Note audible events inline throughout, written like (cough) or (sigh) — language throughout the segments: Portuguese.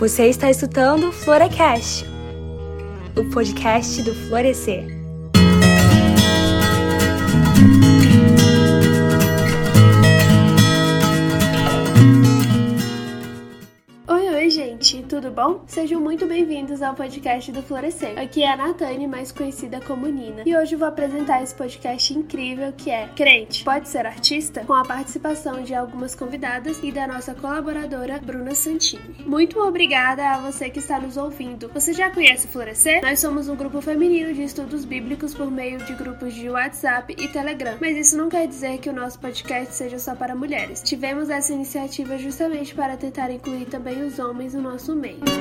Você está escutando Florecast, o podcast do Florescer. Bom? Sejam muito bem-vindos ao podcast do Florescer. Aqui é a Natane, mais conhecida como Nina, e hoje vou apresentar esse podcast incrível que é Crente, pode ser artista? Com a participação de algumas convidadas e da nossa colaboradora Bruna Santini. Muito obrigada a você que está nos ouvindo. Você já conhece Florescer? Nós somos um grupo feminino de estudos bíblicos por meio de grupos de WhatsApp e Telegram, mas isso não quer dizer que o nosso podcast seja só para mulheres. Tivemos essa iniciativa justamente para tentar incluir também os homens no nosso meio.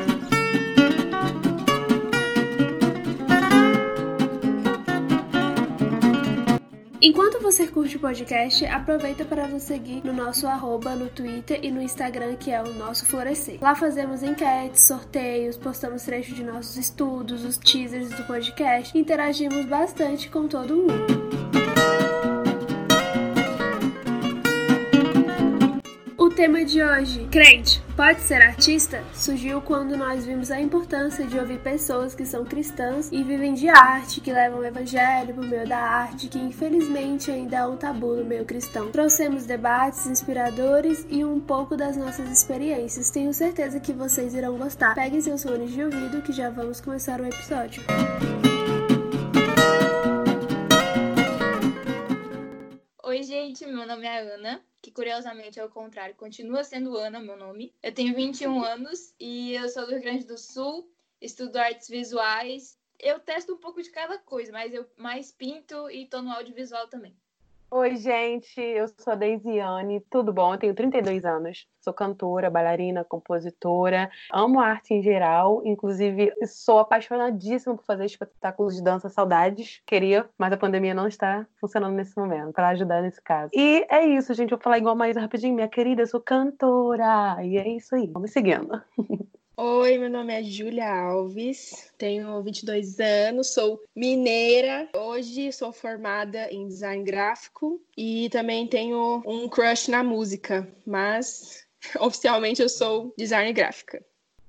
Enquanto você curte o podcast, aproveita para nos seguir no nosso arroba no Twitter e no Instagram, que é o nosso Florescer. Lá fazemos enquetes, sorteios, postamos trechos de nossos estudos, os teasers do podcast interagimos bastante com todo mundo. Tema de hoje, crente, pode ser artista? Surgiu quando nós vimos a importância de ouvir pessoas que são cristãs e vivem de arte, que levam o evangelho por meio da arte, que infelizmente ainda é um tabu no meio cristão. Trouxemos debates inspiradores e um pouco das nossas experiências. Tenho certeza que vocês irão gostar. Peguem seus fones de ouvido que já vamos começar o episódio. Oi, gente, meu nome é Ana que curiosamente é o contrário, continua sendo Ana meu nome. Eu tenho 21 (laughs) anos e eu sou do Rio Grande do Sul, estudo artes visuais. Eu testo um pouco de cada coisa, mas eu mais pinto e tô no audiovisual também. Oi, gente, eu sou a Deisiane, tudo bom? Eu tenho 32 anos, sou cantora, bailarina, compositora, amo arte em geral, inclusive sou apaixonadíssima por fazer espetáculos de dança saudades. Queria, mas a pandemia não está funcionando nesse momento, para ajudar nesse caso. E é isso, gente, vou falar igual mais rapidinho, minha querida, eu sou cantora, e é isso aí, vamos seguindo. (laughs) Oi, meu nome é Júlia Alves, tenho 22 anos, sou mineira. Hoje sou formada em design gráfico e também tenho um crush na música, mas (laughs) oficialmente eu sou design gráfica.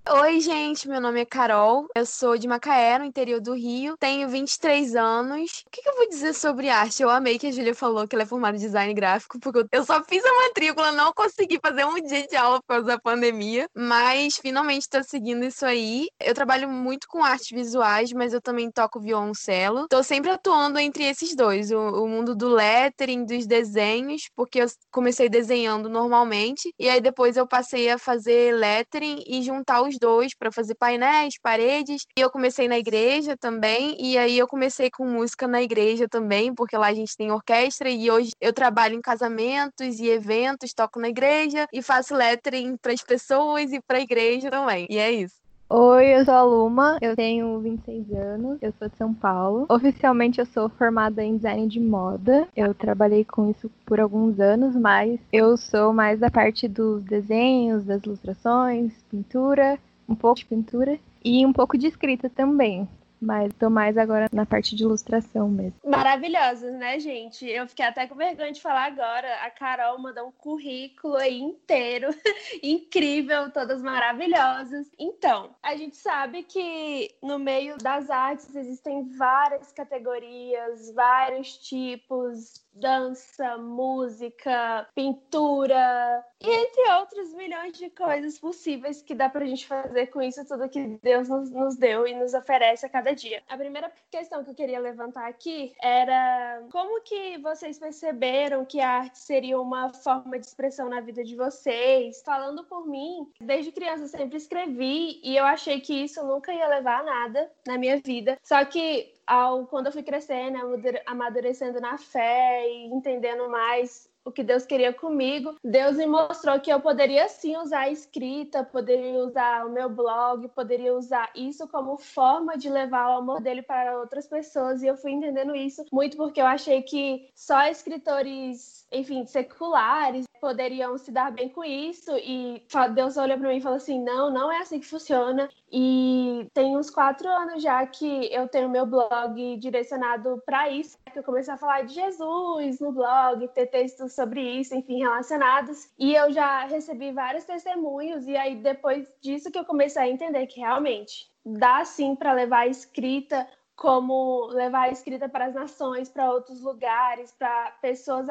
Oi, gente, meu nome é Carol, eu sou de Macaé, no interior do Rio, tenho 23 anos. O que, eu vou dizer sobre arte? Eu amei que a Julia falou que ela é formada em design gráfico, porque eu só fiz a matrícula, não consegui fazer um dia de aula por causa da pandemia, mas finalmente estou seguindo isso aí. Eu trabalho muito com artes visuais, mas eu também toco violoncelo. Estou sempre atuando entre esses dois, o, o mundo do lettering, dos desenhos, porque eu comecei desenhando normalmente, e aí depois eu passei a fazer lettering e juntar os os dois para fazer painéis, paredes. E eu comecei na igreja também. E aí eu comecei com música na igreja também, porque lá a gente tem orquestra. E hoje eu trabalho em casamentos e eventos, toco na igreja e faço lettering para as pessoas e para a igreja também. E é isso. Oi, eu sou a Luma, eu tenho 26 anos, eu sou de São Paulo. Oficialmente eu sou formada em design de moda. Eu trabalhei com isso por alguns anos, mas eu sou mais da parte dos desenhos, das ilustrações, pintura, um pouco de pintura e um pouco de escrita também mas tô mais agora na parte de ilustração mesmo. Maravilhosas, né, gente? Eu fiquei até com vergonha de falar agora. A Carol mandou um currículo aí inteiro, (laughs) incrível, todas maravilhosas. Então, a gente sabe que no meio das artes existem várias categorias, vários tipos dança, música, pintura e entre outros milhões de coisas possíveis que dá pra gente fazer com isso tudo que Deus nos, nos deu e nos oferece a cada dia. A primeira questão que eu queria levantar aqui era como que vocês perceberam que a arte seria uma forma de expressão na vida de vocês? Falando por mim, desde criança eu sempre escrevi e eu achei que isso nunca ia levar a nada na minha vida. Só que ao, quando eu fui crescendo, amadurecendo na fé e entendendo mais o que Deus queria comigo, Deus me mostrou que eu poderia sim usar a escrita, poderia usar o meu blog, poderia usar isso como forma de levar o amor dele para outras pessoas. E eu fui entendendo isso muito porque eu achei que só escritores, enfim, seculares poderiam se dar bem com isso. E Deus olhou para mim e falou assim: não, não é assim que funciona. E tem uns quatro anos já que eu tenho meu blog direcionado para isso. que eu comecei a falar de Jesus no blog, ter textos sobre isso, enfim, relacionados. E eu já recebi vários testemunhos, e aí depois disso que eu comecei a entender que realmente dá sim para levar a escrita como levar a escrita para as nações, para outros lugares, para pessoas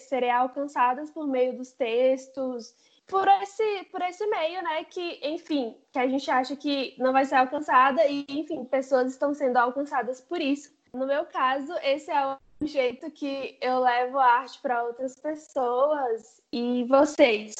serem alcançadas por meio dos textos, por esse, por esse meio, né? Que, enfim, que a gente acha que não vai ser alcançada e, enfim, pessoas estão sendo alcançadas por isso. No meu caso, esse é o jeito que eu levo a arte para outras pessoas. E vocês?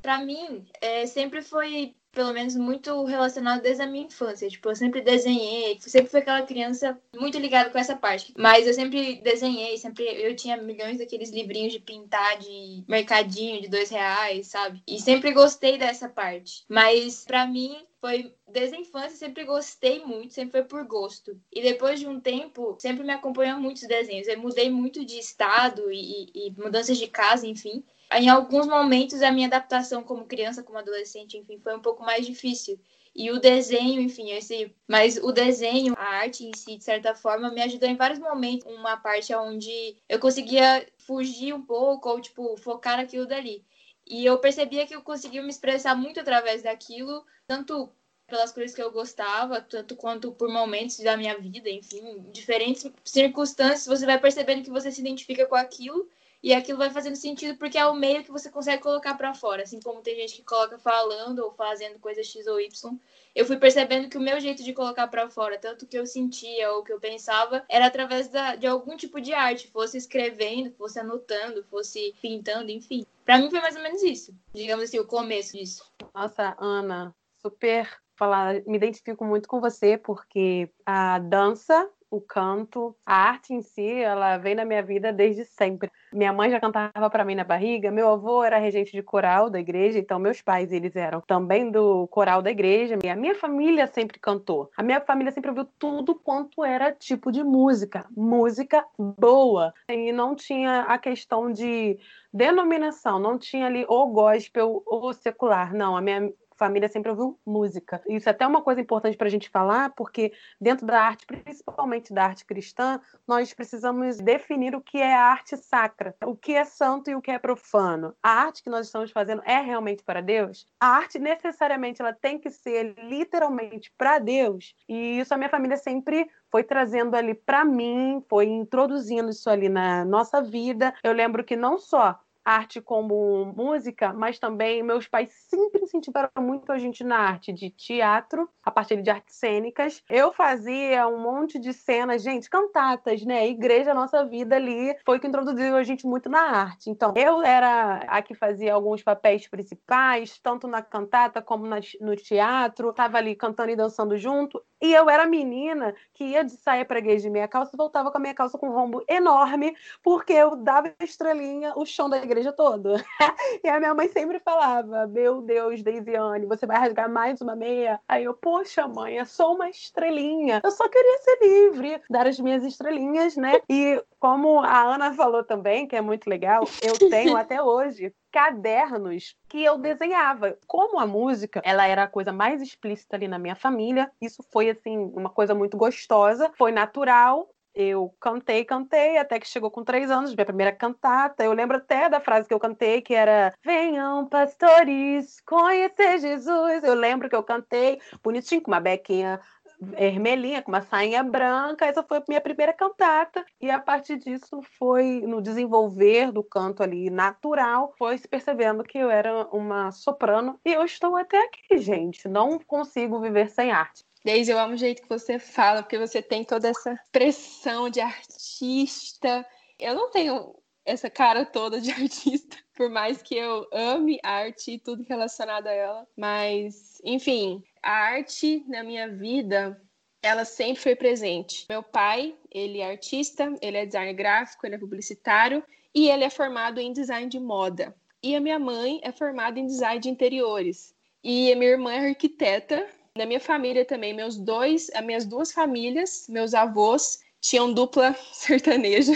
Para mim, é, sempre foi pelo menos, muito relacionado desde a minha infância. Tipo, eu sempre desenhei, sempre fui aquela criança muito ligada com essa parte. Mas eu sempre desenhei, sempre eu tinha milhões daqueles livrinhos de pintar de mercadinho de dois reais, sabe? E sempre gostei dessa parte. Mas para mim foi desde a infância sempre gostei muito, sempre foi por gosto. E depois de um tempo, sempre me acompanhou muitos desenhos. Eu mudei muito de estado e, e, mudanças de casa, enfim. Em alguns momentos, a minha adaptação como criança, como adolescente, enfim, foi um pouco mais difícil. E o desenho, enfim, esse, mas o desenho, a arte em si, de certa forma, me ajudou em vários momentos. Uma parte onde eu conseguia fugir um pouco ou tipo focar naquilo dali. E eu percebia que eu conseguia me expressar muito através daquilo, tanto pelas coisas que eu gostava, tanto quanto por momentos da minha vida, enfim, diferentes circunstâncias, você vai percebendo que você se identifica com aquilo e aquilo vai fazendo sentido porque é o meio que você consegue colocar para fora, assim como tem gente que coloca falando ou fazendo coisa X ou Y. Eu fui percebendo que o meu jeito de colocar para fora, tanto que eu sentia ou que eu pensava, era através da, de algum tipo de arte, fosse escrevendo, fosse anotando, fosse pintando, enfim. Para mim foi mais ou menos isso, digamos assim, o começo disso. Nossa, Ana, super falar, me identifico muito com você porque a dança o canto, a arte em si, ela vem na minha vida desde sempre. Minha mãe já cantava para mim na barriga, meu avô era regente de coral da igreja, então meus pais, eles eram também do coral da igreja. E a minha família sempre cantou. A minha família sempre ouviu tudo quanto era tipo de música, música boa. E não tinha a questão de denominação, não tinha ali o gospel ou secular. Não, a minha família sempre ouviu música. Isso é até uma coisa importante para a gente falar, porque dentro da arte, principalmente da arte cristã, nós precisamos definir o que é arte sacra, o que é santo e o que é profano. A arte que nós estamos fazendo é realmente para Deus? A arte necessariamente ela tem que ser literalmente para Deus? E isso a minha família sempre foi trazendo ali para mim, foi introduzindo isso ali na nossa vida. Eu lembro que não só arte como música, mas também meus pais sempre incentivaram muito a gente na arte de teatro, a partir de artes cênicas. Eu fazia um monte de cenas, gente, cantatas, né? Igreja, nossa vida ali foi que introduziu a gente muito na arte. Então, eu era a que fazia alguns papéis principais, tanto na cantata como no teatro, estava ali cantando e dançando junto. E eu era menina que ia de saia igreja de meia calça e voltava com a minha calça com um rombo enorme, porque eu dava estrelinha o chão da igreja todo. (laughs) e a minha mãe sempre falava: Meu Deus, Deisiane, você vai rasgar mais uma meia? Aí eu, poxa, mãe, é só uma estrelinha. Eu só queria ser livre, dar as minhas estrelinhas, né? E como a Ana falou também, que é muito legal, eu tenho (laughs) até hoje cadernos que eu desenhava. Como a música, ela era a coisa mais explícita ali na minha família, isso foi assim uma coisa muito gostosa, foi natural. Eu cantei, cantei, até que chegou com três anos, minha primeira cantata. Eu lembro até da frase que eu cantei, que era Venham, pastores, conhecer Jesus. Eu lembro que eu cantei bonitinho, com uma bequinha vermelhinha, com uma sainha branca. Essa foi a minha primeira cantata. E a partir disso foi no desenvolver do canto ali natural, foi se percebendo que eu era uma soprano. E eu estou até aqui, gente. Não consigo viver sem arte. Deise, eu amo o jeito que você fala, porque você tem toda essa pressão de artista. Eu não tenho essa cara toda de (laughs) artista, por mais que eu ame arte e tudo relacionado a ela. Mas, enfim, a arte na minha vida, ela sempre foi presente. Meu pai, ele é artista, ele é designer gráfico, ele é publicitário e ele é formado em design de moda. E a minha mãe é formada em design de interiores. E a minha irmã é arquiteta. Na minha família também, meus dois, as minhas duas famílias, meus avós tinham dupla (laughs) sertaneja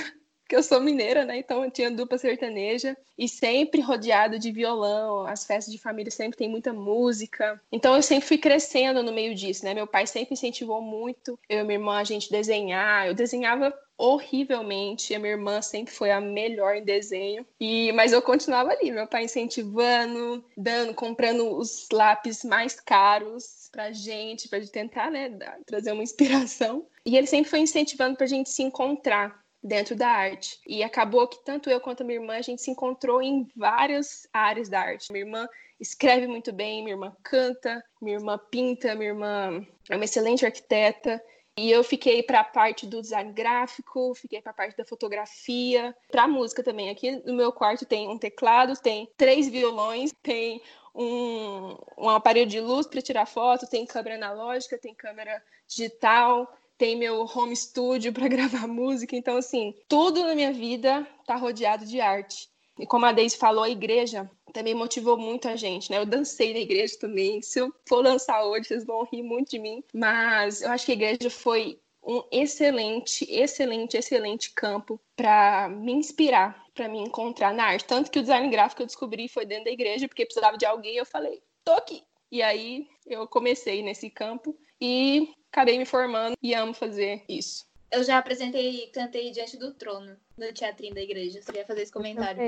que eu sou mineira, né? Então eu tinha dupla sertaneja e sempre rodeado de violão. As festas de família sempre tem muita música. Então eu sempre fui crescendo no meio disso, né? Meu pai sempre incentivou muito eu e minha irmã a gente desenhar. Eu desenhava horrivelmente. A minha irmã sempre foi a melhor em desenho. E mas eu continuava ali, meu pai incentivando, dando, comprando os lápis mais caros pra gente, pra gente tentar, né, dar, trazer uma inspiração. E ele sempre foi incentivando pra gente se encontrar dentro da arte. E acabou que tanto eu quanto a minha irmã a gente se encontrou em várias áreas da arte. Minha irmã escreve muito bem, minha irmã canta, minha irmã pinta, minha irmã é uma excelente arquiteta. E eu fiquei para a parte do design gráfico, fiquei para a parte da fotografia, para a música também. Aqui no meu quarto tem um teclado, tem três violões, tem um, um aparelho de luz para tirar foto, tem câmera analógica, tem câmera digital, tem meu home studio para (laughs) gravar música. Então, assim, tudo na minha vida está rodeado de arte. E como a Deise falou, a igreja também motivou muito a gente, né? Eu dancei na igreja também. Se eu for dançar hoje, vocês vão rir muito de mim. Mas eu acho que a igreja foi um excelente, excelente, excelente campo para me inspirar, para me encontrar na arte. Tanto que o design gráfico eu descobri foi dentro da igreja, porque precisava de alguém. Eu falei, tô aqui. E aí eu comecei nesse campo e acabei me formando e amo fazer isso. Eu já apresentei, cantei diante do trono no teatrinho da igreja. Você ia fazer esse comentário.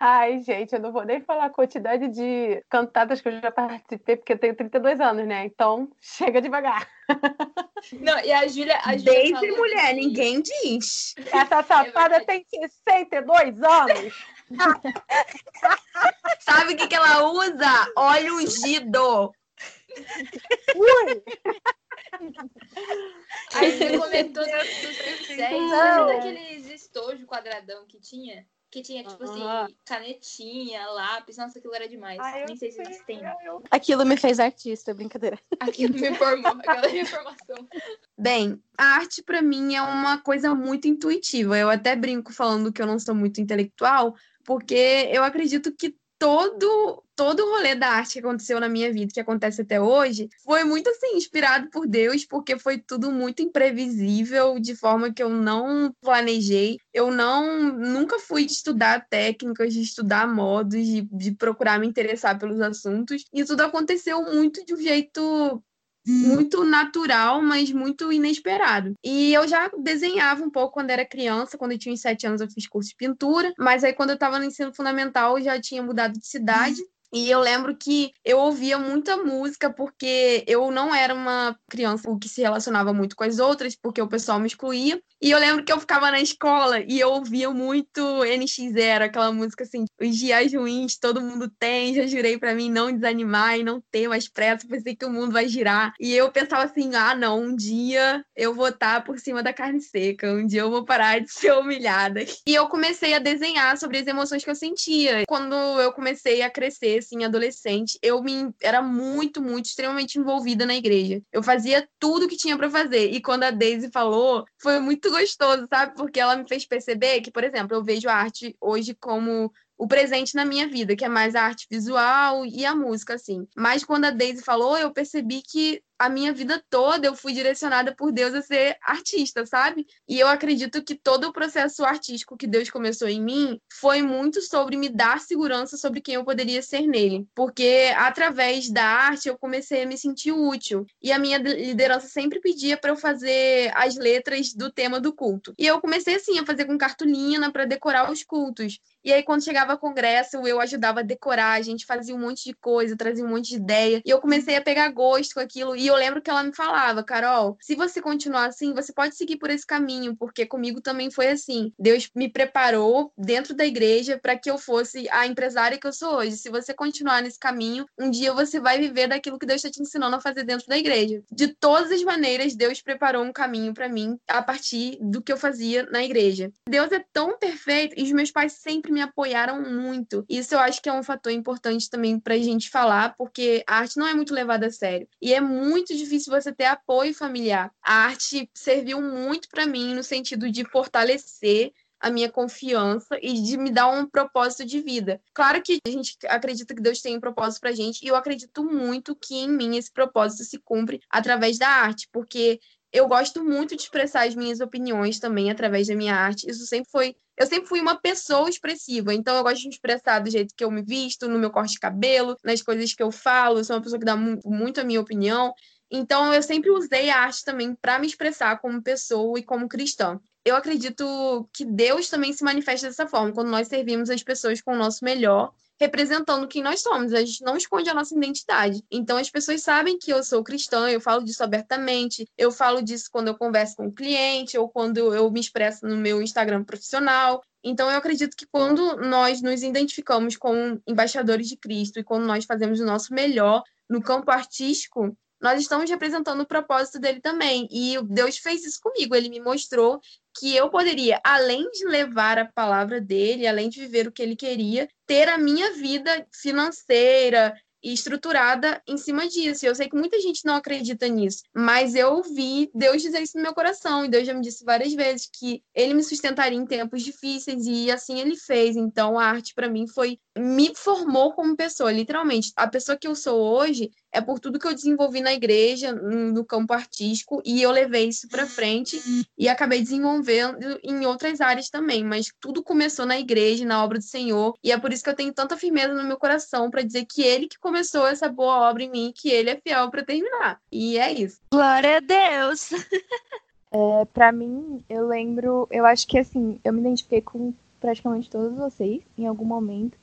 Ai, gente, eu não vou nem falar a quantidade de cantadas que eu já participei, porque eu tenho 32 anos, né? Então, chega devagar. (laughs) Não, e a Júlia. A Júlia Desde mulher, ninguém diz. Essa safada tem 62 anos. (laughs) Sabe o que, que ela usa? Óleo ungido. Ui! A Júlia comentou dos, 36. Lembra daqueles estojos quadradão que tinha? Que tinha, tipo assim, canetinha, lápis. Nossa, aquilo era demais. Ai, Nem sei se eles têm. Aquilo me fez artista, brincadeira. Aquilo me formou, aquela informação. Bem, a arte para mim é uma coisa muito intuitiva. Eu até brinco falando que eu não sou muito intelectual, porque eu acredito que todo todo o rolê da arte que aconteceu na minha vida, que acontece até hoje, foi muito assim inspirado por Deus, porque foi tudo muito imprevisível, de forma que eu não planejei. Eu não nunca fui de estudar técnicas, de estudar modos, de, de procurar me interessar pelos assuntos, e tudo aconteceu muito de um jeito muito natural, mas muito inesperado. E eu já desenhava um pouco quando era criança, quando eu tinha uns sete anos eu fiz curso de pintura, mas aí quando eu estava no ensino fundamental eu já tinha mudado de cidade. E eu lembro que eu ouvia muita música porque eu não era uma criança que se relacionava muito com as outras, porque o pessoal me excluía. E eu lembro que eu ficava na escola e eu ouvia muito NX0, aquela música assim, os dias ruins todo mundo tem, já jurei pra mim não desanimar e não ter mais pressa, pensei que o mundo vai girar. E eu pensava assim, ah, não, um dia eu vou estar por cima da carne seca, um dia eu vou parar de ser humilhada. E eu comecei a desenhar sobre as emoções que eu sentia. Quando eu comecei a crescer, assim, adolescente, eu me era muito, muito, extremamente envolvida na igreja. Eu fazia tudo que tinha pra fazer. E quando a Daisy falou, foi muito gostoso, sabe? Porque ela me fez perceber que, por exemplo, eu vejo a arte hoje como o presente na minha vida, que é mais a arte visual e a música, assim. Mas quando a Daisy falou, eu percebi que a minha vida toda eu fui direcionada por Deus a ser artista, sabe? E eu acredito que todo o processo artístico que Deus começou em mim foi muito sobre me dar segurança sobre quem eu poderia ser nele. Porque através da arte eu comecei a me sentir útil. E a minha liderança sempre pedia para eu fazer as letras do tema do culto. E eu comecei assim a fazer com cartolina para decorar os cultos. E aí, quando chegava congresso, eu ajudava a decorar, a gente fazia um monte de coisa, trazia um monte de ideia. E eu comecei a pegar gosto com aquilo. E eu lembro que ela me falava, Carol, se você continuar assim, você pode seguir por esse caminho, porque comigo também foi assim. Deus me preparou dentro da igreja para que eu fosse a empresária que eu sou hoje. Se você continuar nesse caminho, um dia você vai viver daquilo que Deus está te ensinando a fazer dentro da igreja. De todas as maneiras, Deus preparou um caminho para mim a partir do que eu fazia na igreja. Deus é tão perfeito e os meus pais sempre me apoiaram muito. Isso eu acho que é um fator importante também pra gente falar, porque a arte não é muito levada a sério. E é muito difícil você ter apoio familiar. A arte serviu muito para mim no sentido de fortalecer a minha confiança e de me dar um propósito de vida. Claro que a gente acredita que Deus tem um propósito pra gente, e eu acredito muito que em mim esse propósito se cumpre através da arte, porque eu gosto muito de expressar as minhas opiniões também através da minha arte. Isso sempre foi. Eu sempre fui uma pessoa expressiva, então eu gosto de me expressar do jeito que eu me visto, no meu corte de cabelo, nas coisas que eu falo. Eu sou uma pessoa que dá mu muito a minha opinião. Então eu sempre usei a arte também para me expressar como pessoa e como cristã. Eu acredito que Deus também se manifesta dessa forma, quando nós servimos as pessoas com o nosso melhor representando quem nós somos. A gente não esconde a nossa identidade. Então as pessoas sabem que eu sou cristã, eu falo disso abertamente, eu falo disso quando eu converso com o um cliente ou quando eu me expresso no meu Instagram profissional. Então eu acredito que quando nós nos identificamos como embaixadores de Cristo e quando nós fazemos o nosso melhor no campo artístico, nós estamos representando o propósito dele também. E Deus fez isso comigo. Ele me mostrou que eu poderia, além de levar a palavra dele, além de viver o que ele queria, ter a minha vida financeira e estruturada em cima disso. Eu sei que muita gente não acredita nisso, mas eu vi Deus dizer isso no meu coração, e Deus já me disse várias vezes que ele me sustentaria em tempos difíceis e assim ele fez. Então a arte para mim foi me formou como pessoa, literalmente. A pessoa que eu sou hoje é por tudo que eu desenvolvi na igreja, no campo artístico, e eu levei isso para frente e acabei desenvolvendo em outras áreas também, mas tudo começou na igreja, na obra do Senhor, e é por isso que eu tenho tanta firmeza no meu coração para dizer que ele que começou essa boa obra em mim, que ele é fiel para terminar. E é isso. Glória a Deus. (laughs) é, para mim, eu lembro, eu acho que assim, eu me identifiquei com praticamente todos vocês em algum momento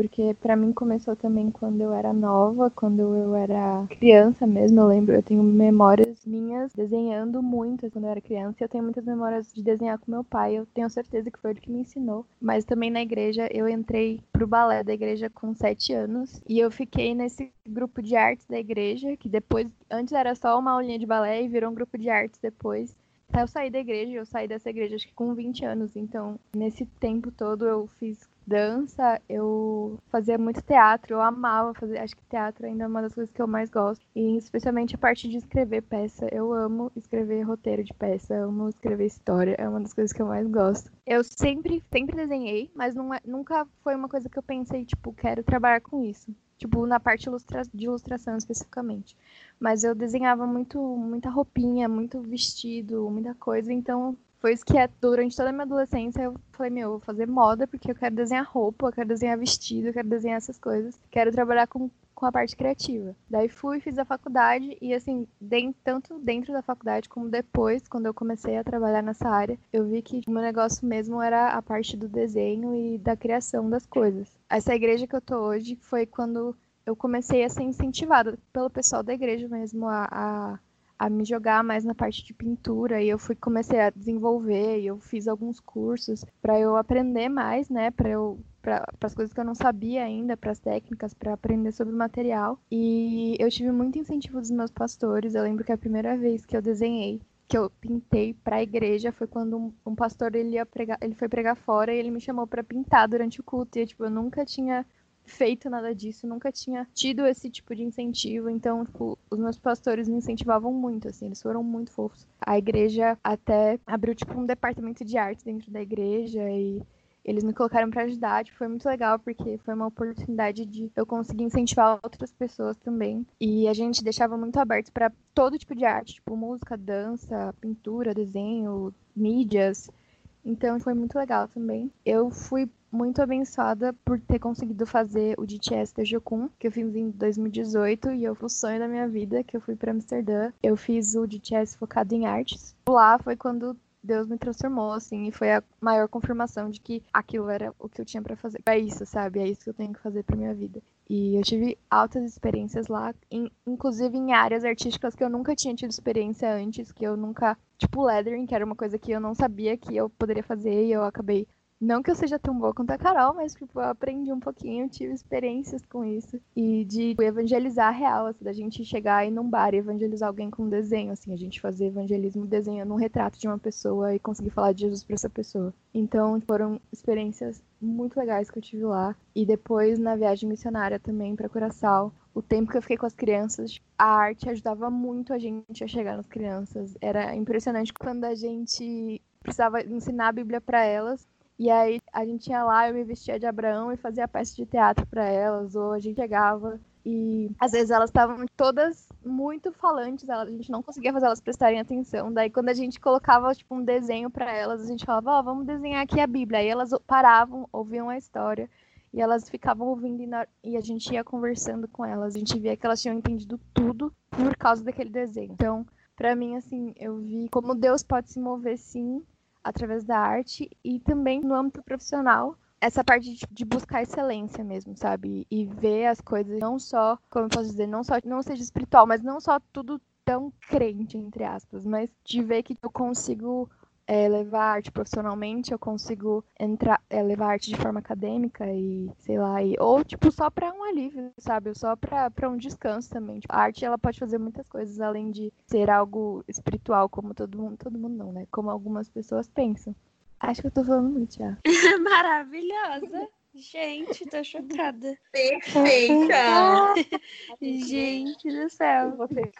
porque para mim começou também quando eu era nova, quando eu era criança mesmo. Eu lembro, eu tenho memórias minhas desenhando muito quando eu era criança. Eu tenho muitas memórias de desenhar com meu pai. Eu tenho certeza que foi ele que me ensinou. Mas também na igreja, eu entrei pro balé da igreja com sete anos e eu fiquei nesse grupo de artes da igreja, que depois, antes era só uma aulinha de balé e virou um grupo de artes depois. Até eu saí da igreja, eu saí dessa igreja acho que com 20 anos, então nesse tempo todo eu fiz dança, eu fazia muito teatro, eu amava fazer, acho que teatro ainda é uma das coisas que eu mais gosto, e especialmente a parte de escrever peça, eu amo escrever roteiro de peça, eu amo escrever história, é uma das coisas que eu mais gosto. Eu sempre, sempre desenhei, mas não é, nunca foi uma coisa que eu pensei, tipo, quero trabalhar com isso. Tipo, na parte ilustra de ilustração especificamente. Mas eu desenhava muito, muita roupinha, muito vestido, muita coisa, então foi isso que é, durante toda a minha adolescência eu falei, meu, eu vou fazer moda porque eu quero desenhar roupa, eu quero desenhar vestido, eu quero desenhar essas coisas. Quero trabalhar com, com a parte criativa. Daí fui, fiz a faculdade e assim, dentro, tanto dentro da faculdade como depois, quando eu comecei a trabalhar nessa área, eu vi que o meu negócio mesmo era a parte do desenho e da criação das coisas. Essa igreja que eu tô hoje foi quando eu comecei a ser incentivada pelo pessoal da igreja mesmo a, a a me jogar mais na parte de pintura e eu fui comecei a desenvolver e eu fiz alguns cursos para eu aprender mais, né, para eu para as coisas que eu não sabia ainda, para as técnicas, para aprender sobre o material. E eu tive muito incentivo dos meus pastores. Eu lembro que a primeira vez que eu desenhei que eu pintei para a igreja foi quando um, um, pastor ele ia pregar, ele foi pregar fora e ele me chamou para pintar durante o culto. E tipo, eu nunca tinha feito nada disso, nunca tinha tido esse tipo de incentivo. Então, tipo, os meus pastores me incentivavam muito, assim, eles foram muito fofos. A igreja até abriu, tipo, um departamento de arte dentro da igreja e eles me colocaram para ajudar, tipo, foi muito legal porque foi uma oportunidade de eu conseguir incentivar outras pessoas também. E a gente deixava muito aberto para todo tipo de arte, tipo música, dança, pintura, desenho, mídias. Então foi muito legal também. Eu fui muito abençoada por ter conseguido fazer o DTS da Jocum, que eu fiz em 2018 e eu o sonho da minha vida, que eu fui para Amsterdã. Eu fiz o DTS focado em artes. Lá foi quando Deus me transformou, assim, e foi a maior confirmação de que aquilo era o que eu tinha para fazer. É isso, sabe? É isso que eu tenho que fazer pra minha vida. E eu tive altas experiências lá, em, inclusive em áreas artísticas que eu nunca tinha tido experiência antes, que eu nunca. Tipo, lettering, que era uma coisa que eu não sabia que eu poderia fazer, e eu acabei não que eu seja tão boa quanto a Carol, mas tipo, eu aprendi um pouquinho, tive experiências com isso. E de evangelizar a real, assim, da gente chegar e num bar e evangelizar alguém com desenho, assim, a gente fazer evangelismo desenhando um retrato de uma pessoa e conseguir falar de Jesus para essa pessoa. Então, foram experiências muito legais que eu tive lá. E depois na viagem missionária também para Curaçao, o tempo que eu fiquei com as crianças, a arte ajudava muito a gente a chegar nas crianças. Era impressionante quando a gente precisava ensinar a Bíblia para elas e aí a gente ia lá, eu me vestia de Abraão e fazia peça de teatro para elas, ou a gente chegava e às vezes elas estavam todas muito falantes, a gente não conseguia fazer elas prestarem atenção. Daí quando a gente colocava tipo um desenho para elas, a gente falava: "Ó, oh, vamos desenhar aqui a Bíblia". Aí elas paravam, ouviam a história E elas ficavam ouvindo e, a gente ia conversando com elas. A gente via que elas tinham entendido tudo por causa daquele desenho. Então, pra mim, assim, eu vi como Deus pode se mover, sim, através da arte e também no âmbito profissional. Essa parte de, buscar excelência mesmo, sabe? E ver as coisas não só, como eu posso dizer, não só não seja espiritual, mas não só tudo tão crente, entre aspas, mas de ver que eu consigo é, levar arte profissionalmente, eu consigo entrar, é, levar arte de forma acadêmica e, sei lá, e, ou tipo só para um alívio, sabe? Só para um descanso também. Tipo, a arte ela pode fazer muitas coisas além de ser algo espiritual, como todo mundo, todo mundo não, né? Como algumas pessoas pensam. Acho que eu tô falando muito já. (laughs) Maravilhosa. Gente, tô chocada. Perfeita! (laughs) Gente do céu. Você.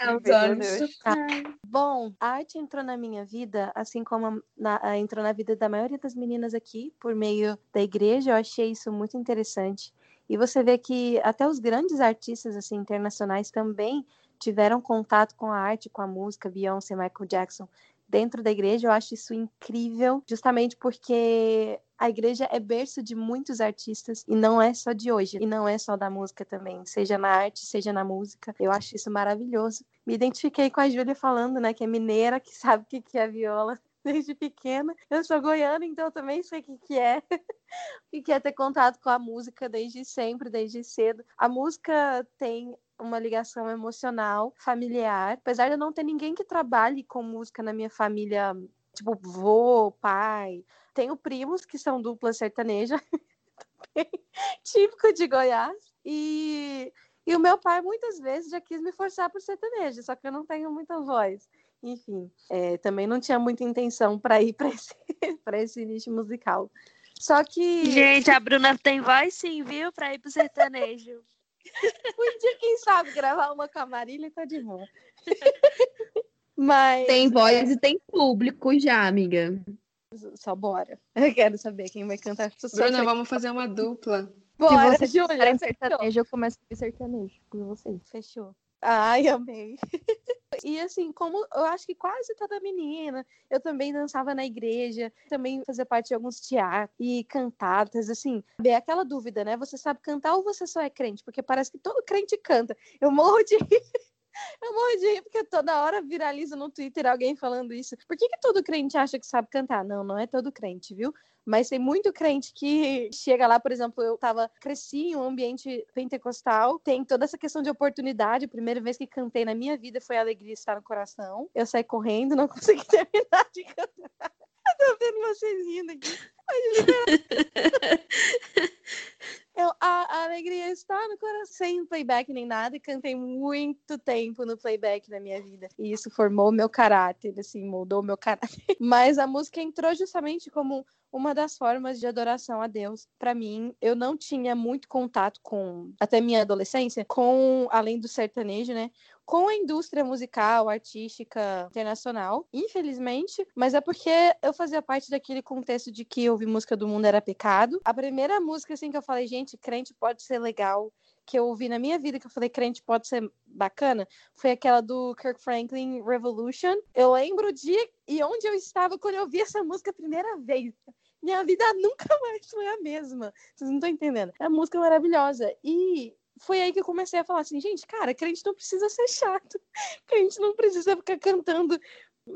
Bom, a arte entrou na minha vida, assim como na- a- entrou na vida da maioria das meninas aqui, por meio da igreja. Eu achei isso muito interessante. E você vê que até os grandes artistas assim internacionais também tiveram contato com a arte, com a música, Beyoncé, Michael Jackson, dentro da igreja. Eu acho isso incrível, justamente porque a igreja é berço de muitos artistas e não é só de hoje, e não é só da música também, seja na arte, seja na música. Eu acho isso maravilhoso. Me identifiquei com a Júlia falando, né, que é mineira, que sabe o que que é viola (laughs) desde pequena. Eu sou goiana, então eu também sei o que que é. (laughs) o que é ter contato com a música desde sempre, desde cedo. A música tem uma ligação emocional, familiar. Apesar de eu não ter ninguém que trabalhe com música na minha família, tipo vô, pai. Tenho primos que são dupla sertaneja, (laughs) típico de Goiás. E, e o meu pai muitas vezes já quis me forçar por sertanejo, só que eu não tenho muita voz. Enfim, é, também não tinha muita intenção para ir para (laughs) esse, esse nicho musical. Só que Gente, a Bruna tem voz sim, viu? Pra ir pro sertanejo. Um dia, quem sabe, gravar uma com a Marília e tá de boa. (laughs) Mas Tem voz e tem público já, amiga. só bora. Eu quero saber quem vai cantar. Bruna, vamos fazer uma dupla. Bora, Se Júlia, sertanejo, eu começo a sertanejo por vocês. Fechou. Ai, amei. E assim, como eu acho que quase toda menina, eu também dançava na igreja, também fazia parte de alguns teatros e cantatas, assim. É aquela dúvida, né? Você sabe cantar ou você só é crente? Porque parece que todo crente canta. Eu morro de. (laughs) Eu morro de rir porque toda hora viraliza no Twitter alguém falando isso. Por que, que todo crente acha que sabe cantar? Não, não é todo crente, viu? Mas tem muito crente que chega lá, por exemplo, eu tava, cresci em um ambiente pentecostal, tem toda essa questão de oportunidade. A primeira vez que cantei na minha vida foi a alegria estar no coração. Eu saí correndo, não (laughs) consegui terminar de cantar. (laughs) Eu tô vendo vocês rindo aqui. Mas, Eu, a, a alegria está no coração, sem playback nem nada, e cantei muito tempo no playback na minha vida. E isso formou meu caráter, assim, moldou meu caráter. (laughs) Mas a música entrou justamente como uma das formas de adoração a Deus. Para mim, eu não tinha muito contato com, até minha adolescência, com, além do sertanejo, né? Com a indústria musical, artística internacional, infelizmente, mas é porque eu fazia parte daquele contexto de que ouvir música do mundo era pecado. A primeira música, assim, que eu falei, gente, crente pode ser legal, que eu ouvi na minha vida, que eu falei, crente pode ser bacana, foi aquela do Kirk Franklin, Revolution. Eu lembro o dia e onde eu estava quando eu ouvi essa música a primeira vez. Minha vida nunca (laughs) mais foi a mesma. Vocês não estão entendendo. É uma música maravilhosa. E foi aí que eu comecei a falar assim, gente, cara, crente não precisa ser chato. (laughs) Crente não precisa ficar cantando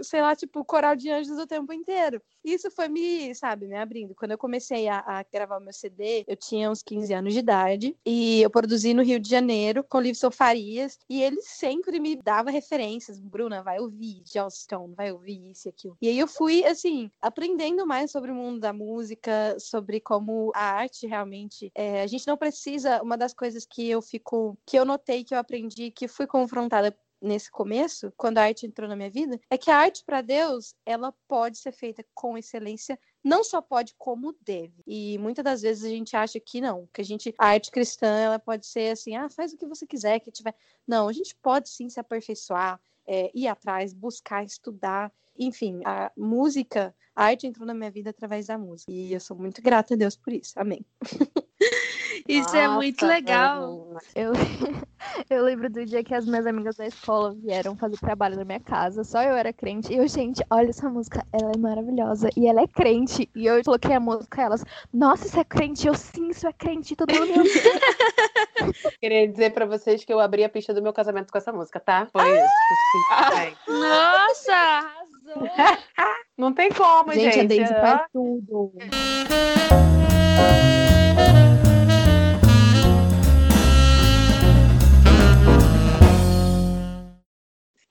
sei lá, tipo, coral de anjos o tempo inteiro. Isso foi me, sabe, me abrindo. Quando eu comecei a, a gravar meu CD, eu tinha uns 15 anos de idade e eu produzi no Rio de Janeiro com o Livson Farias e ele sempre me dava referências. Bruna, vai ouvir Joss Stone, vai ouvir isso e aquilo. E aí eu fui, assim, aprendendo mais sobre o mundo da música, sobre como a arte realmente. É, a gente não precisa. Uma das coisas que eu fico. que eu notei, que eu aprendi, que fui confrontada nesse começo, quando a arte entrou na minha vida, é que a arte para Deus, ela pode ser feita com excelência, não só pode como deve. E muitas das vezes a gente acha que não, que a gente a arte cristã, ela pode ser assim, ah, faz o que você quiser, que tiver. Não, a gente pode sim se aperfeiçoar, é, ir atrás, buscar, estudar. Enfim, a música, a arte entrou na minha vida através da música. E eu sou muito grata a Deus por isso. Amém. (laughs) Isso é muito Nossa, legal. Eu, (laughs) eu lembro do dia que as minhas amigas da escola vieram fazer trabalho na minha casa. Só eu era crente. E eu, gente, olha essa música, ela é maravilhosa. E ela é crente. E eu coloquei a música elas, nossa, isso é crente? Eu sim, isso é crente. Todo mundo. (laughs) Queria dizer pra vocês que eu abri a pista do meu casamento com essa música, tá? Foi isso. simplesmente. (laughs) Nossa, arrasou. Não tem como, gente. Gente, a Daisy Ah, faz tudo.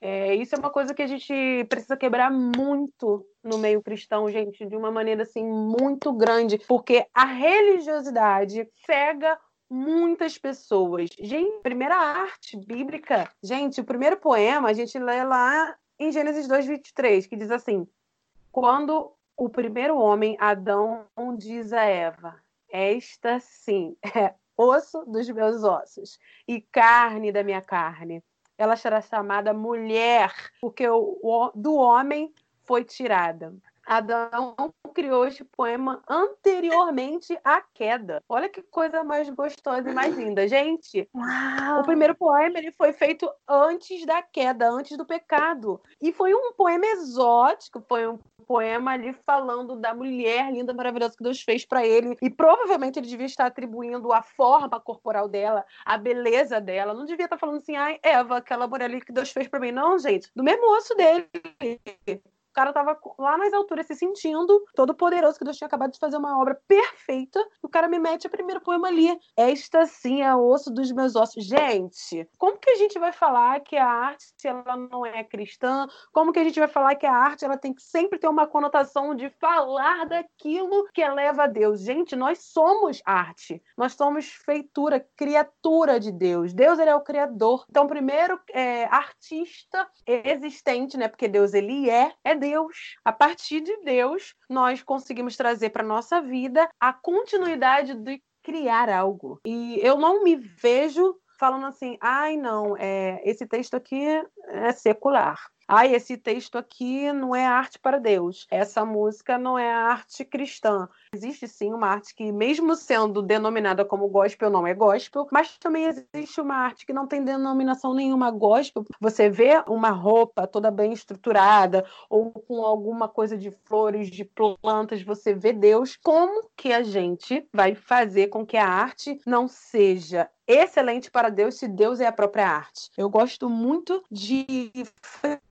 É, isso é uma coisa que a gente precisa quebrar muito no meio cristão, gente, de uma maneira assim muito grande, porque a religiosidade cega muitas pessoas. Gente, primeira arte bíblica, gente, o primeiro poema a gente lê lá em Gênesis 2:23, que diz assim: Quando o primeiro homem, Adão, diz a Eva: Esta sim é osso dos meus ossos e carne da minha carne ela será chamada mulher, porque o, o- do homem foi tirada. Adão criou este poema anteriormente à queda. Olha que coisa mais gostosa e mais linda. Gente, o primeiro poema ele foi feito antes da queda, antes do pecado. E foi um poema exótico, foi um poema ali falando da mulher linda, maravilhosa que Deus fez para ele. E provavelmente ele devia estar atribuindo a forma corporal dela, a beleza dela. Não devia estar falando assim, ai, Eva, aquela mulher ali que Deus fez para mim. Não, gente, do mesmo osso dele. O cara tava lá nas alturas se sentindo todo poderoso, que Deus tinha acabado de fazer uma obra perfeita. E o cara me mete o primeiro poema ali. Esta sim é o osso dos meus ossos. Gente, como que a gente vai falar que a arte ela não é cristã? Como que a gente vai falar que a arte ela tem que sempre ter uma conotação de falar daquilo que eleva a Deus? Gente, nós somos arte. Nós somos feitura, criatura de Deus. Deus ele é o criador. Então, primeiro é, artista existente, né? Porque Deus ele é, é Deus. A partir de Deus, nós conseguimos trazer para nossa vida a continuidade de criar algo. E eu não me vejo falando assim, ai não, é, esse texto aqui é secular. Ai, esse texto aqui não é arte para Deus. Essa música não é arte cristã. Existe sim uma arte que, mesmo sendo denominada como gospel, não é gospel, mas também existe uma arte que não tem denominação nenhuma gospel. Você vê uma roupa toda bem estruturada, ou com alguma coisa de flores, de plantas, você vê Deus. Como que a gente vai fazer com que a arte não seja excelente para Deus se Deus é a própria arte? Eu gosto muito de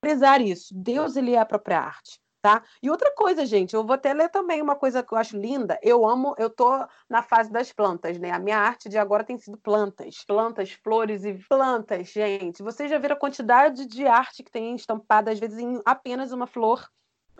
frisar isso. Deus ele é a própria arte. Tá? E outra coisa, gente, eu vou até ler também uma coisa que eu acho linda. Eu amo, eu tô na fase das plantas, né? A minha arte de agora tem sido plantas. Plantas, flores e plantas, gente. Vocês já viram a quantidade de arte que tem estampada, às vezes, em apenas uma flor,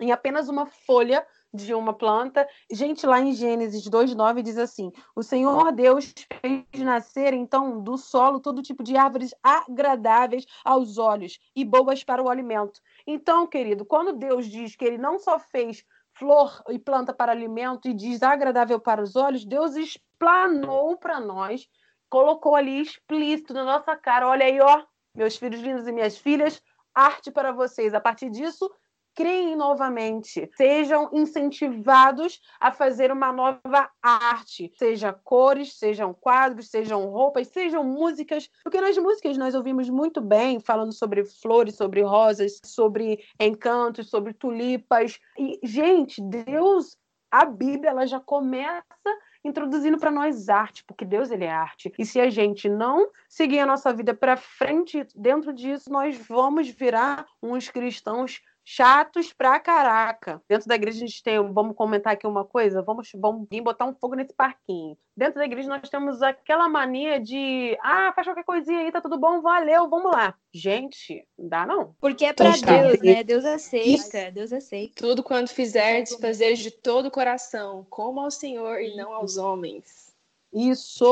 em apenas uma folha de uma planta. Gente, lá em Gênesis 2:9 diz assim: "O Senhor Deus fez nascer então do solo todo tipo de árvores agradáveis aos olhos e boas para o alimento". Então, querido, quando Deus diz que ele não só fez flor e planta para alimento e diz agradável para os olhos, Deus explanou para nós, colocou ali explícito na nossa cara, olha aí, ó, meus filhos lindos e minhas filhas, arte para vocês. A partir disso, criem novamente, sejam incentivados a fazer uma nova arte, seja cores, sejam quadros, sejam roupas, sejam músicas, porque nas músicas nós ouvimos muito bem falando sobre flores, sobre rosas, sobre encantos, sobre tulipas. E gente, Deus, a Bíblia ela já começa introduzindo para nós arte, porque Deus ele é arte. E se a gente não seguir a nossa vida para frente dentro disso, nós vamos virar uns cristãos chatos pra caraca. Dentro da igreja a gente tem, vamos comentar aqui uma coisa, vamos, vamos vir botar um fogo nesse parquinho. Dentro da igreja nós temos aquela mania de, ah, faz qualquer coisinha aí, tá tudo bom, valeu, vamos lá. Gente, não dá não. Porque é pra Total. Deus, né? Deus aceita, Deus aceita. Tudo quanto fizerdes, fazer de todo o coração, como ao Senhor e não aos homens. Isso,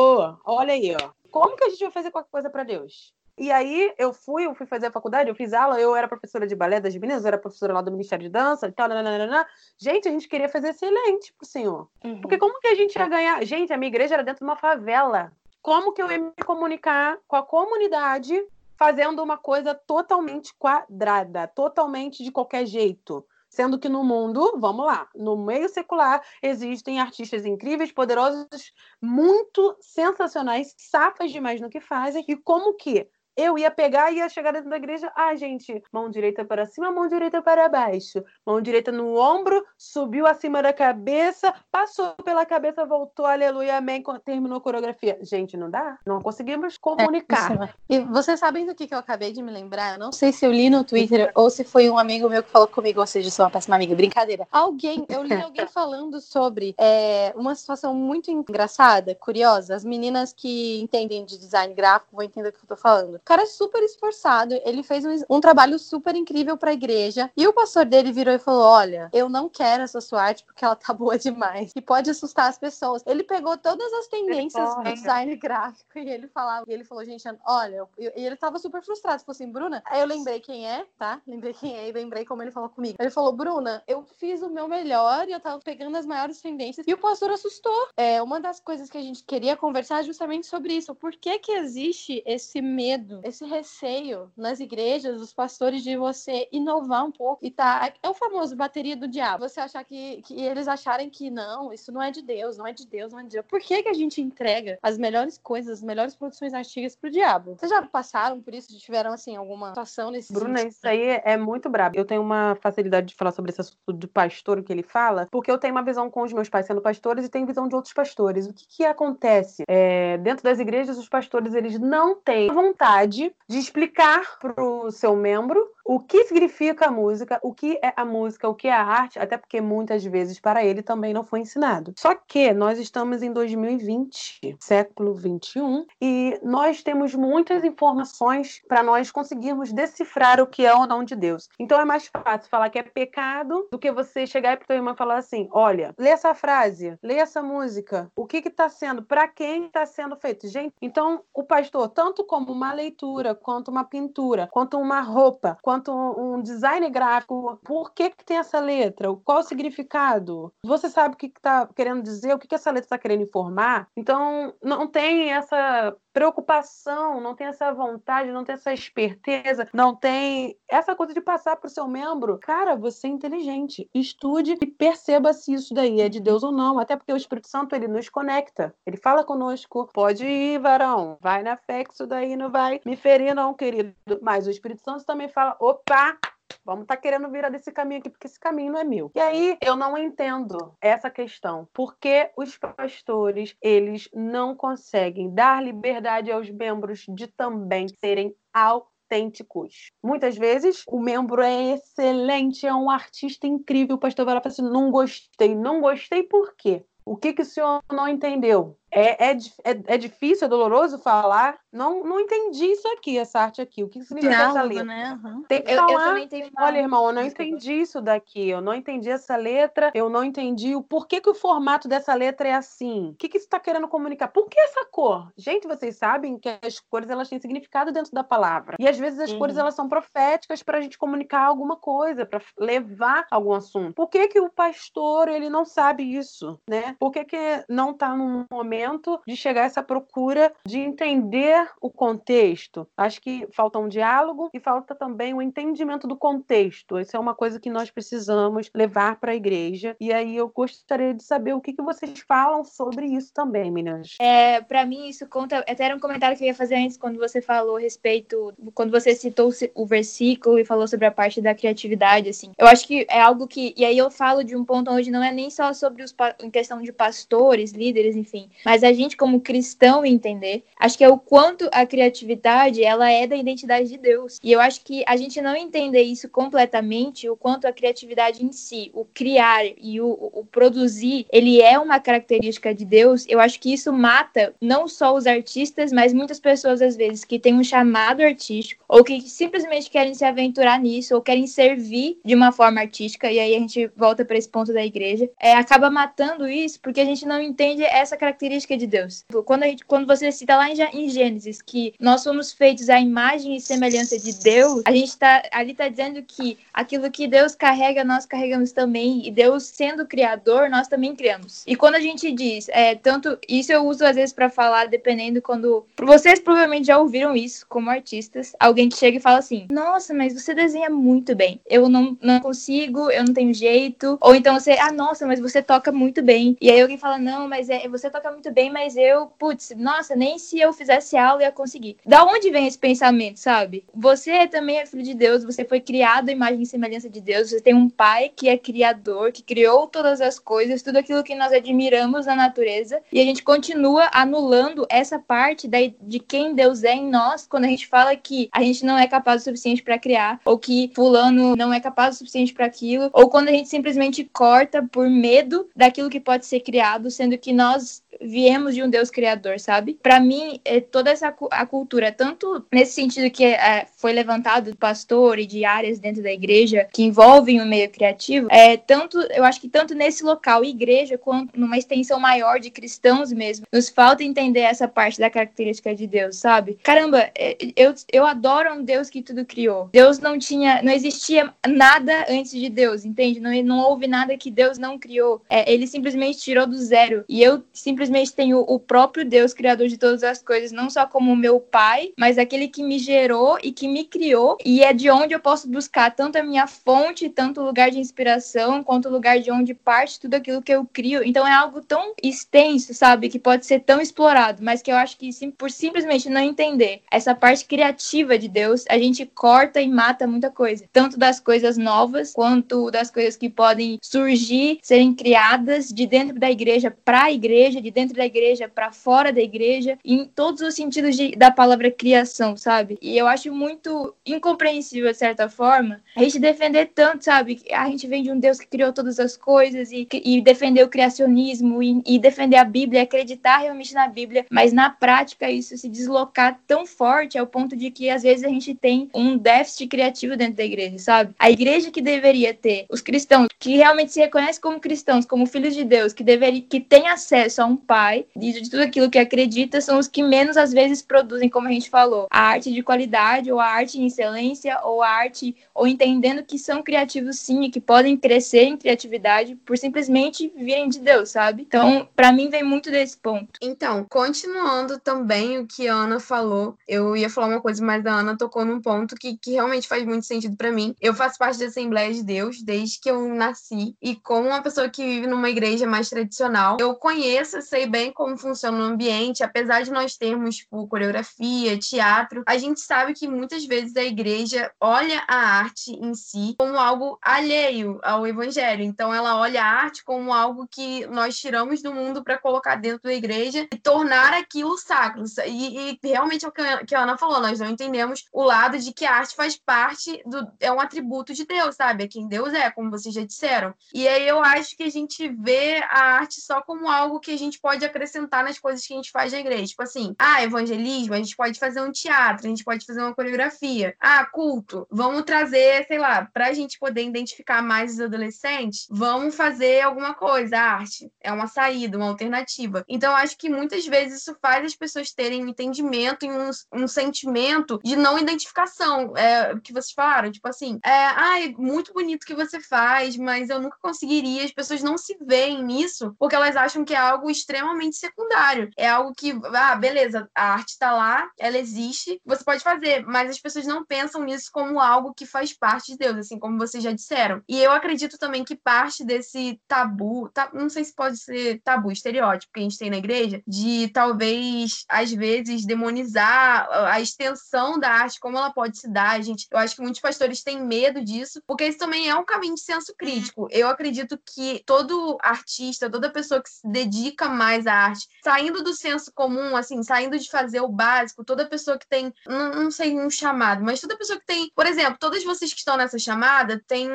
olha aí, ó. Como que a gente vai fazer qualquer coisa para Deus? E aí eu fui, eu fui fazer a faculdade, eu fiz aula, eu era professora de balé das meninas, eu era professora lá do Ministério de Dança e tal, nananana. Gente, a gente queria fazer excelente pro Senhor. Porque como que a gente ia ganhar? Gente, a minha igreja era dentro de uma favela. Como que eu ia me comunicar com a comunidade fazendo uma coisa totalmente quadrada, totalmente de qualquer jeito? Sendo que no mundo, vamos lá, no meio secular existem artistas incríveis, poderosos, muito sensacionais, safas demais no que fazem, e como que eu ia pegar e ia chegar dentro da igreja. Ah, gente, mão direita para cima, mão direita para baixo. Mão direita no ombro, subiu acima da cabeça, passou pela cabeça, voltou, aleluia, amém, terminou a coreografia. Gente, não dá? Não conseguimos comunicar. É, e vocês sabem do que, que eu acabei de me lembrar? Eu não sei se eu li no Twitter ou se foi um amigo meu que falou comigo, ou seja, sou uma péssima amiga. Brincadeira. Alguém, eu li (laughs) alguém falando sobre é, uma situação muito engraçada, curiosa. As meninas que entendem de design gráfico vão entender o que eu tô falando. O cara é super esforçado, ele fez um, um trabalho super incrível para a igreja. E o pastor dele virou e falou: Olha, eu não quero essa sua arte porque ela tá (laughs) boa demais e pode assustar as pessoas. Ele pegou todas as tendências do design gráfico e ele falava, e ele falou: Gente, olha, e ele tava super frustrado. Falou assim: Bruna, aí eu lembrei quem é, tá? Lembrei quem é e lembrei como ele falou comigo. Ele falou: Bruna, eu fiz o meu melhor e eu tava pegando as maiores tendências e o pastor assustou. É uma das coisas que a gente queria conversar é justamente sobre isso. Por que que existe esse medo? Medo, esse receio nas igrejas, os pastores, de você inovar um pouco e tá. É o famoso bateria do diabo. Você achar que, que eles acharem que não, isso não é de Deus, não é de Deus, não é de Deus. Por que, que a gente entrega as melhores coisas, as melhores produções artísticas pro diabo? Vocês já passaram por isso? Tiveram, assim, alguma situação nesse Bruna, sentido? isso aí é muito brabo. Eu tenho uma facilidade de falar sobre esse assunto do pastor que ele fala, porque eu tenho uma visão com os meus pais sendo pastores e tenho visão de outros pastores. O que, que acontece? É, dentro das igrejas, os pastores eles não têm vontade de explicar para o seu membro o que significa a música, o que é a música, o que é a arte, até porque muitas vezes para ele também não foi ensinado. Só que nós estamos em 2020, século 21, e nós temos muitas informações para nós conseguirmos decifrar o que é ou não de Deus. Então é mais fácil falar que é pecado do que você chegar para tua irmã falar assim: olha, lê essa frase, lê essa música, o que está sendo, para quem está sendo feito. Gente, então o pastor, tanto como uma leitura, quanto uma pintura, quanto uma roupa, quanto um design gráfico, por que, que tem essa letra? Qual o significado? Você sabe o que está querendo dizer? O que, que essa letra está querendo informar? Então, não tem essa preocupação, não tem essa vontade, não tem essa esperteza, não tem essa coisa de passar para o seu membro. Cara, você é inteligente. Estude e perceba se isso daí é de Deus ou não. Até porque o Espírito Santo ele nos conecta. Ele fala conosco. Pode ir, varão. Vai na fé que isso daí não vai me ferir, não, querido. Mas o Espírito Santo também fala: opa, Vamos estar tá querendo virar desse caminho aqui, porque esse caminho não é meu. E aí eu não entendo essa questão. Porque os pastores, eles não conseguem dar liberdade aos membros de também serem autênticos. Muitas vezes o membro é excelente, é um artista incrível, o pastor vai lá e fala assim: não gostei. Não gostei por quê? O que, que o senhor não entendeu? É, é, é, é, difícil, é doloroso falar. Não, não entendi isso aqui, essa arte aqui. O que significa Diálogo, essa letra? Né? Uhum. Tem que eu, falar. Eu também tenho uma... Olha, irmão, eu não entendi isso daqui. Eu não entendi essa letra. Eu não entendi o porquê que o formato dessa letra é assim. O que, que isso está querendo comunicar? Por que essa cor? Gente, vocês sabem que as cores elas têm significado dentro da palavra. E às vezes as uhum. cores elas são proféticas para a gente comunicar alguma coisa, para levar algum assunto. Por que, que o pastor ele não sabe isso, né? Por que, que não está no momento de chegar essa procura de entender o contexto. Acho que falta um diálogo e falta também o um entendimento do contexto. Isso é uma coisa que nós precisamos levar para a igreja. E aí eu gostaria de saber o que, que vocês falam sobre isso também, meninas. É, para mim isso conta. Até era um comentário que eu ia fazer antes quando você falou a respeito, quando você citou o versículo e falou sobre a parte da criatividade, assim. Eu acho que é algo que e aí eu falo de um ponto onde não é nem só sobre os em questão de pastores, líderes, enfim, mas a gente como cristão entender, acho que é o quanto a criatividade ela é da identidade de Deus. E eu acho que a gente não entender isso completamente, o quanto a criatividade em si, o criar e o, o produzir, ele é uma característica de Deus, eu acho que isso mata não só os artistas, mas muitas pessoas às vezes que têm um chamado artístico ou que simplesmente querem se aventurar nisso ou querem servir de uma forma artística, e aí a gente volta para esse ponto da igreja, é, acaba matando isso porque a gente não entende essa característica característica de Deus. Quando, a gente, quando você cita lá em Gênesis que nós somos feitos à imagem e semelhança de Deus, a gente tá ali tá dizendo que aquilo que Deus carrega, nós carregamos também, e Deus sendo criador, nós também criamos. E quando a gente diz, é, tanto isso eu uso às vezes para falar, dependendo quando vocês provavelmente já ouviram isso como artistas, alguém que chega e fala assim: "Nossa, mas você desenha muito bem. Eu não, não consigo, eu não tenho jeito". Ou então você: "Ah, nossa, mas você toca muito bem". E aí alguém fala: "Não, mas é, você toca muito bem, mas eu, putz, nossa, nem se eu fizesse aula ia conseguir". Da onde vem esse pensamento, sabe? Você também é filho de Deus, você foi criado à imagem e semelhança de Deus, você tem um pai que é criador, que criou todas as coisas, tudo aquilo que nós admiramos na natureza, e a gente continua anulando essa parte da, de quem Deus é em nós quando a gente fala que a gente não é capaz o suficiente para criar, ou que fulano não é capaz o suficiente para aquilo, ou quando a gente simplesmente corta por medo daquilo que pode ser criado, sendo que nós viemos de um Deus criador, sabe? Para mim, é toda essa a cultura, tanto nesse sentido que é, foi levantado do pastor e de áreas dentro da igreja que envolvem o meio criativo, é tanto, eu acho que tanto nesse local, igreja, quanto numa extensão maior de cristãos mesmo, nos falta entender essa parte da característica de Deus, sabe? Caramba, é, eu, eu adoro um Deus que tudo criou. Deus não tinha, não existia nada antes de Deus, entende? Não, não houve nada que Deus não criou. É, ele simplesmente tirou do zero. E eu simplesmente simplesmente tenho o próprio Deus, criador de todas as coisas, não só como meu pai, mas aquele que me gerou e que me criou, e é de onde eu posso buscar tanto a minha fonte, tanto o lugar de inspiração, quanto o lugar de onde parte tudo aquilo que eu crio. Então é algo tão extenso, sabe, que pode ser tão explorado, mas que eu acho que por simplesmente não entender essa parte criativa de Deus, a gente corta e mata muita coisa, tanto das coisas novas quanto das coisas que podem surgir, serem criadas de dentro da igreja para a igreja, de dentro da igreja para fora da igreja, em todos os sentidos de, da palavra criação, sabe? E eu acho muito incompreensível, de certa forma, a gente defender tanto, sabe? A gente vem de um Deus que criou todas as coisas e, e defender o criacionismo e, e defender a Bíblia, acreditar realmente na Bíblia, mas na prática isso se deslocar tão forte ao ponto de que às vezes a gente tem um déficit criativo dentro da igreja, sabe? A igreja que deveria ter os cristãos que realmente se reconhecem como cristãos, como filhos de Deus, que deveria que tem acesso a um pai, de, de tudo aquilo que acredita, são os que menos às vezes produzem, como a gente falou, a arte de qualidade, ou a arte em excelência, ou a arte, ou entendendo que são criativos sim, e que podem crescer em criatividade por simplesmente virem de Deus, sabe? Então, para mim, vem muito desse ponto. Então, continuando também o que a Ana falou, eu ia falar uma coisa, mas a Ana tocou num ponto que, que realmente faz muito sentido para mim. Eu faço parte da Assembleia de Deus desde que eu nasci, e como uma pessoa que vive numa igreja mais tradicional, eu conheço sei bem como funciona o ambiente, apesar de nós termos tipo, coreografia, teatro, a gente sabe que muitas vezes a igreja olha a arte em si como algo alheio ao evangelho. Então ela olha a arte como algo que nós tiramos do mundo para colocar dentro da igreja e tornar aquilo sacro. E, e realmente é o que a Ana falou, nós não entendemos o lado de que a arte faz parte do é um atributo de Deus, sabe? É quem Deus é, como vocês já disseram. E aí eu acho que a gente vê a arte só como algo que a gente pode acrescentar nas coisas que a gente faz na igreja. Tipo assim, ah, evangelismo, a gente pode fazer um teatro, a gente pode fazer uma coreografia. Ah, culto, vamos trazer, sei lá, para a gente poder identificar mais os adolescentes, vamos fazer alguma coisa, arte. É uma saída, uma alternativa. Então, acho que muitas vezes isso faz as pessoas terem um entendimento e um, um sentimento de não identificação. É, que vocês falaram, tipo assim, é, ai, muito bonito que você faz, mas eu nunca conseguiria. As pessoas não se veem nisso porque elas acham que é algo extremamente extremamente secundário. É algo que, ah, beleza, a arte está lá, ela existe, você pode fazer, mas as pessoas não pensam nisso como algo que faz parte de Deus, assim como vocês já disseram. E eu acredito também que parte desse tabu, tá, não sei se pode ser tabu, estereótipo que a gente tem na igreja, de talvez, às vezes, demonizar a extensão da arte, como ela pode se dar. Gente, eu acho que muitos pastores têm medo disso, porque isso também é um caminho de senso crítico. Eu acredito que todo artista, toda pessoa que se dedica mais a arte, saindo do senso comum, assim, saindo de fazer o básico, toda pessoa que tem, não, não sei um chamado, mas toda pessoa que tem, por exemplo, todas vocês que estão nessa chamada tem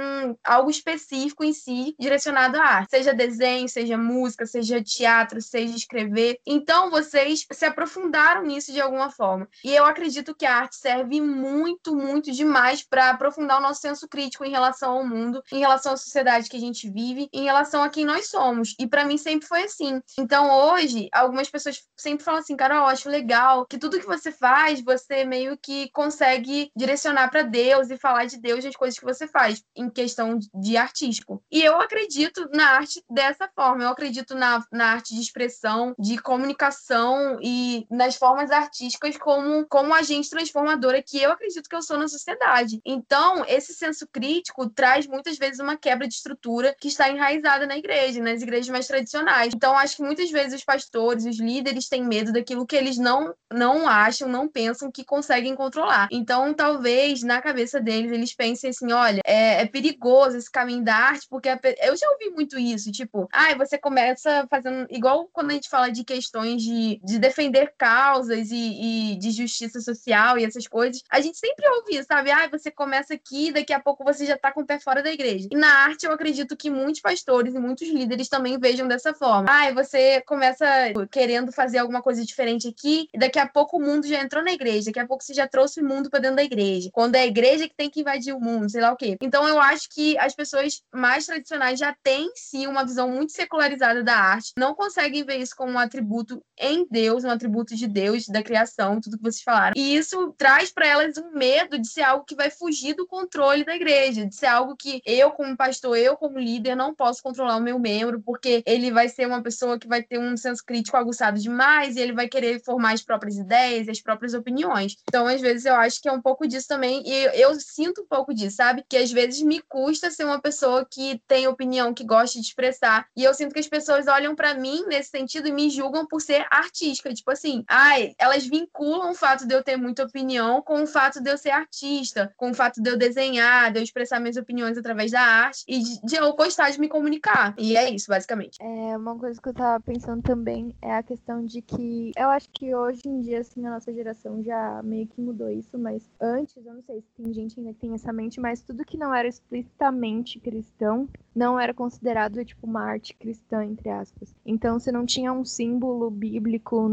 algo específico em si direcionado à arte, seja desenho, seja música, seja teatro, seja escrever. Então vocês se aprofundaram nisso de alguma forma. E eu acredito que a arte serve muito, muito demais para aprofundar o nosso senso crítico em relação ao mundo, em relação à sociedade que a gente vive, em relação a quem nós somos. E para mim sempre foi assim. Então hoje, algumas pessoas sempre falam assim, cara, eu acho legal que tudo que você faz, você meio que consegue direcionar para Deus e falar de Deus nas coisas que você faz, em questão de artístico. E eu acredito na arte dessa forma, eu acredito na, na arte de expressão, de comunicação e nas formas artísticas como, como agente transformadora que eu acredito que eu sou na sociedade. Então, esse senso crítico traz muitas vezes uma quebra de estrutura que está enraizada na igreja, nas igrejas mais tradicionais. Então, acho que muitas vezes os pastores, os líderes têm medo daquilo que eles não, não acham, não pensam que conseguem controlar. Então, talvez na cabeça deles eles pensem assim: olha, é, é perigoso esse caminho da arte, porque eu já ouvi muito isso, tipo, ai, ah, você começa fazendo igual quando a gente fala de questões de, de defender causas e, e de justiça social e essas coisas, a gente sempre ouve sabe? Ah, você começa aqui, daqui a pouco você já tá com o pé fora da igreja. E na arte, eu acredito que muitos pastores e muitos líderes também vejam dessa forma. Ah, você começa querendo fazer alguma coisa diferente aqui, e daqui a pouco o mundo já entrou na igreja, daqui a pouco você já trouxe o mundo para dentro da igreja. Quando é a igreja que tem que invadir o mundo, sei lá o quê. Então, eu acho que as pessoas mais tradicionais já têm, sim, uma visão muito secularizada da arte, não conseguem ver isso como um atributo em Deus, um atributo de Deus, da criação, tudo que vocês falaram. E isso traz para elas um medo de ser algo que vai fugir do controle da igreja, de ser algo que eu, como pastor, eu, como líder, não posso controlar o meu membro, porque ele vai ser uma pessoa que vai ter um senso crítico aguçado demais e ele vai querer formar as próprias ideias, as próprias opiniões. Então, às vezes, eu acho que é um pouco disso também, e eu sinto um pouco disso, sabe? Que às vezes me custa ser uma pessoa que tem opinião, que gosta de expressar, e eu sinto que as pessoas olham para mim nesse sentido e me julgam por ser artística. Tipo assim, ai, elas vinculam o fato de eu ter muita opinião com o fato de eu ser artista, com o fato de eu desenhar, de eu expressar minhas opiniões através da arte e de eu gostar de me comunicar. E é isso, basicamente. É, uma coisa que eu tava pensando também é a questão de que eu acho que hoje em dia, assim, a nossa geração já meio que mudou isso, mas antes, eu não sei se tem gente ainda que tem essa mente, mas tudo que não era explicitamente cristão não era considerado tipo uma arte cristã entre aspas. Então, se não tinha um símbolo bíblico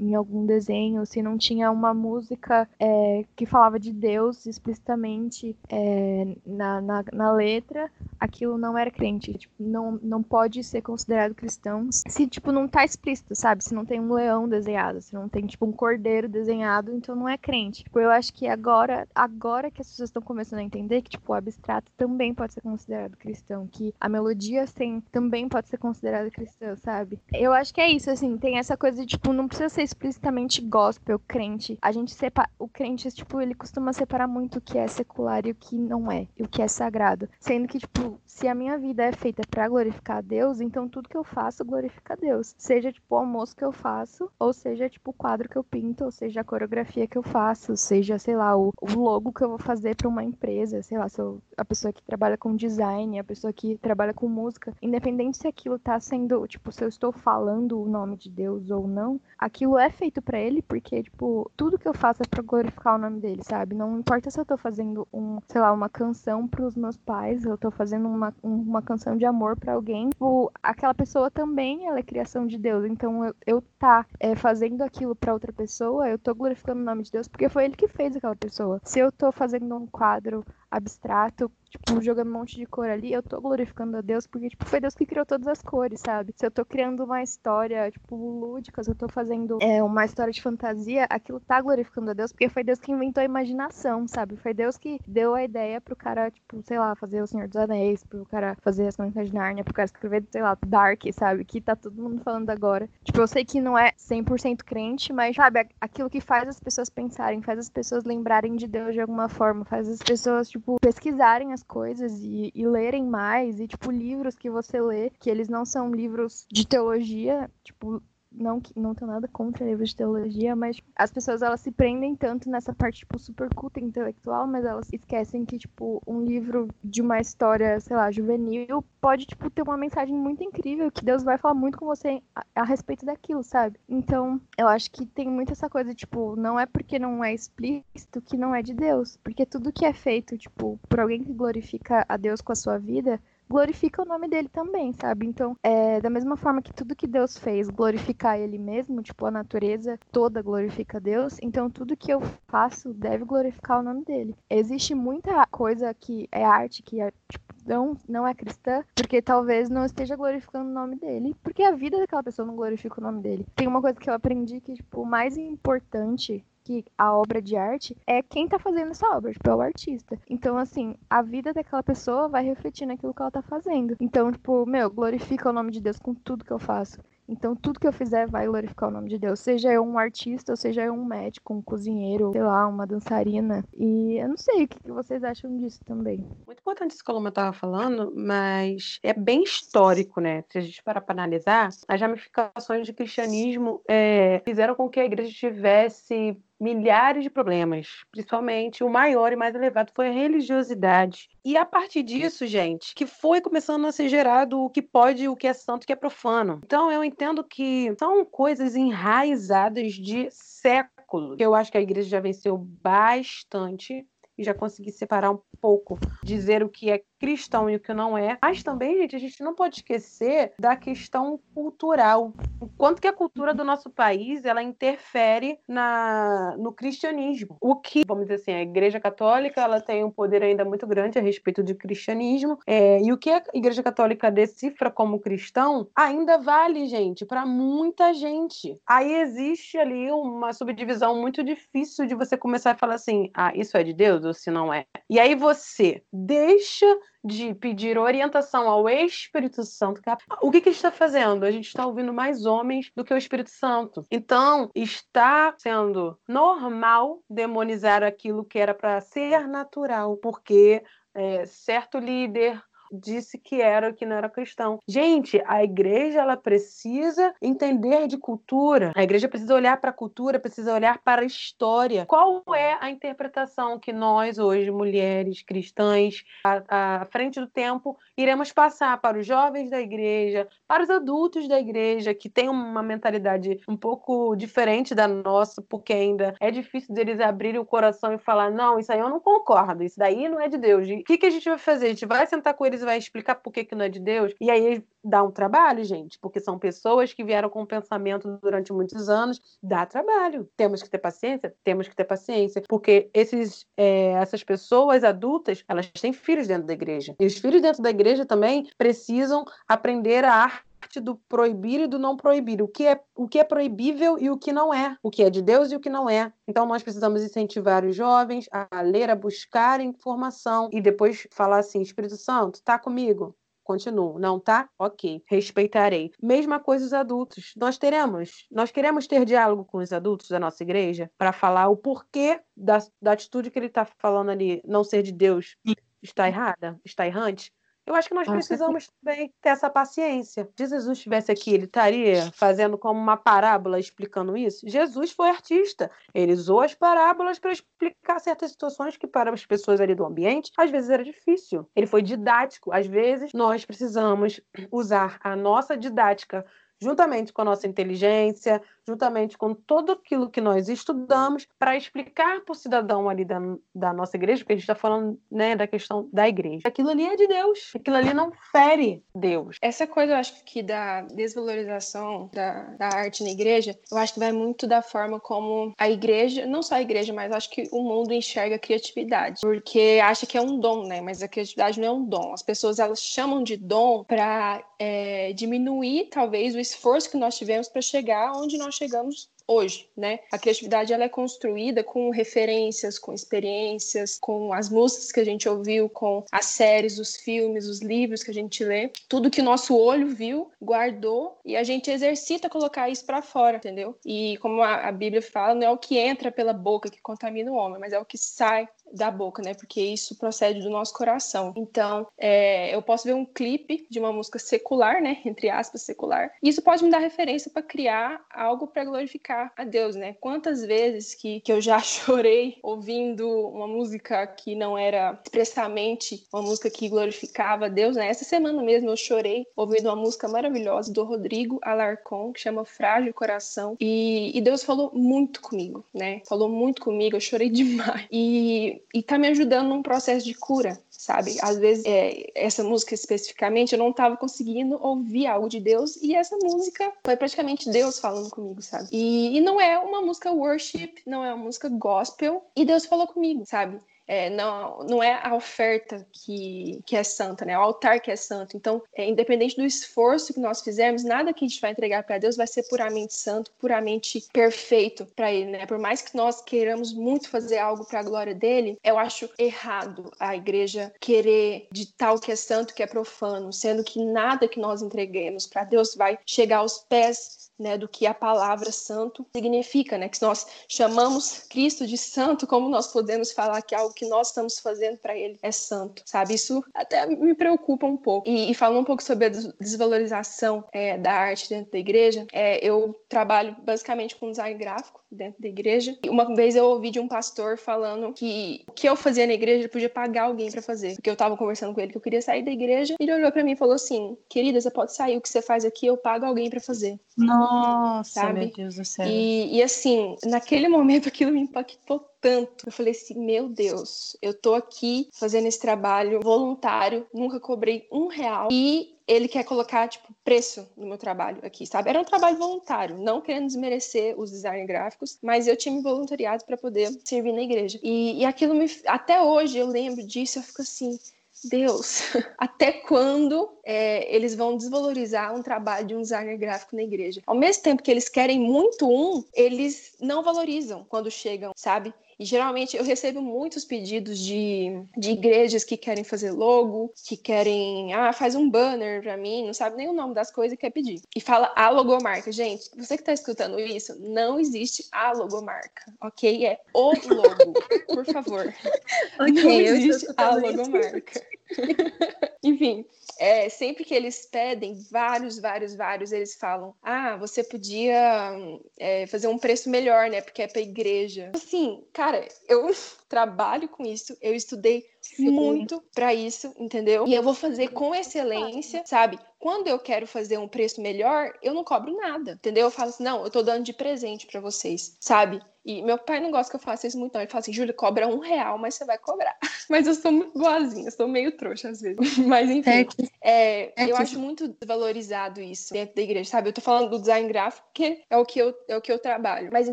em algum desenho, se não tinha uma música é, que falava de Deus explicitamente é, na, na, na, letra, aquilo não era crente. Tipo, não, não pode ser considerado cristão se tipo não tá explícito, sabe? Se não tem um leão desenhado, se não tem tipo um cordeiro desenhado, então não é crente. Tipo, eu acho que agora, agora que as pessoas estão começando a entender que tipo o abstrato também pode ser considerado cristão que a melodia assim, também pode ser considerada cristã, sabe? Eu acho que é isso, assim, tem essa coisa de, tipo, não precisa ser explicitamente gospel, crente. A gente separa. O crente, tipo, ele costuma separar muito o que é secular e o que não é, e o que é sagrado. Sendo que, tipo, se a minha vida é feita para glorificar a Deus, então tudo que eu faço glorifica a Deus. Seja, tipo, o almoço que eu faço, ou seja, tipo, o quadro que eu pinto, ou seja, a coreografia que eu faço, seja, sei lá, o, o logo que eu vou fazer para uma empresa, sei lá, sou a pessoa que trabalha com design, a pessoa que trabalha com música, independente se aquilo tá sendo, tipo, se eu estou falando o nome de Deus ou não, aquilo é feito para ele, porque, tipo, tudo que eu faço é pra glorificar o nome dele, sabe? Não importa se eu tô fazendo um, sei lá, uma canção pros meus pais, eu tô fazendo uma, uma canção de amor para alguém, tipo, aquela pessoa também, ela é criação de Deus, então eu, eu tá é, fazendo aquilo para outra pessoa, eu tô glorificando o nome de Deus, porque foi ele que fez aquela pessoa. Se eu tô fazendo um quadro abstrato tipo, jogando um monte de cor ali, eu tô glorificando a Deus, porque, tipo, foi Deus que criou todas as cores, sabe? Se eu tô criando uma história, tipo, lúdica, se eu tô fazendo é, uma história de fantasia, aquilo tá glorificando a Deus, porque foi Deus que inventou a imaginação, sabe? Foi Deus que deu a ideia pro cara, tipo, sei lá, fazer o Senhor dos Anéis, pro cara fazer as Crônicas de Nárnia, pro cara escrever, sei lá, Dark, sabe? Que tá todo mundo falando agora. Tipo, eu sei que não é 100% crente, mas, sabe, aquilo que faz as pessoas pensarem, faz as pessoas lembrarem de Deus de alguma forma, faz as pessoas, tipo, pesquisarem as coisas e, e, lerem mais. E, tipo, livros que você lê, que eles não são livros de teologia, tipo, não não tenho nada contra livros de teologia, mas as pessoas elas se prendem tanto nessa parte tipo super culta intelectual, mas elas esquecem que tipo um livro de uma história, sei lá, juvenil pode tipo ter uma mensagem muito incrível que Deus vai falar muito com você a, a respeito daquilo, sabe? Então, eu acho que tem muito essa coisa tipo, não é porque não é explícito que não é de Deus, porque tudo que é feito tipo por alguém que glorifica a Deus com a sua vida, glorifica o nome dele também, sabe? Então, é, da mesma forma que tudo que Deus fez glorificar ele mesmo, tipo, a natureza toda glorifica Deus, então tudo que eu faço deve glorificar o nome dele. Existe muita coisa que é arte, que é, tipo, não, não é cristã, porque talvez não esteja glorificando o nome dele, porque a vida daquela pessoa não glorifica o nome dele. Tem uma coisa que eu aprendi que, tipo, o mais importante que a obra de arte é quem tá fazendo essa obra, tipo, é o artista. Então, assim, a vida daquela pessoa vai refletir naquilo que ela tá fazendo. Então, tipo, meu, glorifica o nome de Deus com tudo que eu faço. Então, tudo que eu fizer vai glorificar o nome de Deus. Seja eu um artista, ou seja eu um médico, um cozinheiro, sei lá, uma dançarina. E eu não sei o que vocês acham disso também. Muito importante isso que a Luma estava falando, mas é bem histórico, né? Se a gente parar para analisar, as ramificações de cristianismo é, fizeram com que a igreja tivesse milhares de problemas, principalmente o maior e mais elevado foi a religiosidade. E a partir disso, gente, que foi começando a ser gerado o que pode, o que é santo, o que é profano. Então eu entendo que são coisas enraizadas de séculos. Eu acho que a igreja já venceu bastante e já consegui separar um pouco, dizer o que é cristão e o que não é. Mas também, gente, a gente não pode esquecer da questão cultural. O quanto que a cultura do nosso país ela interfere na, no cristianismo. O que, vamos dizer assim, a Igreja Católica ela tem um poder ainda muito grande a respeito do cristianismo. É, e o que a Igreja Católica decifra como cristão ainda vale, gente, para muita gente. Aí existe ali uma subdivisão muito difícil de você começar a falar assim: ah, isso é de Deus ou se não é. E aí você deixa de pedir orientação ao Espírito Santo. O que, que está fazendo? A gente está ouvindo mais homens do que o Espírito Santo. Então, está sendo normal demonizar aquilo que era para ser natural, porque é, certo líder disse que era que não era cristão. Gente, a igreja ela precisa entender de cultura. A igreja precisa olhar para a cultura, precisa olhar para a história. Qual é a interpretação que nós hoje, mulheres cristãs, à, frente do tempo, iremos passar para os jovens da igreja, para os adultos da igreja que têm uma mentalidade um pouco diferente da nossa, porque ainda é difícil deles abrirem o coração e falar: "Não, isso aí eu não concordo, isso daí não é de Deus". O que que a gente vai fazer? A gente vai sentar com eles vai explicar por que, que não é de Deus. E aí dá um trabalho, gente, porque são pessoas que vieram com pensamento durante muitos anos. Dá trabalho. Temos que ter paciência? Temos que ter paciência. Porque esses, é, essas pessoas adultas, elas têm filhos dentro da igreja. E os filhos dentro da igreja também precisam aprender a arte parte do proibir e do não proibir. O que é, o que é proibível e o que não é. O que é de Deus e o que não é. Então, nós precisamos incentivar os jovens a ler, a buscar informação e depois falar assim: Espírito Santo, tá comigo? Continuo. Não tá? Ok. Respeitarei. Mesma coisa os adultos. Nós teremos, nós queremos ter diálogo com os adultos da nossa igreja para falar o porquê da, da atitude que ele está falando ali, não ser de Deus, está errada, está errante. Eu acho que nós precisamos também ter essa paciência. Se Jesus estivesse aqui, ele estaria fazendo como uma parábola explicando isso? Jesus foi artista. Ele usou as parábolas para explicar certas situações que, para as pessoas ali do ambiente, às vezes era difícil. Ele foi didático. Às vezes, nós precisamos usar a nossa didática juntamente com a nossa inteligência, juntamente com tudo aquilo que nós estudamos, para explicar para o cidadão ali da, da nossa igreja, porque a gente está falando né, da questão da igreja. Aquilo ali é de Deus, aquilo ali não fere Deus. Essa coisa, eu acho que da desvalorização da, da arte na igreja, eu acho que vai muito da forma como a igreja, não só a igreja, mas acho que o mundo enxerga a criatividade, porque acha que é um dom, né? Mas a criatividade não é um dom. As pessoas elas chamam de dom para é, diminuir talvez o esforço que nós tivemos para chegar onde nós chegamos hoje, né? A criatividade ela é construída com referências, com experiências, com as músicas que a gente ouviu, com as séries, os filmes, os livros que a gente lê, tudo que o nosso olho viu, guardou e a gente exercita colocar isso para fora, entendeu? E como a, Bíblia fala, não é o que entra pela boca que contamina o homem, mas é o que sai da boca, né? Porque isso procede do nosso coração. Então, é, eu posso ver um clipe de uma música secular, né? Entre aspas, secular. E isso pode me dar referência para criar algo para glorificar a Deus, né? Quantas vezes que, que eu já (laughs) chorei ouvindo uma música que não era expressamente uma música que glorificava a Deus, né? Essa semana mesmo eu chorei ouvindo uma música maravilhosa do Rodrigo Alarcon, que chama Frágil Coração. E, e Deus falou muito comigo, né? Falou muito comigo, eu chorei (laughs) demais. E e tá me ajudando num processo de cura, sabe? Às vezes, é, essa música especificamente, eu não estava conseguindo ouvir algo de Deus e essa música foi praticamente Deus falando comigo, sabe? E, e não é uma música worship, não é uma música gospel, e Deus falou comigo, sabe? É, não, não é a oferta que, que é santa, né? É o altar que é santo. Então, é, independente do esforço que nós fizermos, nada que a gente vai entregar para Deus vai ser puramente santo, puramente perfeito para Ele, né? Por mais que nós queiramos muito fazer algo para a glória dele, eu acho errado a igreja querer ditar o que é santo, o que é profano, sendo que nada que nós entreguemos para Deus vai chegar aos pés né, do que a palavra santo significa, né? Que nós chamamos Cristo de santo, como nós podemos falar que algo que nós estamos fazendo para ele é santo, sabe? Isso até me preocupa um pouco. E, e falando um pouco sobre a desvalorização é, da arte dentro da igreja, é, eu trabalho basicamente com design gráfico dentro da igreja. E uma vez eu ouvi de um pastor falando que o que eu fazia na igreja eu podia pagar alguém para fazer, porque eu tava conversando com ele que eu queria sair da igreja. E ele olhou para mim e falou assim: "Querida, você pode sair, o que você faz aqui eu pago alguém para fazer". Nossa, sabe? meu Deus do céu. E, e assim, naquele momento (laughs) aquilo me impactou tanto. Eu falei assim, meu Deus, eu tô aqui fazendo esse trabalho voluntário, nunca cobrei um real e ele quer colocar, tipo, preço no meu trabalho aqui, sabe? Era um trabalho voluntário, não querendo desmerecer os designers gráficos, mas eu tinha me voluntariado para poder servir na igreja. E, e aquilo me. Até hoje eu lembro disso, eu fico assim. Deus, (laughs) até quando é, eles vão desvalorizar um trabalho de um designer gráfico na igreja? Ao mesmo tempo que eles querem muito um, eles não valorizam quando chegam, sabe? E geralmente eu recebo muitos pedidos de, de igrejas que querem fazer logo, que querem, ah, faz um banner para mim, não sabe nem o nome das coisas e quer pedir. E fala a logomarca. Gente, você que tá escutando isso, não existe a logomarca, ok? É o logo, por favor. (laughs) okay, não existe a logomarca. (laughs) Enfim, é, sempre que eles pedem, vários, vários, vários, eles falam: Ah, você podia é, fazer um preço melhor, né? Porque é pra igreja. Assim, cara, eu (laughs) trabalho com isso, eu estudei muito para isso, entendeu? E eu vou fazer com excelência, sabe? Quando eu quero fazer um preço melhor, eu não cobro nada, entendeu? Eu falo assim: não, eu tô dando de presente para vocês, sabe? E meu pai não gosta que eu faça isso muito, não. Ele fala assim, Júlia, cobra um real, mas você vai cobrar. (laughs) Mas eu sou muito boazinha, eu sou meio trouxa às vezes. (laughs) Mas enfim, é é, é eu acho muito valorizado isso dentro da igreja, sabe? Eu tô falando do design gráfico, que é o que eu, é o que eu trabalho. Mas em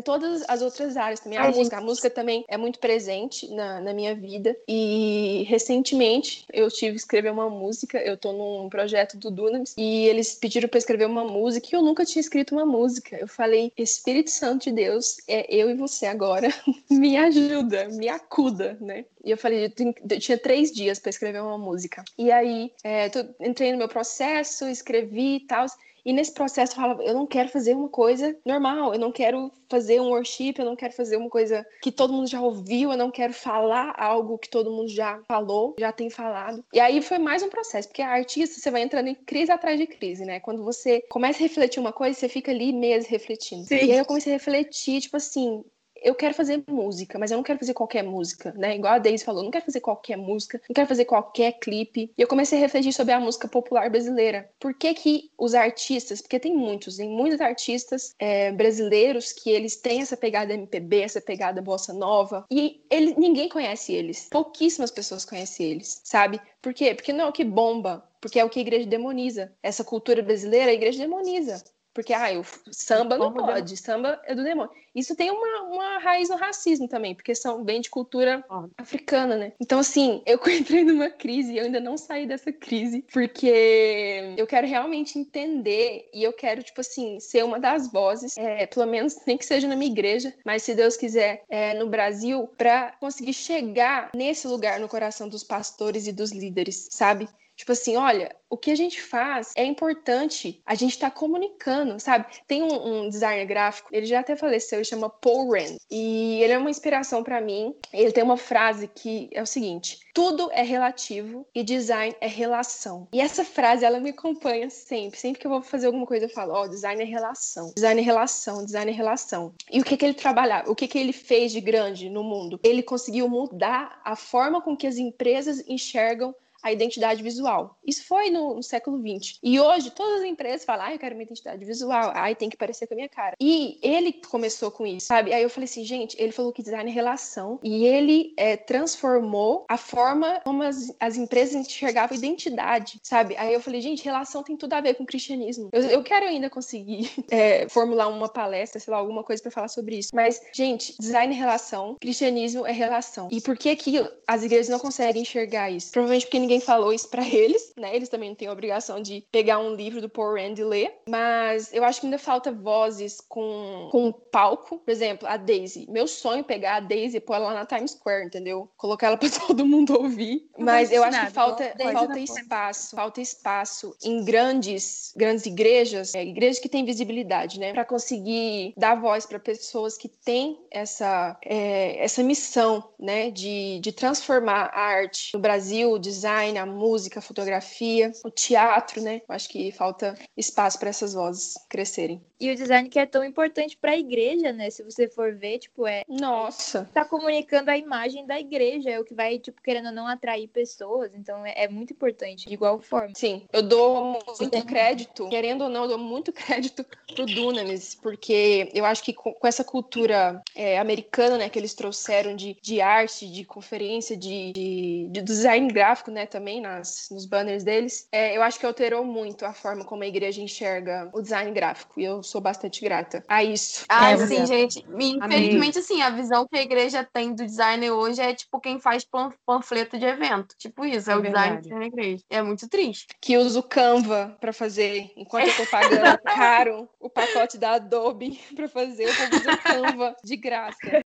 todas as outras áreas também. A, a música, gente... a música também é muito presente na, na minha vida. E recentemente eu tive que escrever uma música. Eu tô num projeto do Dunamis e eles pediram para escrever uma música e eu nunca tinha escrito uma música. Eu falei, Espírito Santo de Deus, é eu e você agora, (laughs) me ajuda, me acuda, né? E eu falei, eu, eu tinha três dias para escrever uma música. E aí, é, tô, entrei no meu processo, escrevi e tal. E nesse processo eu falava, eu não quero fazer uma coisa normal, eu não quero fazer um worship, eu não quero fazer uma coisa que todo mundo já ouviu, eu não quero falar algo que todo mundo já falou, já tem falado. E aí foi mais um processo, porque a artista você vai entrando em crise atrás de crise, né? Quando você começa a refletir uma coisa, você fica ali meses refletindo. Sim. E aí eu comecei a refletir, tipo assim, eu quero fazer música, mas eu não quero fazer qualquer música, né? Igual a Daisy falou, não quero fazer qualquer música, não quero fazer qualquer clipe. E eu comecei a refletir sobre a música popular brasileira. Por que que os artistas, porque tem muitos, tem muitos artistas é, brasileiros que eles têm essa pegada MPB, essa pegada bossa nova, e ele, ninguém conhece eles. Pouquíssimas pessoas conhecem eles, sabe? Por quê? Porque não é o que bomba, porque é o que a igreja demoniza. Essa cultura brasileira, a igreja demoniza. Porque, ah, o samba não pode, samba é do demônio. Isso tem uma, uma raiz no racismo também, porque são bem de cultura africana, né? Então, assim, eu (laughs) entrei numa crise e eu ainda não saí dessa crise, porque eu quero realmente entender e eu quero, tipo assim, ser uma das vozes, é, pelo menos nem que seja na minha igreja, mas se Deus quiser, é, no Brasil, para conseguir chegar nesse lugar no coração dos pastores e dos líderes, sabe? Tipo assim, olha, o que a gente faz é importante, a gente tá comunicando, sabe? Tem um, um designer gráfico, ele já até faleceu, ele chama Paul Rand, e ele é uma inspiração para mim. Ele tem uma frase que é o seguinte: tudo é relativo e design é relação. E essa frase, ela me acompanha sempre. Sempre que eu vou fazer alguma coisa, eu falo: ó, oh, design é relação. Design é relação, design é relação. E o que que ele trabalhava? O que que ele fez de grande no mundo? Ele conseguiu mudar a forma com que as empresas enxergam a identidade visual. Isso foi no, no século XX. E hoje, todas as empresas falam, ah, eu quero uma identidade visual, ai, tem que parecer com a minha cara. E ele começou com isso, sabe? Aí eu falei assim, gente, ele falou que design é relação, e ele é, transformou a forma como as, as empresas enxergavam identidade, sabe? Aí eu falei, gente, relação tem tudo a ver com cristianismo. Eu, eu quero ainda conseguir (laughs) é, formular uma palestra, sei lá, alguma coisa para falar sobre isso. Mas, gente, design é relação, cristianismo é relação. E por que que as igrejas não conseguem enxergar isso? Provavelmente porque ninguém falou isso para eles, né? Eles também não têm a obrigação de pegar um livro do Paul Rand e ler. Mas eu acho que ainda falta vozes com, com palco. Por exemplo, a Daisy. Meu sonho é pegar a Daisy e pôr ela lá na Times Square, entendeu? Colocar ela para (laughs) todo mundo ouvir. Mas eu acho que falta, falta espaço, falta espaço em grandes, grandes igrejas, é, igrejas que têm visibilidade, né? Para conseguir dar voz para pessoas que têm essa, é, essa missão, né? De, de transformar a arte no Brasil, o design, a música, a fotografia, o teatro, né? Eu acho que falta espaço para essas vozes crescerem. E o design que é tão importante para a igreja, né? Se você for ver, tipo, é. Nossa! Tá comunicando a imagem da igreja, é o que vai, tipo, querendo ou não atrair pessoas. Então é, é muito importante, de igual forma. Sim, eu dou muito crédito, querendo ou não, eu dou muito (laughs) crédito pro Dunamis, porque eu acho que com, com essa cultura é, americana, né, que eles trouxeram de, de arte, de conferência, de, de, de design gráfico, né, também nas, nos banners deles, é, eu acho que alterou muito a forma como a igreja enxerga o design gráfico. E eu sou bastante grata a isso. Ah, é, sim, gente. Infelizmente, assim, a visão que a igreja tem do design hoje é tipo quem faz panfleto de evento. Tipo isso, é, é o design que tem na igreja. É muito triste. Que usa o Canva para fazer, enquanto eu tô pagando (laughs) caro o pacote da Adobe (laughs) para fazer, eu vou usar o Canva de graça.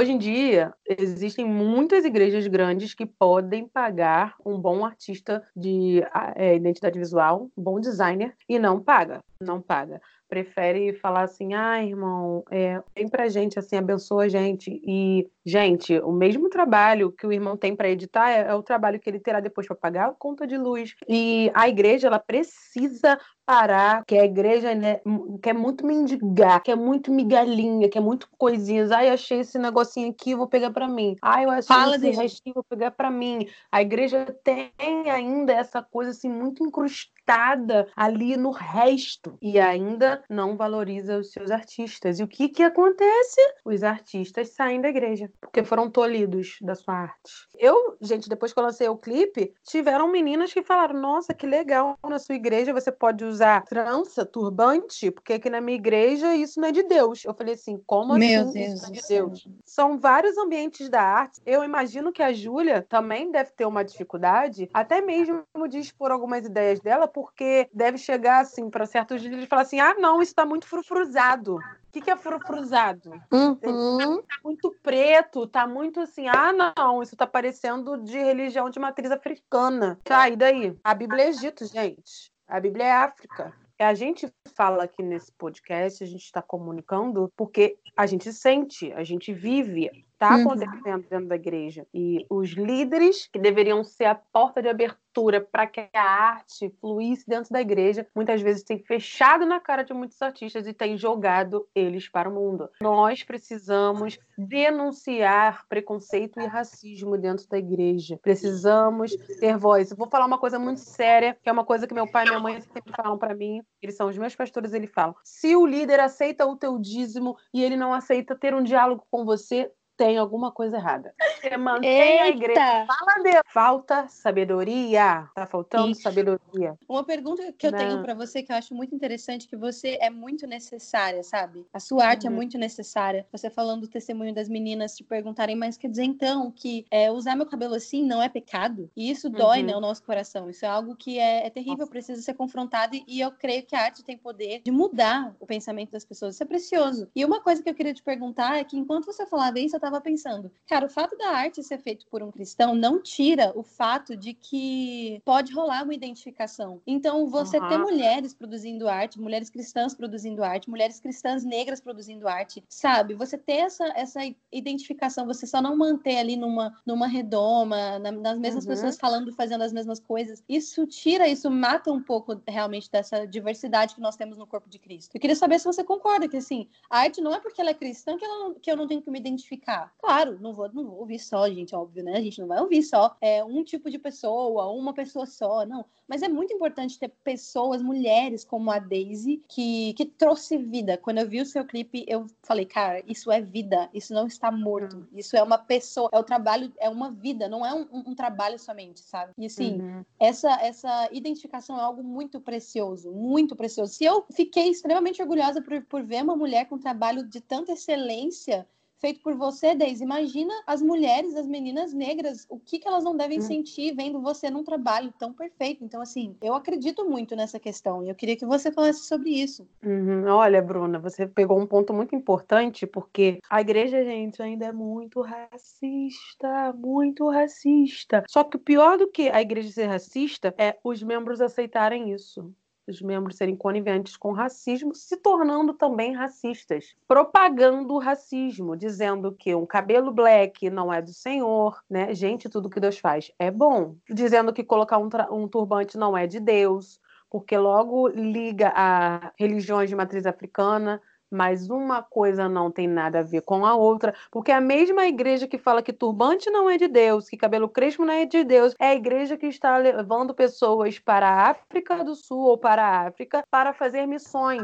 Hoje em dia, existem muitas igrejas grandes que podem pagar um bom artista de é, identidade visual, um bom designer, e não paga, não paga. Prefere falar assim, ah, irmão, é, vem pra gente, assim, abençoa a gente. E, gente, o mesmo trabalho que o irmão tem para editar é, é, o trabalho que ele terá depois para pagar a conta de luz. E a igreja, ela precisa parar, que a igreja né, quer muito mendigar, quer muito migalhinha, quer muito coisinhas. Ai, achei esse negocinho aqui, vou pegar para mim. Ai, eu achei Fala esse restinho, vou pegar para mim. A igreja tem ainda essa coisa assim muito incrustada ali no resto e ainda não valoriza os seus artistas. E o que que acontece? Os artistas saem da igreja porque foram tolhidos da sua arte. Eu, gente, depois que eu lancei o clipe, tiveram meninas que falaram: "Nossa, que legal, na sua igreja você pode usar trança, turbante, porque aqui na minha igreja isso não é de Deus. Eu falei assim, como Meu assim Deus isso não é de Deus? São vários ambientes da arte. Eu imagino que a Júlia também deve ter uma dificuldade, até mesmo de expor algumas ideias dela, porque deve chegar assim para certos líderes e falar assim: ah, não, isso está muito frufruzado. O que, que é frufruzado? Uhum. Tá muito preto, tá muito assim, ah, não, isso tá parecendo de religião de matriz africana. Tá, e daí? A Bíblia é Egito, gente. A Bíblia é África. A gente fala aqui nesse podcast, a gente está comunicando porque a gente sente, a gente vive, está uhum. acontecendo dentro da igreja. E os líderes, que deveriam ser a porta de abertura para que a arte fluísse dentro da igreja, muitas vezes têm fechado na cara de muitos artistas e têm jogado eles para o mundo. Nós precisamos denunciar preconceito e racismo dentro da igreja. Precisamos ter voz. Eu vou falar uma coisa muito séria, que é uma coisa que meu pai e minha mãe sempre falam para mim. Eles são os meus pastores, eles falam: se o líder aceita o teu dízimo e ele não aceita ter um diálogo com você, tem alguma coisa errada. Você mantém Eita. a igreja. Fala de falta sabedoria. Tá faltando Isso. sabedoria. Uma pergunta que eu Não. tenho para você que eu acho muito interessante que você é muito necessária, sabe? A sua arte é uhum. é muito necessária. Você falando do testemunho das meninas te perguntarem, mas quer dizer então que é, usar meu cabelo assim não é pecado? E isso dói, né, uhum. o nosso coração. Isso é algo que é, é terrível, Nossa. precisa ser confrontado e eu creio que a arte tem poder de mudar o pensamento das pessoas. Isso é precioso. E uma coisa que eu queria te perguntar é que enquanto você falava isso, eu tava pensando, cara, o fato da arte ser feito por um cristão não tira o fato de que pode rolar uma identificação. Então, você Uhum. ter mulheres produzindo arte, mulheres cristãs produzindo arte, mulheres cristãs negras produzindo arte, sabe? Você ter essa, essa identificação, você só não manter ali numa, numa redoma, na- nas mesmas Uhum. pessoas falando, fazendo as mesmas coisas, isso tira, isso mata um pouco realmente dessa diversidade que nós temos no corpo de Cristo. Eu queria saber se você concorda que, assim, a arte não é porque ela é cristã que, ela que eu não tenho que me identificar. Claro, não vou, não vou ouvir só, gente, óbvio, né? A gente não vai ouvir só é, um tipo de pessoa, uma pessoa só, não. Mas é muito importante ter pessoas, mulheres como a Daisy, que, que trouxe vida. Quando eu vi o seu clipe, eu falei, cara, isso é vida, isso não está morto. Isso é uma pessoa, é o trabalho, é uma vida, não é um, um- um trabalho somente, sabe? E assim, Uhum. essa, essa identificação é algo muito precioso, muito precioso. Se eu fiquei extremamente orgulhosa por, por ver uma mulher com um trabalho de tanta excelência feito por você, Deise, imagina as mulheres, as meninas negras, o que, que elas não devem Hum. sentir vendo você num trabalho tão perfeito. Então, assim, eu acredito muito nessa questão e eu queria que você falasse sobre isso. Uhum. Olha, Bruna, você pegou um ponto muito importante, porque a igreja, gente, ainda é muito racista, muito racista. Só que o pior do que a igreja ser racista é os membros aceitarem isso. Os membros serem coniventes com racismo, se tornando também racistas, propagando o racismo, dizendo que um cabelo black não é do Senhor, né? Gente, tudo que Deus faz é bom. Dizendo que colocar um, um turbante não é de Deus porque logo liga a religiões de matriz africana, mas uma coisa não tem nada a ver com a outra, porque a mesma igreja que fala que turbante não é de Deus, que cabelo crespo não é de Deus, é a igreja que está levando pessoas para a África do Sul ou para a África para fazer missões.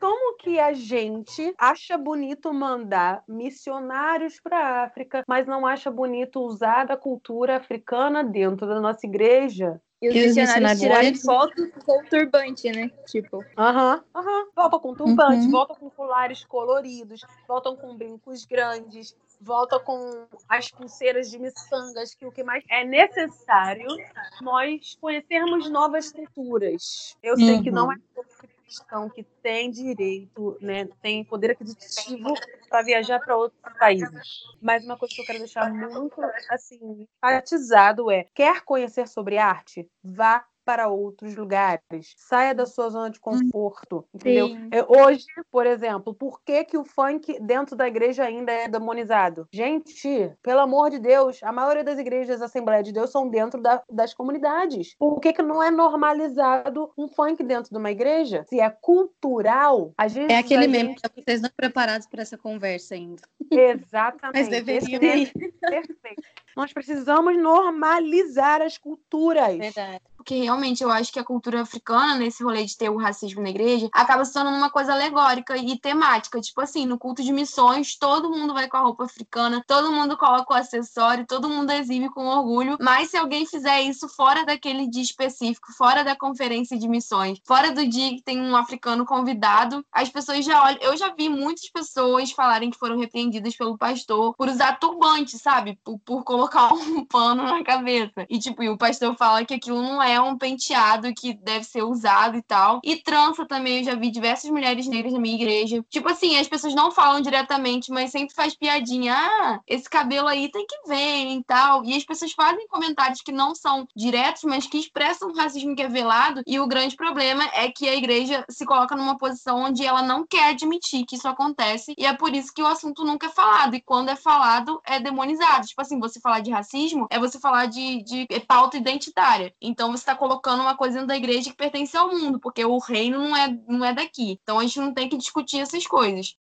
Como que a gente acha bonito mandar missionários para a África, mas não acha bonito usar da cultura africana dentro da nossa igreja? E os E os missionários tirarem missionários- foto com turbante, né? Tipo. Aham, aham. Voltam com turbante, Uhum. voltam com colares coloridos, voltam com brincos grandes, voltam com as pulseiras de miçangas, que o que mais é necessário nós conhecermos novas culturas. Eu sei que não é todo cristão que tem direito, né, tem poder aquisitivo para viajar para outros países. Mas uma coisa que eu quero deixar muito assim enfatizado é: quer conhecer sobre arte? Vá para outros lugares. Saia da sua zona de conforto, entendeu? Sim. É, Hoje, por exemplo, por que, que o funk dentro da igreja ainda é demonizado? Gente, pelo amor de Deus, a maioria das igrejas da Assembleia de Deus são dentro da- das comunidades. Por que, que não é normalizado um funk dentro de uma igreja? Se é cultural, às vezes. É aquele a gente- que vocês não preparados para essa conversa ainda. Exatamente. Mas deveriam é perfeito. Nós precisamos normalizar as culturas. Verdade. Porque realmente eu acho que a cultura africana, nesse rolê de ter o racismo na igreja, acaba se tornando uma coisa alegórica e temática. Tipo assim, no culto de missões, todo mundo vai com a roupa africana, todo mundo coloca o acessório, todo mundo exibe com orgulho. Mas se alguém fizer isso fora daquele dia específico, fora da conferência de missões, fora do dia que tem um africano convidado, as pessoas já olham. Eu já vi muitas pessoas falarem que foram repreendidas pelo pastor por usar turbante, sabe? Por, por colocar um (laughs) pano na cabeça. E, tipo, e o pastor fala que aquilo não é um penteado que deve ser usado e tal. E trança também, eu já vi diversas mulheres negras na minha igreja. Tipo assim, as pessoas não falam diretamente, mas sempre faz piadinha. Ah, esse cabelo aí tem que ver e tal. E as pessoas fazem comentários que não são diretos, mas que expressam um racismo que é velado. E o grande problema é que a igreja se coloca numa posição onde ela não quer admitir que isso acontece. E é por isso que o assunto nunca é falado. E quando é falado, é demonizado. Tipo assim, você falar de racismo é você falar de, de pauta identitária. Então você está colocando uma coisa da igreja que pertence ao mundo, porque o reino não é, não é daqui. Então a gente não tem que discutir essas coisas.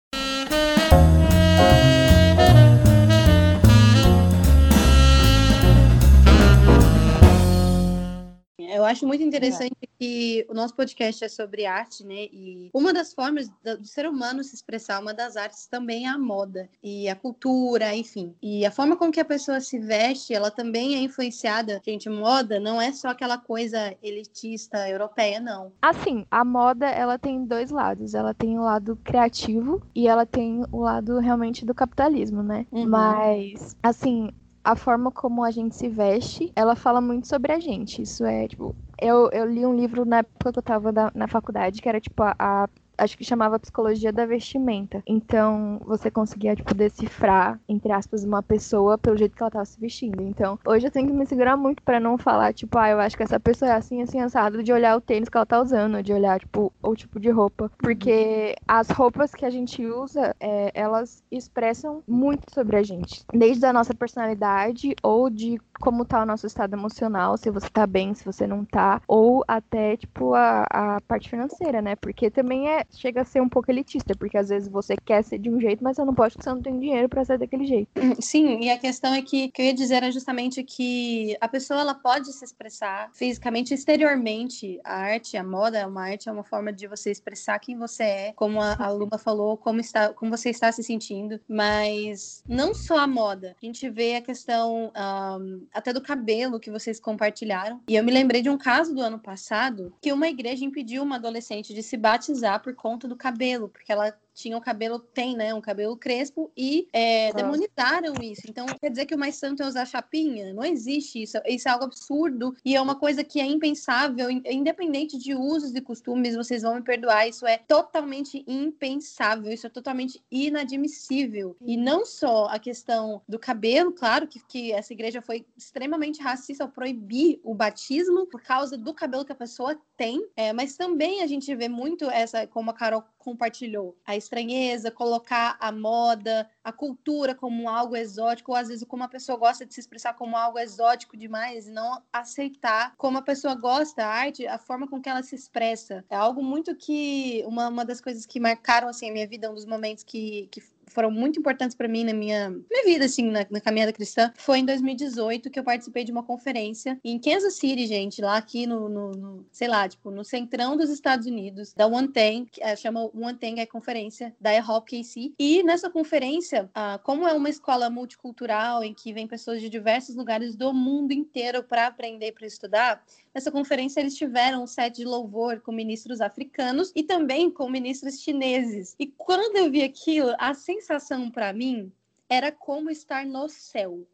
Eu acho muito interessante que o nosso podcast é sobre arte, né? E uma das formas do do ser humano se expressar, uma das artes também é a moda e a cultura, enfim. E a forma com que a pessoa se veste, ela também é influenciada. Gente, moda não é só aquela coisa elitista europeia, não. Assim, a moda, ela tem dois lados. Ela tem o lado criativo e ela tem o lado realmente do capitalismo, né? Uhum. Mas, assim, a forma como a gente se veste, ela fala muito sobre a gente. Isso é, tipo, eu, eu li um livro na época que eu tava da- na faculdade, que era, tipo, a, a acho que chamava psicologia da vestimenta. Então, você conseguia, tipo, decifrar, entre aspas, uma pessoa pelo jeito que ela tava se vestindo. Então, hoje eu tenho que me segurar muito para não falar, tipo, ah, eu acho que essa pessoa é assim, assim, assado, de olhar o tênis que ela tá usando, de olhar, tipo, o tipo de roupa. Porque as roupas que a gente usa, é, elas expressam muito sobre a gente. Desde a nossa personalidade ou de como tá o nosso estado emocional, se você tá bem, se você não tá, ou até, tipo, a, a parte financeira, né? Porque também é, chega a ser um pouco elitista, porque às vezes você quer ser de um jeito, mas você não pode porque você não tem dinheiro para ser daquele jeito. Sim, e a questão é que, que eu ia dizer era justamente que a pessoa, ela pode se expressar fisicamente, exteriormente, a arte, a moda, é uma arte, é uma forma de você expressar quem você é, como a, a Luba falou, como, está, como você está se sentindo, mas não só a moda, a gente vê a questão um, até do cabelo que vocês compartilharam. E eu me lembrei de um caso do ano passado que uma igreja impediu uma adolescente de se batizar por conta do cabelo, porque ela tinha o cabelo, tem, né, um cabelo crespo e é, demonizaram isso. Então, quer dizer que o mais santo é usar chapinha? Não existe isso. Isso é algo absurdo e é uma coisa que é impensável, independente de usos e costumes, vocês vão me perdoar, isso é totalmente impensável, isso é totalmente inadmissível. E não só a questão do cabelo, claro que, que essa igreja foi extremamente racista ao proibir o batismo por causa do cabelo que a pessoa tem, é, mas também a gente vê muito essa, como a Carol compartilhou, a estranheza, colocar a moda, a cultura como algo exótico, ou às vezes como a pessoa gosta de se expressar como algo exótico demais, não aceitar como a pessoa gosta, a arte, a forma com que ela se expressa. É algo muito que, uma, uma das coisas que marcaram assim, a minha vida, um dos momentos que, que foram muito importantes para mim na minha, minha vida, assim, na, na, caminhada cristã, foi em 2018 que eu participei de uma conferência em Kansas City, gente, lá aqui no, no, no sei lá, tipo, no centrão dos Estados Unidos, da One Thing, é, chama One é conferência da EHOP KC. E nessa conferência, ah, como é uma escola multicultural em que vem pessoas de diversos lugares do mundo inteiro para aprender, para estudar, nessa conferência eles tiveram um set de louvor com ministros africanos e também com ministros chineses. E quando eu vi aquilo, a sensação para mim era como estar no céu.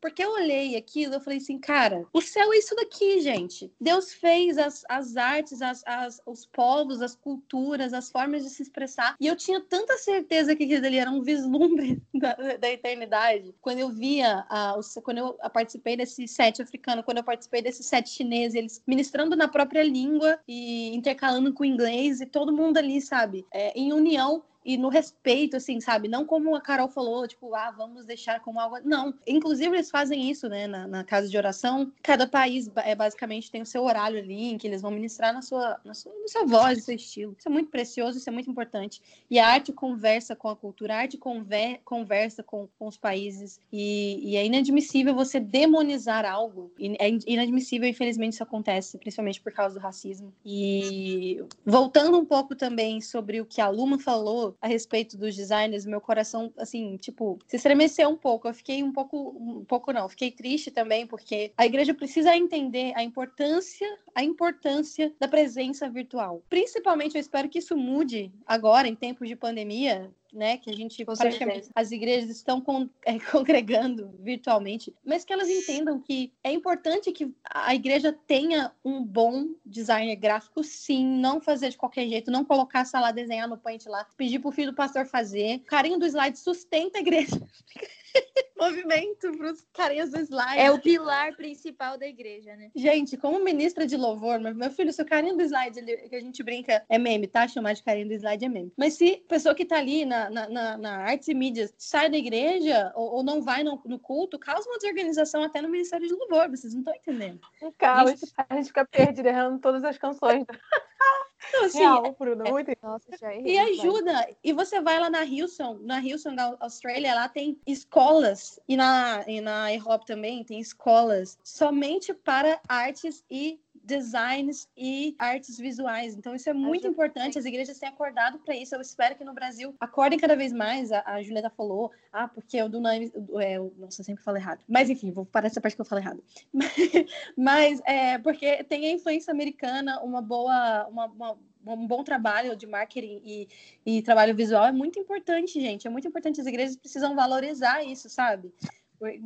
Porque eu olhei aquilo eu falei assim, cara, o céu é isso daqui, gente. Deus fez as, as artes, as, as, os povos, as culturas, as formas de se expressar. E eu tinha tanta certeza que aquilo ali era um vislumbre (laughs) da, da eternidade. Quando eu via, uh, quando eu participei desse set africano, quando eu participei desse set chinês, eles ministrando na própria língua e intercalando com o inglês, e todo mundo ali, sabe, é, em união e no respeito, assim, sabe? Não como a Carol falou, tipo, ah, vamos deixar como algo. Não. Inclusive, eles fazem isso, né? Na, na casa de oração. Cada país é, basicamente tem o seu horário ali, em que eles vão ministrar na sua, na sua, na sua voz, no seu estilo. Isso é muito precioso, isso é muito importante. E a arte conversa com a cultura, a arte conver, conversa com, com os países. E, e é inadmissível você demonizar algo. É inadmissível, infelizmente, isso acontece, principalmente por causa do racismo. E voltando um pouco também sobre o que a Luma falou a respeito dos designers, meu coração, assim, tipo, se estremeceu um pouco. Eu fiquei um pouco, um pouco não, fiquei triste também, porque a igreja precisa entender a importância, a importância da presença virtual. Principalmente, eu espero que isso mude agora, em tempos de pandemia, né? Que a gente as igrejas estão con (laughs) é, congregando virtualmente, mas que elas entendam que é importante que a igreja tenha um bom designer gráfico, sim, não fazer de qualquer jeito, não colocar, sei lá, desenhar no paint lá, pedir pro filho do pastor fazer. O carinho do slide sustenta a igreja. (laughs) (laughs) movimento para os carinhas do slide. É o pilar principal da igreja, né? Gente, como ministra de louvor, meu filho, se o carinho do slide ele, que a gente brinca é meme, tá? Chamar de carinho do slide é meme. Mas se pessoa que tá ali na, na, na, na artes e mídias sai da igreja ou, ou não vai no, no, culto, causa uma desorganização até no ministério de louvor, vocês não estão entendendo. Um caos, a gente fica perdido errando todas as canções. (laughs) Então, assim, Real, Bruno, é, muito... Nossa, já é e ajuda. E você vai lá na Hilson, na Hilson, Austrália, lá tem escolas, e na, e na Europe também tem escolas somente para artes e designs e artes visuais. Então, isso é muito importante. As igrejas têm acordado para isso. Eu espero que no Brasil acordem cada vez mais. A, a Julieta falou, ah, porque o do é, nossa, eu sempre falo errado. Mas enfim, vou parar essa parte que eu falo errado. (laughs) Mas é porque tem a influência americana, uma boa, uma, uma um bom trabalho de marketing e, e trabalho visual é muito importante, gente. É muito importante. As igrejas precisam valorizar isso, sabe?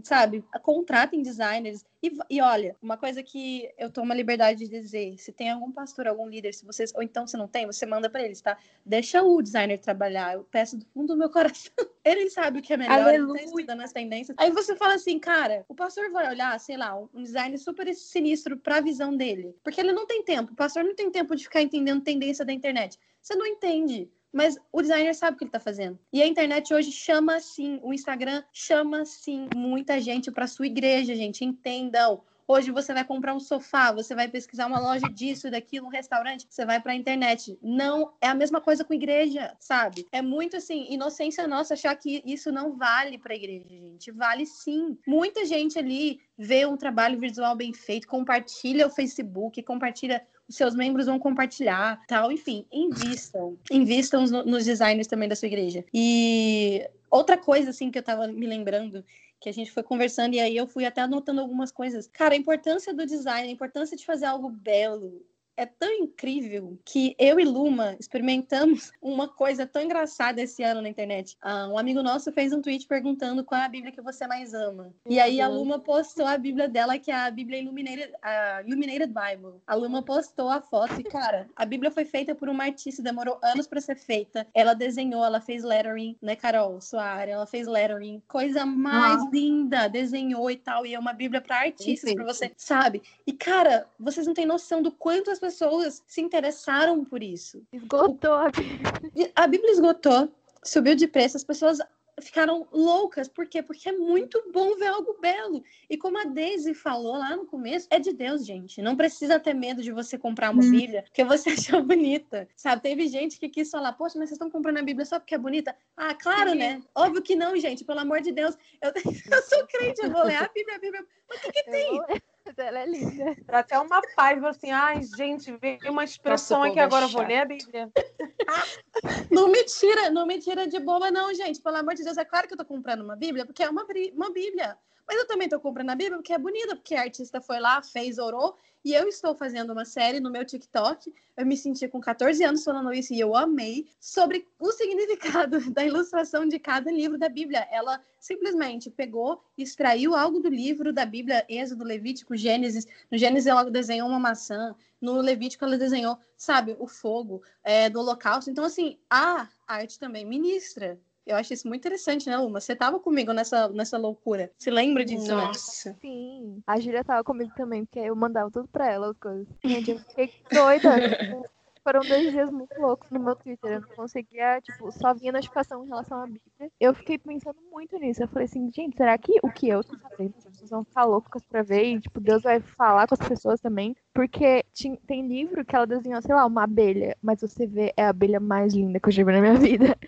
Sabe? Contratem designers. E, e olha, uma coisa que eu tomo a liberdade de dizer: se tem algum pastor, algum líder, se vocês, ou então se não tem, você manda para eles, tá? Deixa o designer trabalhar. Eu peço do fundo do meu (laughs) coração. Ele sabe o que é melhor, Aleluia. ele tá estudando as tendências. Aí você fala assim, cara, o pastor vai olhar, sei lá, um design super sinistro pra visão dele. Porque ele não tem tempo. O pastor não tem tempo de ficar entendendo tendência da internet. Você não entende. Mas o designer sabe o que ele tá fazendo. E a internet hoje chama sim, o Instagram chama sim muita gente para sua igreja, gente. Entendam. Hoje você vai comprar um sofá, você vai pesquisar uma loja disso, daquilo, um restaurante, você vai para a internet. Não é a mesma coisa com igreja, sabe? É muito assim, inocência nossa achar que isso não vale para igreja, gente. Vale sim. Muita gente ali vê um trabalho visual bem feito, compartilha o Facebook, compartilha os seus membros vão compartilhar, tal, enfim, invistam. Invistam no- nos designers também da sua igreja. E outra coisa, assim, que eu tava me lembrando, que a gente foi conversando e aí eu fui até anotando algumas coisas. Cara, a importância do design, a importância de fazer algo belo, é tão incrível que eu e Luma experimentamos (laughs) uma coisa tão engraçada esse ano na internet. Ah, um amigo nosso fez um tweet perguntando qual é a Bíblia que você mais ama. E aí a Luma postou a Bíblia dela, que é a Bíblia Illuminated, a Illuminated Bible. A Luma postou a foto e, cara, a Bíblia foi feita por uma artista, demorou anos para ser feita. Ela desenhou, ela fez lettering, né, Carol Soares? Ela fez lettering. Coisa mais linda, desenhou e tal. E é uma Bíblia para artistas, para você, sabe? E, cara, vocês não têm noção do quanto as pessoas se interessaram por isso. Esgotou a Bíblia. A Bíblia esgotou, subiu de preço, as pessoas ficaram loucas. Por quê? Porque é muito bom ver algo belo. E como a Daisy falou lá no começo, é de Deus, gente. Não precisa ter medo de você comprar uma Bíblia porque você (laughs) achou bonita. Sabe? Teve gente que quis falar, poxa, mas vocês estão comprando a Bíblia só porque é bonita? Ah, claro, né? Óbvio que não, gente. Pelo amor de Deus. Eu, (laughs) eu sou crente, eu vou ler a Bíblia, a Bíblia. Mas o que, que tem? Mas ela é linda. Dá até uma paz, assim, ai, gente, veio uma expressão Nossa, aqui, é agora eu vou ler a Bíblia. (laughs) Não me tira, não me tira de boba, não, gente. Pelo amor de Deus, é claro que eu tô comprando uma Bíblia, porque é uma, uma Bíblia. Mas eu também tô comprando a Bíblia porque é bonita, porque a artista foi lá, fez, orou. E eu estou fazendo uma série no meu TikTok. Eu me senti com 14 anos falando isso e eu amei sobre o significado (laughs) da ilustração de cada livro da Bíblia. Ela simplesmente pegou, extraiu algo do livro da Bíblia, Êxodo, Levítico, Gênesis. No Gênesis ela desenhou uma maçã. No Levítico ela desenhou, sabe, o fogo é, do holocausto. Então, assim, a arte também ministra. Eu acho isso muito interessante, né, Luma? Você tava comigo nessa, nessa loucura. Se lembra disso? Nossa. Sim. A Júlia tava comigo também, porque eu mandava tudo pra ela as coisas. Gente, eu fiquei doida. (laughs) Foram dois dias muito loucos no meu Twitter. Eu não conseguia, tipo, só vinha notificação em relação à Bíblia. Eu fiquei pensando muito nisso. Eu falei assim, gente, será que o que eu tô fazendo, as pessoas vão ficar loucas pra ver? E, tipo, Deus vai falar com as pessoas também. Porque tem livro que ela desenhou, sei lá, uma abelha. Mas você vê, é a abelha mais linda que eu já vi na minha (laughs) vida.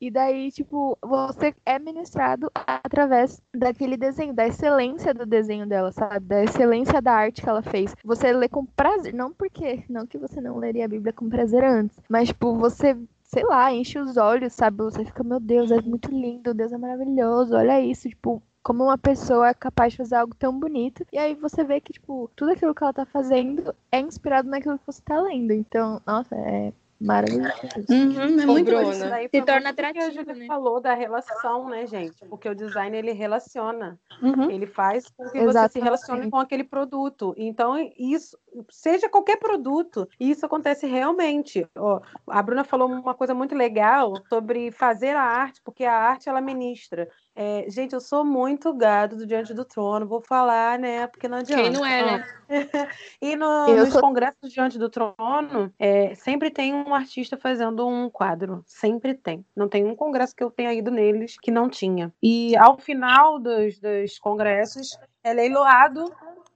E daí, tipo, você é ministrado através daquele desenho, da excelência do desenho dela, sabe? Da excelência da arte que ela fez. Você lê com prazer, não porque, não que você não leria a Bíblia com prazer antes, mas, tipo, você, sei lá, enche os olhos, sabe? Você fica, meu Deus, é muito lindo, Deus é maravilhoso, olha isso, tipo. Como uma pessoa é capaz de fazer algo tão bonito. E aí você vê que, tipo, tudo aquilo que ela tá fazendo é inspirado naquilo que você tá lendo. Então, nossa, é maravilhoso. Uhum, é muito Bruna. Isso daí Se torna do que a atrativo, Júlia né? falou da relação, né, gente? Porque o design, ele relaciona. Uhum. Ele faz com que você se Exatamente. relacione com aquele produto. Então, isso, seja qualquer produto, e isso acontece realmente. Ó, a Bruna falou uma coisa muito legal sobre fazer a arte, porque a arte, ela ministra. É, gente, eu sou muito gado do Diante do Trono, vou falar, né? Porque não adianta. Quem não é, né? (laughs) E no- nos sou- congressos diante do trono, é, sempre tem um artista fazendo um quadro. Sempre tem. Não tem um congresso que eu tenha ido neles que não tinha. E ao final dos, dos congressos, é leiloado.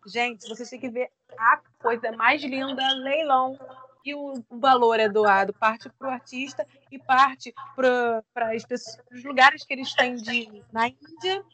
Gente, vocês têm que ver a coisa mais linda, leilão. E o, valor é doado, parte para o artista e parte para os lugares que eles têm de, na Índia,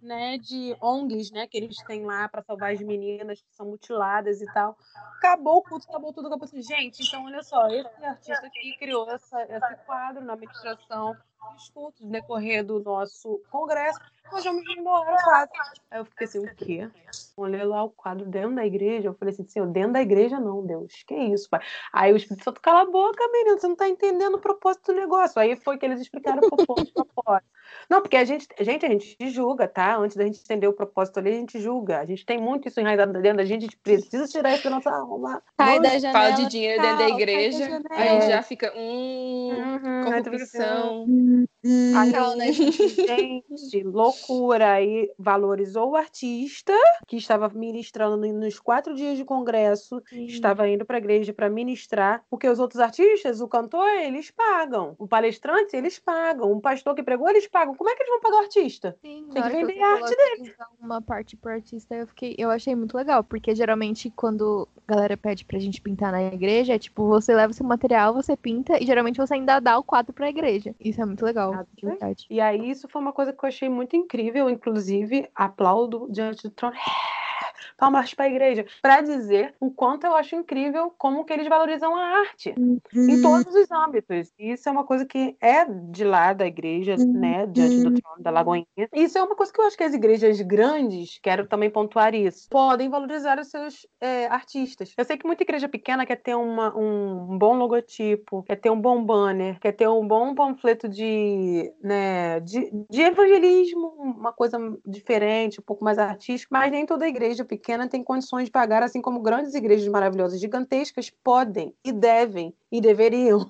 né, de ONGs, né, que eles têm lá para salvar as meninas que são mutiladas e tal. Acabou o culto, acabou tudo, acabou. Gente, então olha só, esse artista aqui criou essa, esse quadro na administração dos cultos decorrer do nosso congresso. Nós vamos embora quadro. Aí eu fiquei assim, o quê? Olhei lá o quadro dentro da igreja. Eu falei assim, senhor, dentro da igreja não, Deus. Que isso, pai? Aí o Espírito Santo, cala a boca, menino, você não tá entendendo o propósito do negócio. Aí foi que eles explicaram o propósito. propósito. Não, porque a gente, gente, a gente julga, tá? Antes da gente entender o propósito ali, a gente julga. A gente tem muito isso enraizado dentro da gente, a gente precisa tirar isso da nossa alma. Cai da Fala janela. de dinheiro dentro da igreja, janela. a gente É. já fica, hum, Uhum, aí assim, corrupção. Aí, Tchau, né, (laughs) gente? (laughs) gente, loucura. Aí valorizou o artista que estava ministrando no- nos quatro dias de congresso, estava indo para a igreja para ministrar, porque os outros artistas, o cantor, eles pagam. O palestrante, eles pagam. O pastor que pregou, eles pagam. Como é que eles vão pagar o artista? Sim, Tem que vender a arte usar uma parte pro artista, eu fiquei, eu achei muito legal, porque geralmente quando a galera pede pra gente pintar na igreja, é tipo, você leva seu material, você pinta e geralmente você ainda dá o quadro pra igreja. Isso é muito legal, Ah, de sim. verdade. E aí, isso foi uma coisa que eu achei muito incrível, inclusive, aplaudo diante do trono. Palmas para a igreja, para dizer o quanto eu acho incrível como que eles valorizam a arte em todos os âmbitos. Isso é uma coisa que é de lá da igreja, né, diante do trono da Lagoinha. Isso é uma coisa que eu acho que as igrejas grandes, quero também pontuar isso, podem valorizar os seus é, artistas. Eu sei que muita igreja pequena quer ter uma- um bom logotipo, quer ter um bom banner, quer ter um bom panfleto de, né, de, de evangelismo, uma coisa diferente, um pouco mais artística, mas nem toda igreja pequena tem condições de pagar, assim como grandes igrejas maravilhosas, gigantescas, podem e devem e deveriam.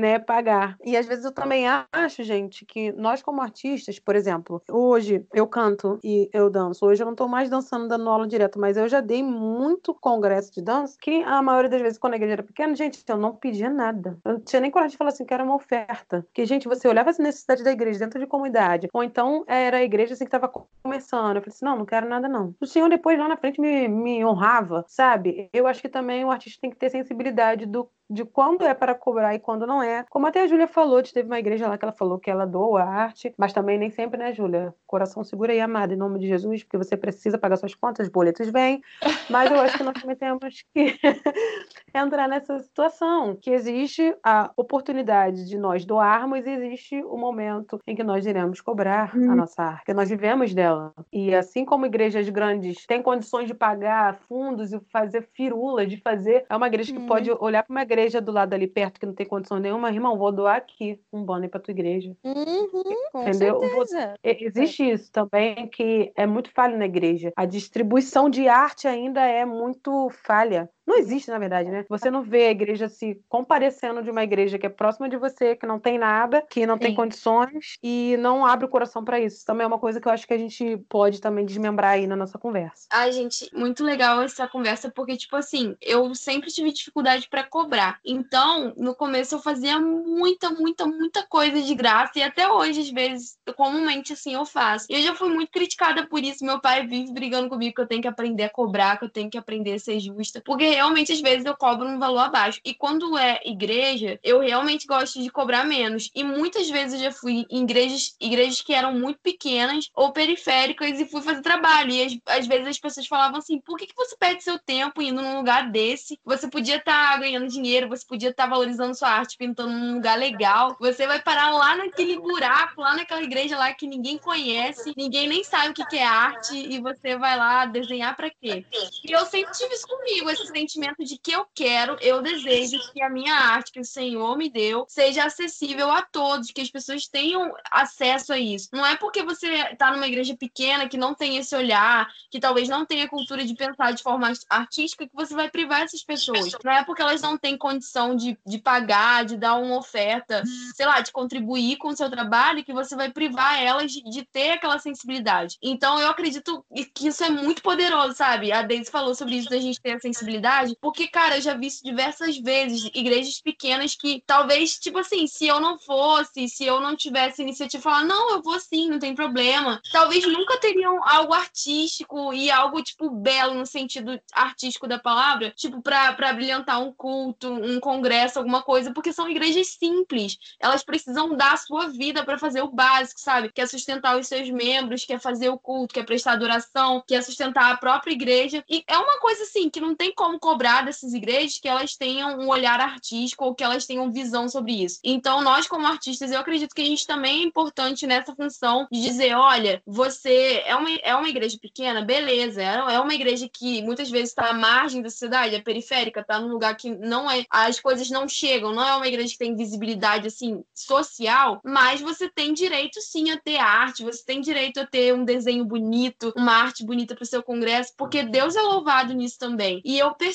Né, pagar. E às vezes eu também acho, gente, que nós como artistas, por exemplo, hoje eu canto e eu danço. Hoje eu não tô mais dançando dando aula direto, mas eu já dei muito congresso de dança, que a maioria das vezes quando a igreja era pequena, gente, eu não pedia nada. Eu não tinha nem coragem de falar assim que era uma oferta. Porque, gente, você olhava as necessidades da igreja dentro de comunidade, ou então era a igreja assim que tava começando. Eu falei assim, não, não quero nada não. O Senhor depois lá na frente me, me honrava, sabe? Eu acho que também o artista tem que ter sensibilidade do de quando é para cobrar e quando não é. Como até a Júlia falou, teve uma igreja lá que ela falou que ela doa a arte, mas também nem sempre, né, Júlia? Coração segura aí, amada, em nome de Jesus, porque você precisa pagar suas contas, os boletos vêm. Mas eu acho que nós também temos que (laughs) entrar nessa situação, que existe a oportunidade de nós doarmos e existe o momento em que nós iremos cobrar a nossa arte, porque nós vivemos dela. E assim como igrejas grandes têm condições de pagar fundos e fazer firulas, de fazer, é uma igreja que Uhum. pode olhar para uma igreja do lado ali perto que não tem condição nenhuma, irmão, vou doar aqui um banner para tua igreja. Uhum, com Entendeu? Vou- Existe isso também que é muito falho na igreja. A distribuição de arte ainda é muito falha. Não existe, na verdade, né? Você não vê a igreja se comparecendo de uma igreja que é próxima de você, que não tem nada, que não tem Sim. condições e não abre o coração para isso. Também é uma coisa que eu acho que a gente pode também desmembrar aí na nossa conversa. Ai, gente, muito legal essa conversa, porque, tipo assim, eu sempre tive dificuldade pra cobrar. Então, no começo eu fazia muita, muita, muita coisa de graça, e até hoje, às vezes, comumente assim eu faço. E eu já fui muito criticada por isso. Meu pai vive brigando comigo que eu tenho que aprender a cobrar, que eu tenho que aprender a ser justa. Porque realmente, às vezes, eu cobro um valor abaixo. E quando é igreja, eu realmente gosto de cobrar menos. E muitas vezes eu já fui em igrejas, igrejas que eram muito pequenas ou periféricas e fui fazer trabalho. E às, às vezes as pessoas falavam assim: por que, que você perde seu tempo indo num lugar desse? Você podia estar ganhando dinheiro, você podia estar valorizando sua arte, pintando num lugar legal. Você vai parar lá naquele buraco, lá naquela igreja lá que ninguém conhece, ninguém nem sabe o que, que é arte, e você vai lá desenhar pra quê? E eu sempre tive isso comigo, esse sentimento de que eu quero, eu desejo que a minha arte, que o Senhor me deu, seja acessível a todos, que as pessoas tenham acesso a isso. Não é porque você tá numa igreja pequena que não tem esse olhar, que talvez não tenha cultura de pensar de forma artística, que você vai privar essas pessoas. Não é porque elas não têm condição de, de pagar, de dar uma oferta, sei lá, de contribuir com o seu trabalho, que você vai privar elas de, de ter aquela sensibilidade. Então, eu acredito que isso é muito poderoso, sabe? A Daisy falou sobre isso da gente ter a sensibilidade, porque, cara, eu já vi isso diversas vezes, igrejas pequenas que talvez, tipo assim, se eu não fosse, se eu não tivesse iniciativa, falar, não, eu vou sim, não tem problema. Talvez nunca teriam algo artístico e algo, tipo, belo no sentido artístico da palavra, tipo, pra, brilhantar um culto, um congresso, alguma coisa, porque são igrejas simples. Elas precisam dar a sua vida para fazer o básico, sabe? Que é sustentar os seus membros, que é fazer o culto, que é prestar adoração, que é sustentar a própria igreja. E é uma coisa assim que não tem como cobrar dessas igrejas que elas tenham um olhar artístico ou que elas tenham visão sobre isso. Então, nós, como artistas, eu acredito que a gente também é importante nessa função de dizer: olha, você é uma, é uma igreja pequena, beleza, é uma igreja que muitas vezes está à margem da cidade, é periférica, está num lugar que não é. As coisas não chegam, não é uma igreja que tem visibilidade assim social, mas você tem direito sim a ter arte, você tem direito a ter um desenho bonito, uma arte bonita para o seu congresso, porque Deus é louvado nisso também. E eu percebo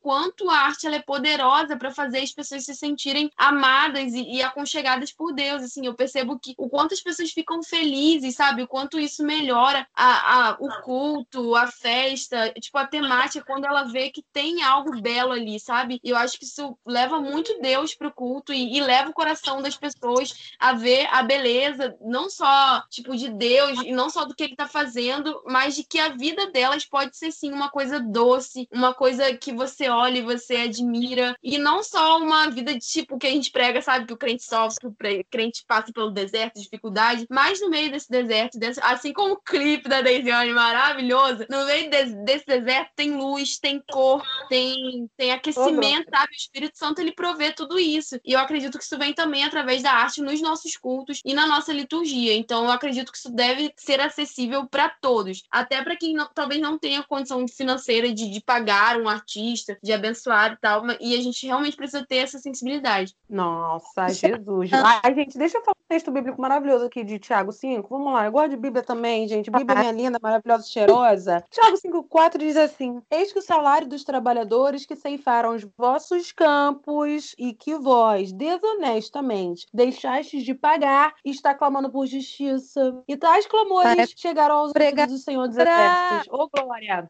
quanto a arte ela é poderosa para fazer as pessoas se sentirem amadas e, e, aconchegadas por Deus. Assim, eu percebo que o quanto as pessoas ficam felizes, sabe? O quanto isso melhora a, a, o culto, a festa, tipo, a temática, quando ela vê que tem algo belo ali, sabe? E eu acho que isso leva muito Deus pro culto e, e leva o coração das pessoas a ver a beleza, não só, tipo, de Deus e não só do que ele tá fazendo, mas de que a vida delas pode ser sim uma coisa doce, uma coisa que você olha e você admira, e não só uma vida de tipo que a gente prega, sabe, que o crente sofre, que o crente passa pelo deserto, dificuldade, mas no meio desse deserto, desse, assim como o clipe da Deisiane maravilhoso, no meio desse, desse, deserto tem luz, tem cor, tem, tem aquecimento, uhum. sabe? O Espírito Santo ele provê tudo isso. E eu acredito que isso vem também através da arte nos nossos cultos e na nossa liturgia. Então eu acredito que isso deve ser acessível para todos, até para quem não, talvez não tenha condição financeira de, de pagar um artista, de abençoar e tal, e a gente realmente precisa ter essa sensibilidade. Nossa, Jesus. Ai, gente, deixa eu falar um texto bíblico maravilhoso aqui de Tiago 5. Vamos lá, eu gosto de Bíblia também, gente. Bíblia minha linda, maravilhosa, cheirosa. Tiago 5,4 diz assim: Eis que o salário dos trabalhadores que ceifaram os vossos campos e que vós, desonestamente, deixastes de pagar, está clamando por justiça. E tais clamores chegaram aos ouvidos do Senhor dos Exércitos. Ô, glória!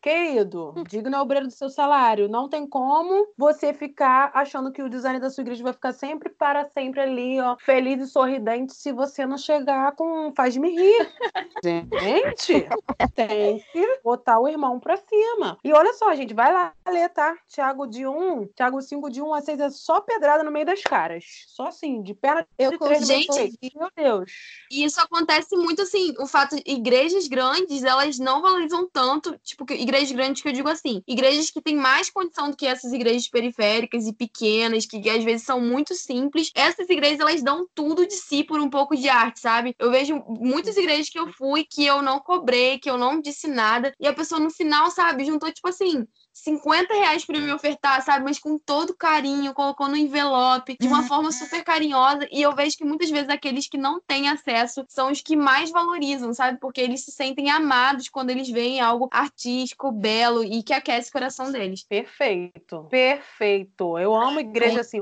Querido, digno é o obreiro do seu salário. Não tem como você ficar achando que o design da sua igreja vai ficar sempre para sempre ali, ó, feliz e sorridente, se você não chegar com faz-me rir. (laughs) gente, tem que botar o irmão pra cima. E olha só, gente, vai lá ler, tá? Tiago de 1, Tiago 5 de 1 a 6 é só pedrada no meio das caras. Só assim, de perna Eu de três gente, meu Deus. E isso acontece muito assim, o fato igrejas grandes, elas não valorizam tanto, tipo, que igrejas grandes que eu digo assim, igrejas que têm mais condição do que essas igrejas periféricas e pequenas, que, que às vezes são muito simples. Essas igrejas, elas dão tudo de si por um pouco de arte, sabe? Eu vejo muitas igrejas que eu fui que eu não cobrei, que eu não disse nada, e a pessoa no final, sabe, juntou tipo assim, 50 reais para me ofertar, sabe? Mas com todo carinho, colocou no envelope, de uma forma super carinhosa. E eu vejo que muitas vezes aqueles que não têm acesso são os que mais valorizam, sabe? Porque eles se sentem amados quando eles veem algo artístico, belo e que aquece o coração deles. Perfeito, perfeito. Eu amo igreja assim.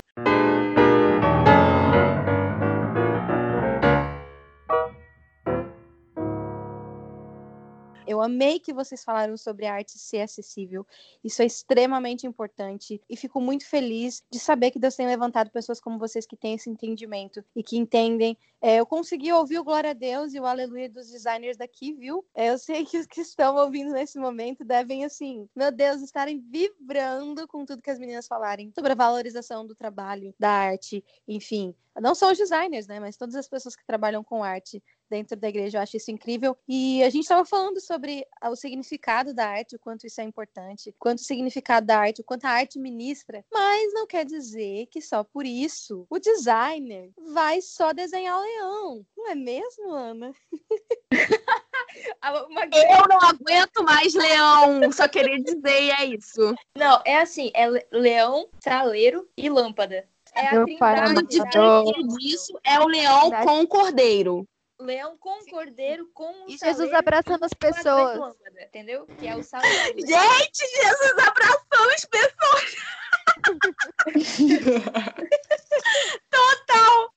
Eu amei que vocês falaram sobre a arte ser acessível. Isso é extremamente importante e fico muito feliz de saber que Deus tem levantado pessoas como vocês que têm esse entendimento e que entendem. É, eu consegui ouvir o Glória a Deus e o Aleluia dos designers daqui, viu? É, eu sei que os que estão ouvindo nesse momento devem, assim, meu Deus, estarem vibrando com tudo que as meninas falarem sobre a valorização do trabalho, da arte, enfim. Não só os designers, né? Mas todas as pessoas que trabalham com arte dentro da igreja. Eu acho isso incrível. E a gente estava falando sobre o significado da arte, o quanto isso é importante, quanto o significado da arte, o quanto a arte ministra. Mas não quer dizer que só por isso o designer vai só desenhar o leão. Não é mesmo, Ana? (laughs) Eu não aguento mais leão, só queria dizer e é isso. Não, é assim, é leão, saleiro e lâmpada. É a trindade. disso é o leão com o cordeiro leão com cordeiro com e Jesus abraçando as pessoas. Lâmpada, entendeu? Que é o Gente, Jesus abraçando as pessoas. (laughs) Total!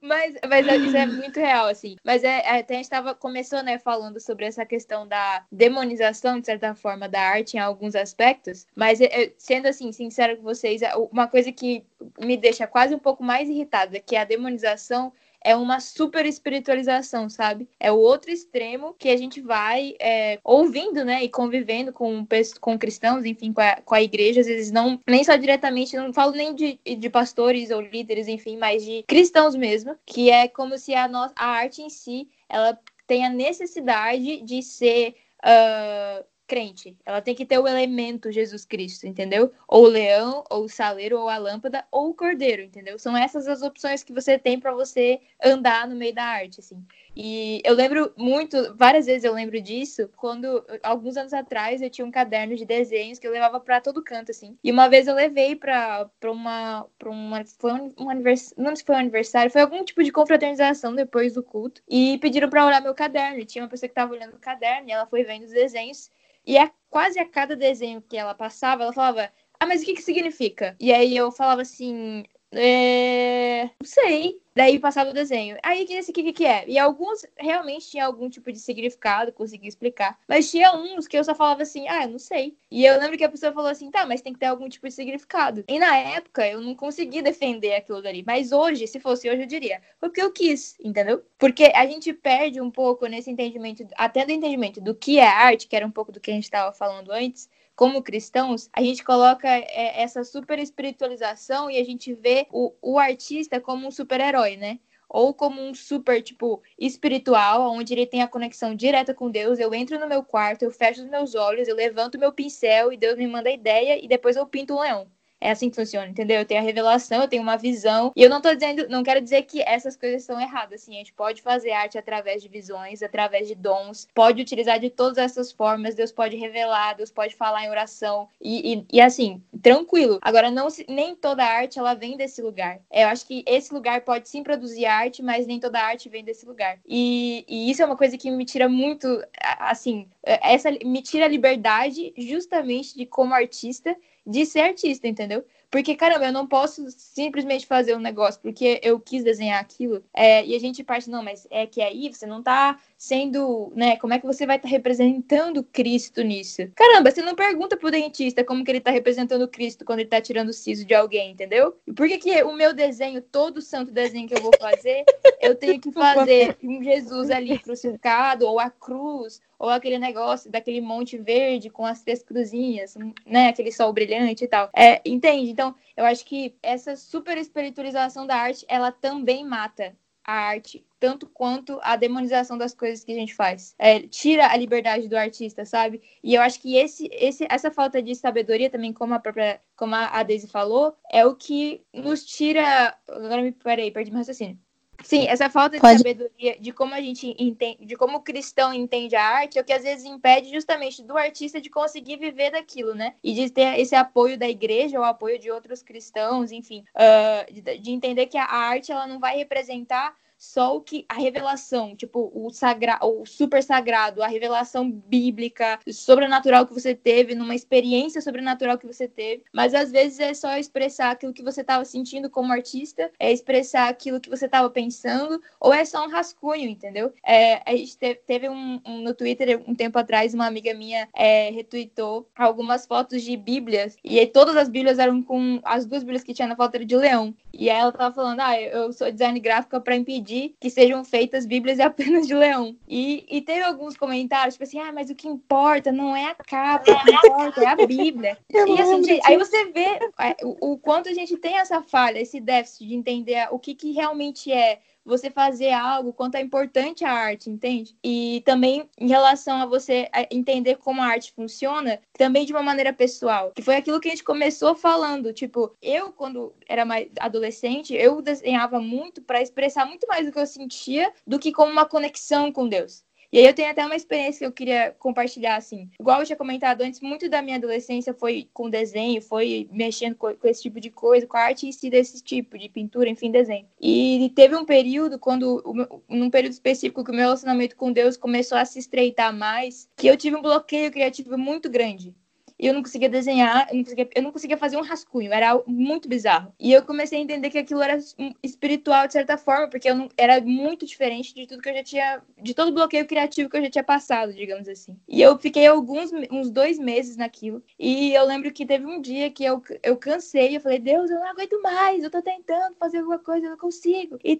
Mas, mas é, isso é muito real, assim. Mas é, é, até a gente estava começou, né, falando sobre essa questão da demonização, de certa forma, da arte em alguns aspectos. Mas, é, sendo assim, sincero com vocês, uma coisa que me deixa quase um pouco mais irritada, que é a demonização é uma super espiritualização, sabe? É o outro extremo que a gente vai é, ouvindo, né, e convivendo com, com cristãos, enfim, com a, com a igreja, às vezes não, nem só diretamente, não falo nem de, de pastores ou líderes, enfim, mas de cristãos mesmo, que é como se a, nossa, a arte em si, ela tem a necessidade de ser. Uh, crente. Ela tem que ter o elemento Jesus Cristo, entendeu? Ou o leão, ou o saleiro, ou a lâmpada, ou o cordeiro, entendeu? São essas as opções que você tem para você andar no meio da arte, assim. E eu lembro muito, várias vezes eu lembro disso, quando alguns anos atrás eu tinha um caderno de desenhos que eu levava para todo canto, assim. E uma vez eu levei para uma, pra uma. Foi um, um aniversário. Não sei se foi um aniversário, foi algum tipo de confraternização depois do culto. E pediram para olhar meu caderno. E tinha uma pessoa que tava olhando o caderno e ela foi vendo os desenhos. E a, quase a cada desenho que ela passava, ela falava. Ah, mas o que que significa? E aí eu falava assim, é... Não sei. Daí passava o desenho. Aí esse aqui, o que, que é? E alguns realmente tinham algum tipo de significado, conseguia explicar. Mas tinha uns que eu só falava assim, ah, eu não sei. E eu lembro que a pessoa falou assim, tá, mas tem que ter algum tipo de significado. E na época eu não consegui defender aquilo dali. Mas hoje, se fosse hoje, eu diria, foi porque eu quis, entendeu? Porque a gente perde um pouco nesse entendimento, até do entendimento do que é arte, que era um pouco do que a gente estava falando antes como cristãos, a gente coloca é, essa super espiritualização e a gente vê o, o artista como um super-herói, né? Ou como um super, tipo, espiritual, onde ele tem a conexão direta com Deus. Eu entro no meu quarto, eu fecho os meus olhos, eu levanto meu pincel e Deus me manda a ideia e depois eu pinto um leão. É assim que funciona, entendeu? Eu tenho a revelação, eu tenho uma visão. E eu não tô dizendo, não quero dizer que essas coisas são erradas. Assim, a gente pode fazer arte através de visões, através de dons, pode utilizar de todas essas formas. Deus pode revelar, Deus pode falar em oração. E, e, e assim, tranquilo. Agora, não nem toda arte ela vem desse lugar. É, eu acho que esse lugar pode sim produzir arte, mas nem toda arte vem desse lugar. E, e isso é uma coisa que me tira muito, assim, essa me tira a liberdade justamente de como artista de ser artista, entendeu? Porque, caramba, eu não posso simplesmente fazer um negócio porque eu quis desenhar aquilo. É, e a gente parte, não, mas é que aí você não tá sendo, né? Como é que você vai estar tá representando Cristo nisso? Caramba, você não pergunta pro dentista como que ele tá representando Cristo quando ele tá tirando o siso de alguém, entendeu? E por que, que o meu desenho, todo santo desenho que eu vou fazer, eu tenho que fazer um Jesus ali crucificado, ou a cruz, ou aquele negócio daquele monte verde com as três cruzinhas, né? Aquele sol brilhante e tal. É, entende? Então, eu acho que essa super espiritualização da arte, ela também mata a arte tanto quanto a demonização das coisas que a gente faz. É, tira a liberdade do artista, sabe? E eu acho que esse, esse, essa falta de sabedoria também, como a própria, como a Daisy falou, é o que nos tira. Agora me parei, perdi meu raciocínio. Sim, essa falta de Pode. sabedoria de como a gente entende, de como o cristão entende a arte, é o que às vezes impede justamente do artista de conseguir viver daquilo, né? E de ter esse apoio da igreja, o apoio de outros cristãos, enfim, uh, de, de entender que a arte ela não vai representar só o que a revelação, tipo, o sagra, o super sagrado, a revelação bíblica, sobrenatural que você teve, numa experiência sobrenatural que você teve, mas às vezes é só expressar aquilo que você estava sentindo como artista, é expressar aquilo que você estava pensando, ou é só um rascunho, entendeu? É, a gente teve um, um, no Twitter um tempo atrás, uma amiga minha é, retweetou algumas fotos de bíblias, e aí todas as bíblias eram com as duas bíblias que tinha na foto era de leão. E aí ela tava falando, ah, eu sou design gráfica para impedir pedir que sejam feitas Bíblias apenas de leão. E, e teve alguns comentários, tipo assim, ah, mas o que importa não é a capa, o que importa é a Bíblia. (laughs) e assim, gente, aí você vê é, o, o, quanto a gente tem essa falha, esse déficit de entender o que, que realmente é você fazer algo, quanto é importante a arte, entende? E também em relação a você entender como a arte funciona, também de uma maneira pessoal, que foi aquilo que a gente começou falando, tipo, eu quando era mais adolescente, eu desenhava muito para expressar muito mais do que eu sentia do que como uma conexão com Deus. E aí eu tenho até uma experiência que eu queria compartilhar, assim. Igual eu tinha comentado antes, muito da minha adolescência foi com desenho, foi mexendo com, esse tipo de coisa, com a arte em si desse tipo, de pintura, enfim, desenho. E teve um período, quando, num período específico, que o meu relacionamento com Deus começou a se estreitar mais, que eu tive um bloqueio criativo muito grande e eu não conseguia desenhar, eu não conseguia, eu não conseguia fazer um rascunho, era muito bizarro. E eu comecei a entender que aquilo era espiritual de certa forma, porque eu não, era muito diferente de tudo que eu já tinha, de todo o bloqueio criativo que eu já tinha passado, digamos assim. E eu fiquei alguns, uns dois meses naquilo, e eu lembro que teve um dia que eu, eu cansei, eu falei, Deus, eu não aguento mais, eu tô tentando fazer alguma coisa, eu não consigo, e,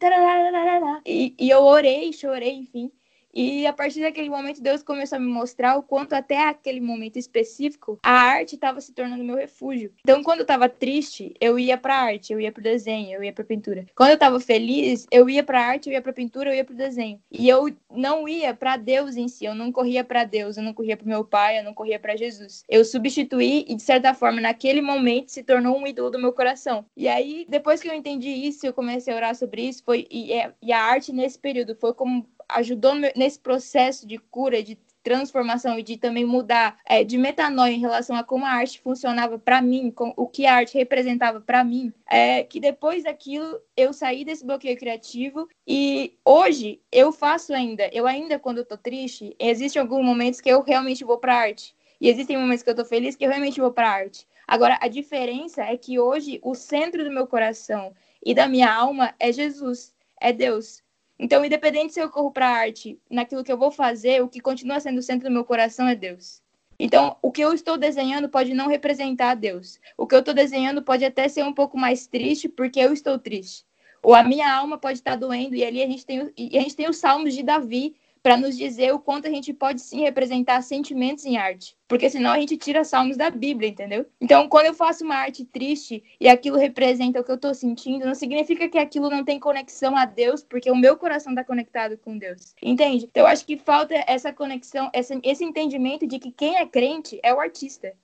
e, e eu orei, chorei, enfim. E a partir daquele momento, Deus começou a me mostrar o quanto até aquele momento específico, a arte estava se tornando meu refúgio. Então, quando eu estava triste, eu ia para arte, eu ia para desenho, eu ia para pintura. Quando eu estava feliz, eu ia para arte, eu ia para pintura, eu ia para desenho. E eu não ia para Deus em si, eu não corria para Deus, eu não corria para meu pai, eu não corria para Jesus. Eu substituí e de certa forma, naquele momento se tornou um ídolo do meu coração. E aí, depois que eu entendi isso, eu comecei a orar sobre isso, foi e, e a arte nesse período foi como ajudou nesse processo de cura, de transformação e de também mudar é, de metanoia em relação a como a arte funcionava para mim, com, o que a arte representava para mim, é que depois daquilo eu saí desse bloqueio criativo e hoje eu faço ainda, eu ainda quando tô triste, existem alguns momentos que eu realmente vou para arte. E existem momentos que eu tô feliz que eu realmente vou para arte. Agora, a diferença é que hoje o centro do meu coração e da minha alma é Jesus, é Deus. Então, independente se eu corro para a arte, naquilo que eu vou fazer, o que continua sendo o centro do meu coração é Deus. Então, o que eu estou desenhando pode não representar Deus. O que eu estou desenhando pode até ser um pouco mais triste, porque eu estou triste. Ou a minha alma pode estar doendo, e ali a gente tem, e a gente tem os salmos de Davi, para nos dizer o quanto a gente pode sim representar sentimentos em arte. Porque senão a gente tira salmos da Bíblia, entendeu? Então, quando eu faço uma arte triste e aquilo representa o que eu estou sentindo, não significa que aquilo não tem conexão a Deus, porque o meu coração está conectado com Deus. Entende? Então, eu acho que falta essa conexão, essa, esse entendimento de que quem é crente é o artista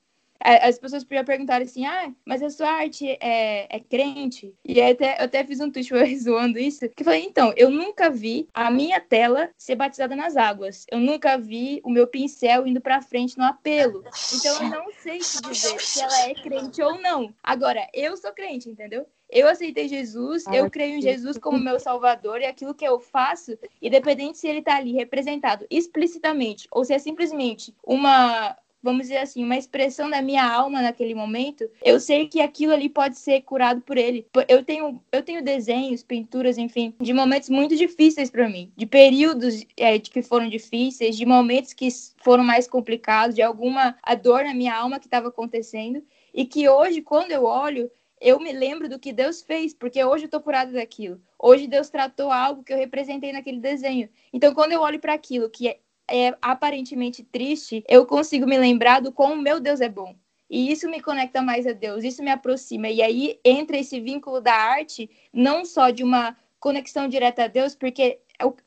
as pessoas podiam perguntar assim, ah, mas a sua arte é, é crente? E até, eu até fiz um tweet (laughs) zoando isso, que falei, então, eu nunca vi a minha tela ser batizada nas águas. Eu nunca vi o meu pincel indo pra frente no apelo. Então eu não sei te dizer se ela é crente ou não. Agora, eu sou crente, entendeu? Eu aceitei Jesus, eu creio em Jesus como meu salvador e aquilo que eu faço, independente se ele está ali representado explicitamente ou se é simplesmente uma vamos dizer assim, uma expressão da minha alma naquele momento, eu sei que aquilo ali pode ser curado por ele. Eu tenho, eu tenho desenhos, pinturas, enfim, de momentos muito difíceis para mim, de períodos é, que foram difíceis, de momentos que foram mais complicados, de alguma dor na minha alma que estava acontecendo, e que hoje, quando eu olho, eu me lembro do que Deus fez, porque hoje eu tô curada daquilo. Hoje Deus tratou algo que eu representei naquele desenho. Então, quando eu olho para aquilo que é aparentemente triste, eu consigo me lembrar do como meu Deus é bom. E isso me conecta mais a Deus, isso me aproxima. E aí entra esse vínculo da arte, não só de uma conexão direta a Deus, porque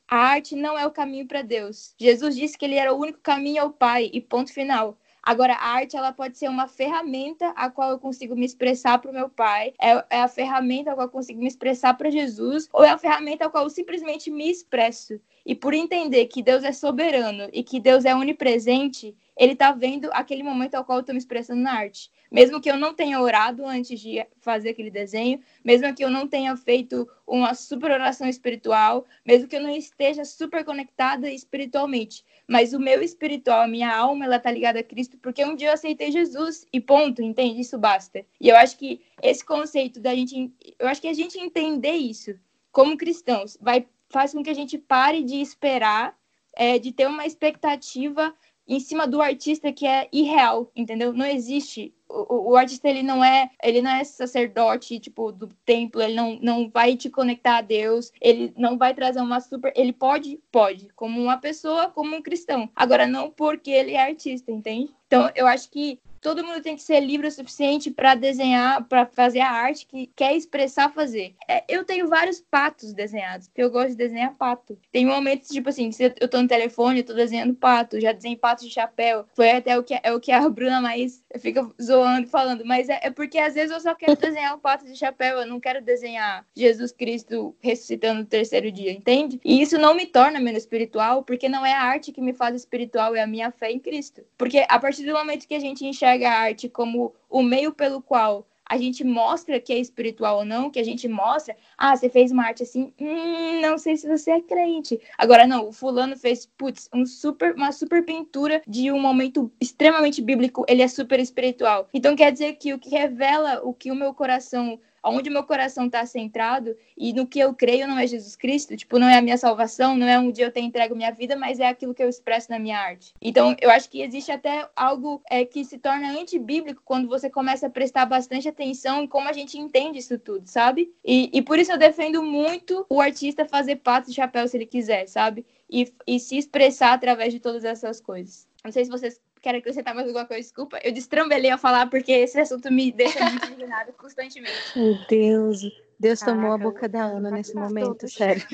a arte não é o caminho para Deus. Jesus disse que ele era o único caminho ao Pai, e ponto final. Agora, a arte ela pode ser uma ferramenta a qual eu consigo me expressar para o meu pai, é, é, a ferramenta a qual eu consigo me expressar para Jesus, ou é a ferramenta a qual eu simplesmente me expresso. E por entender que Deus é soberano e que Deus é onipresente, ele está vendo aquele momento ao qual eu estou me expressando na arte. Mesmo que eu não tenha orado antes de fazer aquele desenho, mesmo que eu não tenha feito uma super oração espiritual, mesmo que eu não esteja super conectada espiritualmente, mas o meu espiritual, a minha alma, ela tá ligada a Cristo porque um dia eu aceitei Jesus e ponto, entende? Isso basta. E eu acho que esse conceito da gente, eu acho que a gente entender isso como cristãos vai faz com que a gente pare de esperar, é, de ter uma expectativa em cima do artista que é irreal, entendeu? Não existe. O, o, artista ele não é, ele não é sacerdote tipo do templo, ele não, não vai te conectar a Deus, ele não vai trazer uma super, ele pode, pode, como uma pessoa, como um cristão. Agora não porque ele é artista, entende? Então, eu acho que todo mundo tem que ser livre o suficiente para desenhar, para fazer a arte que quer expressar fazer. É, eu tenho vários patos desenhados, porque eu gosto de desenhar pato. Tem momentos, tipo assim, eu tô no telefone, eu tô desenhando pato, já desenhei pato de chapéu. Foi até o que, é o que a (laughs) Bruna mais fica zoando, falando, mas é, é porque às vezes eu só quero desenhar um pato de chapéu, eu não quero desenhar Jesus Cristo ressuscitando no terceiro dia, entende? E isso não me torna menos espiritual, porque não é a arte que me faz espiritual, é a minha fé em Cristo. Porque a partir do momento que a gente enxerga enxerga a arte como o meio pelo qual a gente mostra que é espiritual ou não, que a gente mostra, ah, você fez uma arte assim, hum, não sei se você é crente. Agora, não, o fulano fez, putz, um super, uma super pintura de um momento extremamente bíblico, ele é super espiritual. Então quer dizer que o que revela o que o meu coração onde meu coração está centrado e no que eu creio não é Jesus Cristo, tipo, não é a minha salvação, não é um dia eu ter entrego minha vida, mas é aquilo que eu expresso na minha arte. Então, eu acho que existe até algo é, que se torna antibíblico quando você começa a prestar bastante atenção em como a gente entende isso tudo, sabe? E, e por isso eu defendo muito o artista fazer pato de chapéu se ele quiser, sabe? e, e se expressar através de todas essas coisas. Não sei se vocês querem acrescentar mais alguma coisa, desculpa. Eu destrambelei a falar porque esse assunto me deixa muito indignada constantemente. (laughs) Meu Deus. Deus tomou a Caraca, boca da Ana nesse momento, todos. sério. (laughs)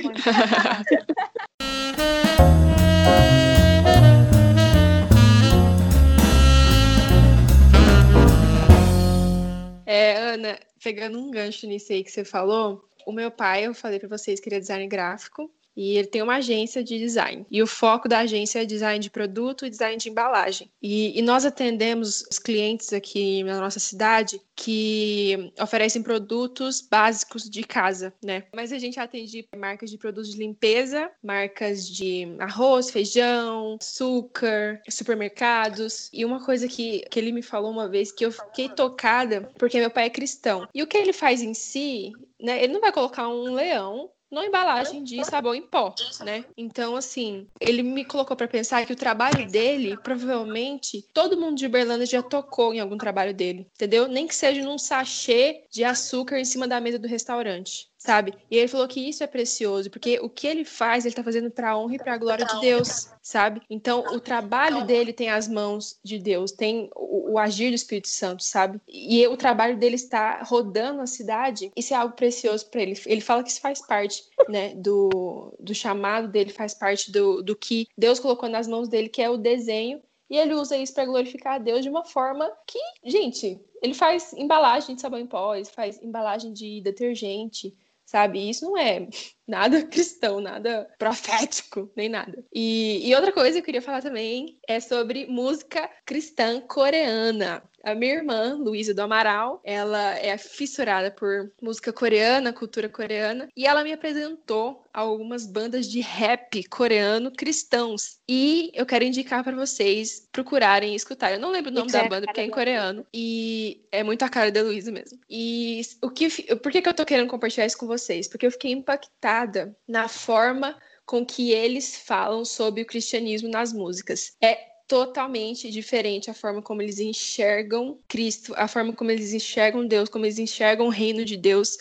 É, Ana, pegando um gancho nisso aí que você falou, o meu pai, eu falei pra vocês que ele é design gráfico e ele tem uma agência de design. E o foco da agência é design de produto e design de embalagem. E, e nós atendemos os clientes aqui na nossa cidade que oferecem produtos básicos de casa, né? Mas a gente atende marcas de produtos de limpeza, marcas de arroz, feijão, açúcar, supermercados. E uma coisa que, que ele me falou uma vez que eu fiquei tocada, porque meu pai é cristão. E o que ele faz em si, né? Ele não vai colocar um leão numa embalagem de sabão em pó, né? Então, assim, ele me colocou pra pensar que o trabalho dele, provavelmente, todo mundo de Uberlândia já tocou em algum trabalho dele, entendeu? Nem que seja num sachê de açúcar em cima da mesa do restaurante, sabe? E ele falou que isso é precioso, porque o que ele faz, ele tá fazendo pra honra e pra glória de Deus, sabe? Então, o trabalho dele tem as mãos de Deus, tem o, o agir do Espírito Santo, sabe? E o trabalho dele está rodando a cidade, isso é algo precioso para ele. Ele fala que isso faz parte, né, do, do chamado dele, faz parte do, do que Deus colocou nas mãos dele, que é o desenho, e ele usa isso para glorificar a Deus de uma forma que, gente, ele faz embalagem de sabão em pó, ele faz embalagem de detergente, sabe? Isso não é nada (laughs) cristão, nada profético, nem nada. E, e outra coisa que eu queria falar também é sobre música cristã coreana. A minha irmã, Luísa do Amaral, ela é fissurada por música coreana, cultura coreana, e ela me apresentou algumas bandas de rap coreano cristãos. E eu quero indicar para vocês procurarem e escutar. Eu não lembro o nome da banda, porque é em coreano. E é muito a cara da Luísa mesmo. E o que, por que, que eu tô querendo compartilhar isso com vocês? Porque eu fiquei impactada na forma com que eles falam sobre o cristianismo nas músicas. É totalmente diferente a forma como eles enxergam Cristo, a forma como eles enxergam Deus, como eles enxergam o reino de Deus.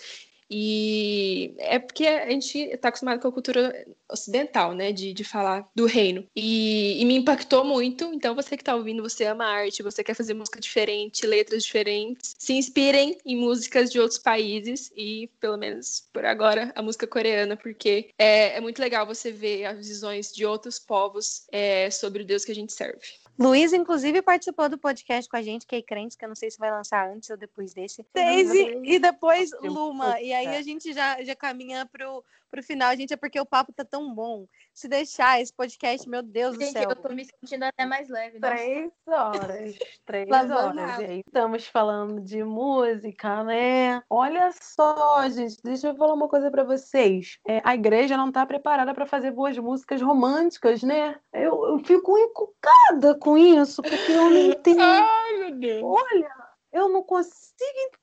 E é porque a gente está acostumado com a cultura ocidental, né? De, de falar do reino. E, e me impactou muito. Então, você que está ouvindo, você ama arte, você quer fazer música diferente, letras diferentes, se inspirem em músicas de outros países e, pelo menos por agora, a música coreana, porque é, é muito legal você ver as visões de outros povos é, sobre o Deus que a gente serve. Luiz, inclusive, participou do podcast com a gente, que é Crentes, que eu não sei se vai lançar antes ou depois desse. Daisy e depois. Luma. E aí a gente já, já caminha pro, pro final, gente, é porque o papo tá tão bom. Se deixar esse podcast, meu Deus do Gente, céu. eu tô me sentindo até mais leve. nossa. Três horas. (laughs) Três Lavando horas, gente. Estamos falando de música, né? Olha só, gente. Deixa eu falar uma coisa pra vocês. É, a igreja não tá preparada pra fazer boas músicas românticas, né? Eu, eu fico encucada com isso, porque eu não entendo. Ai, meu Deus! Olha, eu não consigo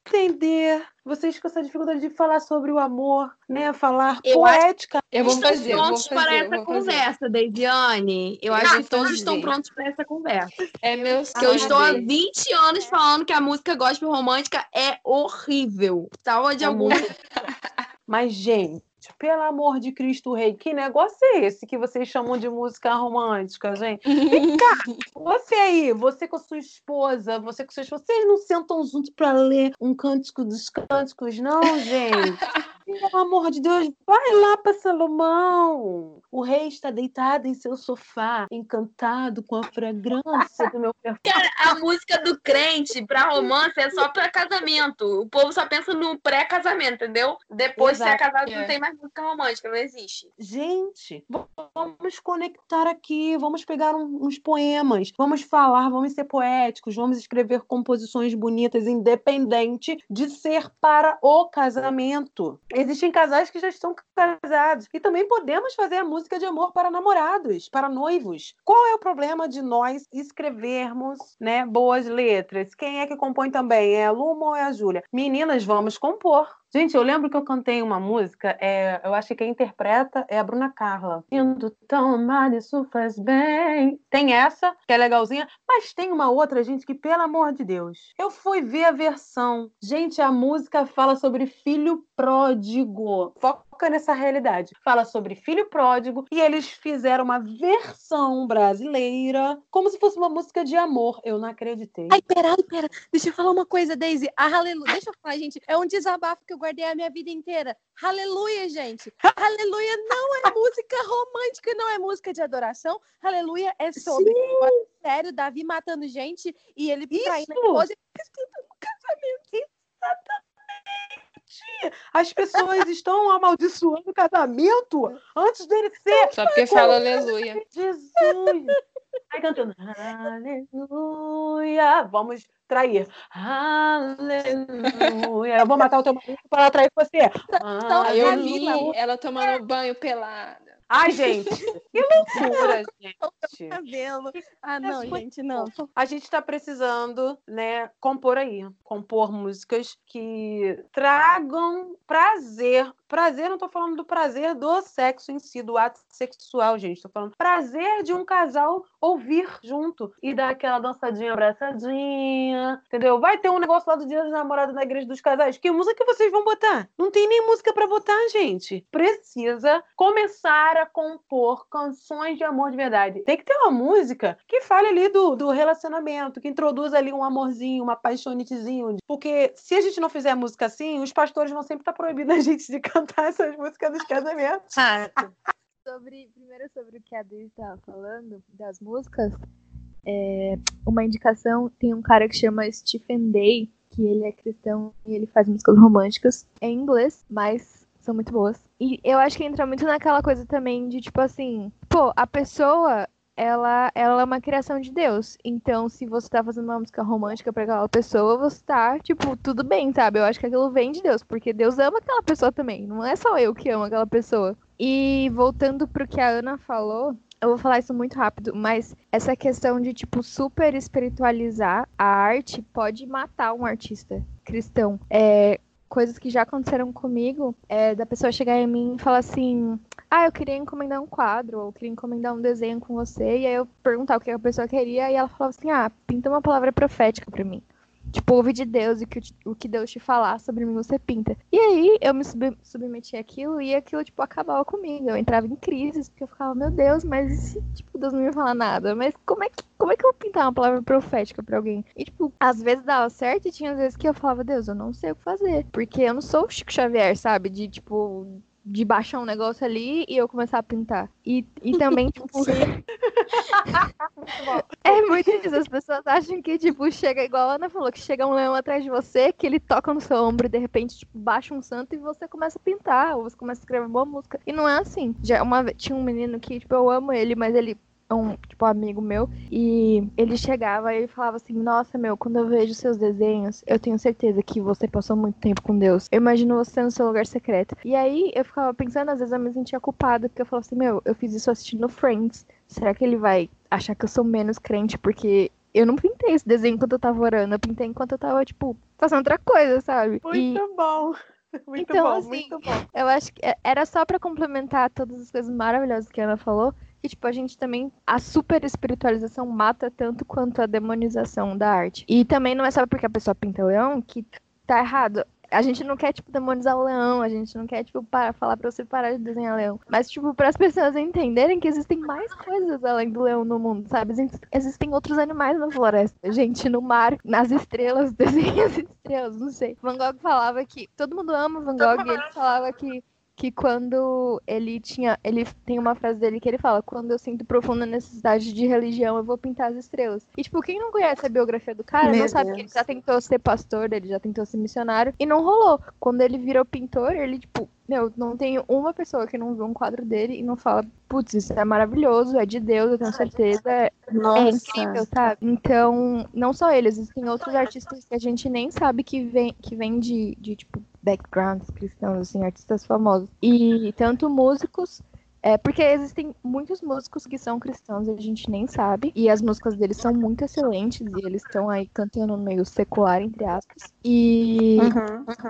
entender vocês com essa dificuldade de falar sobre o amor, né? Falar Eu acho- poética. Eu vou Estão fazer, eu vou prontos fazer. para essa conversa, Deisiane. Eu acho que todos fazer. estão prontos para essa conversa. É meu Porque eu estou há dele. 20 anos falando que a música gospel romântica é horrível. Salva de É algum. Mas, gente, pelo amor de Cristo Rei, que negócio é esse que vocês chamam de música romântica, gente? Vem cá, (laughs) você aí, você com a sua esposa, você com seus vocês não sentam juntos para ler um cântico dos cânticos, não, gente? (laughs) Pelo amor de Deus, vai lá para Salomão. O rei está deitado em seu sofá, encantado com a fragrância do meu perfume. A música do crente para romance é só para casamento. O povo só pensa no pré-casamento, entendeu? Depois, se é Exato, casado, é. não tem mais música romântica, não existe. Gente, vamos conectar aqui, vamos pegar um- uns poemas, vamos falar, vamos ser poéticos, vamos escrever composições bonitas, independente de ser para o casamento. Existem casais que já estão casados e também podemos fazer a música de amor para namorados, para noivos. Qual é o problema de nós escrevermos, né, boas letras? Quem é que compõe também? É a Luma ou é a Júlia? Meninas, vamos compor. Gente, eu lembro que eu cantei uma música, é, eu acho que quem interpreta é a Bruna Carla. Sinto tão amada, isso faz bem. Tem essa, que é legalzinha, mas tem uma outra, gente, que pelo amor de Deus. Eu fui ver a versão. Gente, a música fala sobre filho pródigo. Foco nessa realidade. Fala sobre filho pródigo e eles fizeram uma versão brasileira, como se fosse uma música de amor. Eu não acreditei. Ai, pera, pera. Deixa eu falar uma coisa, Daisy. A Aleluia. Deixa eu falar, gente. É um desabafo que eu guardei a minha vida inteira. Aleluia, gente. Aleluia não é música romântica, não é música de adoração. Aleluia é sobre sério, Davi matando gente e ele traindo a esposa e no casamento. As pessoas estão amaldiçoando o casamento antes dele ser. Só porque fala aleluia. Jesus! Aí cantando, aleluia, vamos trair. Aleluia, eu vou matar o teu marido para trair você. Aí eu vi ela tomando banho pelada. Ai, gente, que loucura, (laughs) gente. Cabelo. Ah, não, gente, não. A gente está precisando, né, compor aí, compor músicas que tragam prazer. Prazer, não tô falando do prazer do sexo em si, do ato sexual, gente. Tô falando prazer de um casal ouvir junto e dar aquela dançadinha, abraçadinha, entendeu? Vai ter um negócio lá do Dia dos Namorados na Igreja dos Casais. Que música que vocês vão botar? Não tem nem música para botar, gente. Precisa começar a compor canções de amor de verdade. Tem que ter uma música que fale ali do, do relacionamento, que introduz ali um amorzinho, uma paixonitezinho. Porque se a gente não fizer música assim, os pastores vão sempre estar proibindo a (laughs) gente de cantar essas músicas dos casamentos. (laughs) sobre, primeiro sobre o que a Adri estava falando, das músicas, é, uma indicação, tem um cara que chama Stephen Day, que ele é cristão e ele faz músicas românticas em inglês, mas são muito boas. E eu acho que entra muito naquela coisa também de, tipo assim, pô, a pessoa, ela, ela é uma criação de Deus. Então, se você tá fazendo uma música romântica pra aquela pessoa, você tá, tipo, tudo bem, sabe? Eu acho que aquilo vem de Deus, porque Deus ama aquela pessoa também. Não é só eu que amo aquela pessoa. E voltando pro que a Ana falou, eu vou falar isso muito rápido, mas essa questão de, tipo, super espiritualizar a arte pode matar um artista cristão. É, coisas que já aconteceram comigo, é da pessoa chegar em mim e falar assim: Ah, eu queria encomendar um quadro, ou queria encomendar um desenho com você, e aí eu perguntar o que a pessoa queria, e ela falava assim: Ah, pinta uma palavra profética para mim. Tipo, ouve de Deus e que, o que Deus te falar sobre mim, você pinta. E aí eu me sub submeti àquilo e aquilo, tipo, acabava comigo. Eu entrava em crise, porque eu ficava, meu Deus, mas se, tipo, Deus não me falar nada? Mas como é que, como é que eu vou pintar uma palavra profética pra alguém? E, tipo, às vezes dava certo e tinha vezes que eu falava, Deus, eu não sei o que fazer. Porque eu não sou o Chico Xavier, sabe? De, tipo, de baixar um negócio ali e eu começar a pintar. E, e também, (laughs) tipo. (laughs) é muito disso. As pessoas acham que, tipo, chega igual a Ana falou, que chega um leão atrás de você, que ele toca no seu ombro e de repente, tipo, baixa um santo e você começa a pintar, ou você começa a escrever uma boa música. E não é assim. Já uma tinha um menino que, tipo, eu amo ele, mas ele um, tipo, amigo meu, e ele chegava e falava assim, nossa, meu, quando eu vejo seus desenhos, eu tenho certeza que você passou muito tempo com Deus. Eu imagino você no seu lugar secreto. E aí eu ficava pensando, às vezes eu me sentia culpada, porque eu falava assim, meu, eu fiz isso assistindo Friends. Será que ele vai achar que eu sou menos crente porque eu não pintei esse desenho enquanto eu tava orando, eu pintei enquanto eu tava, tipo, fazendo outra coisa, sabe? Muito e... bom. (laughs) Muito então, bom, assim, muito bom. Eu acho que é, era só para complementar todas as coisas maravilhosas que a Ana falou que, tipo, a gente também. A super espiritualização mata tanto quanto a demonização da arte. E também não é só porque a pessoa pinta leão que tá errado. A gente não quer, tipo, demonizar o leão, a gente não quer, tipo, para, falar pra você parar de desenhar leão. Mas, tipo, para as pessoas entenderem que existem mais coisas além do leão no mundo, sabe? Existem outros animais na floresta, gente no mar, nas estrelas, (laughs) desenha as estrelas, não sei. Van Gogh falava que. Todo mundo ama Van Gogh e ele falava que que quando ele tinha. Ele tem uma frase dele que ele fala: Quando eu sinto profunda necessidade de religião, eu vou pintar as estrelas. E, tipo, quem não conhece a biografia do cara Meu não sabe Deus. que ele já tentou ser pastor, ele já tentou ser missionário, e não rolou. Quando ele virou pintor, ele, tipo, meu, não tem uma pessoa que não vê um quadro dele e não fala, putz, isso é maravilhoso, é de Deus, eu tenho certeza, é Nossa. incrível, sabe? Então, não só ele, existem outros artistas que a gente nem sabe que vem, que vem de, de, tipo, backgrounds cristãos, assim, artistas famosos. E tanto músicos é, porque existem muitos músicos que são cristãos e a gente nem sabe. E as músicas deles são muito excelentes e eles estão aí cantando no meio secular, entre aspas. E,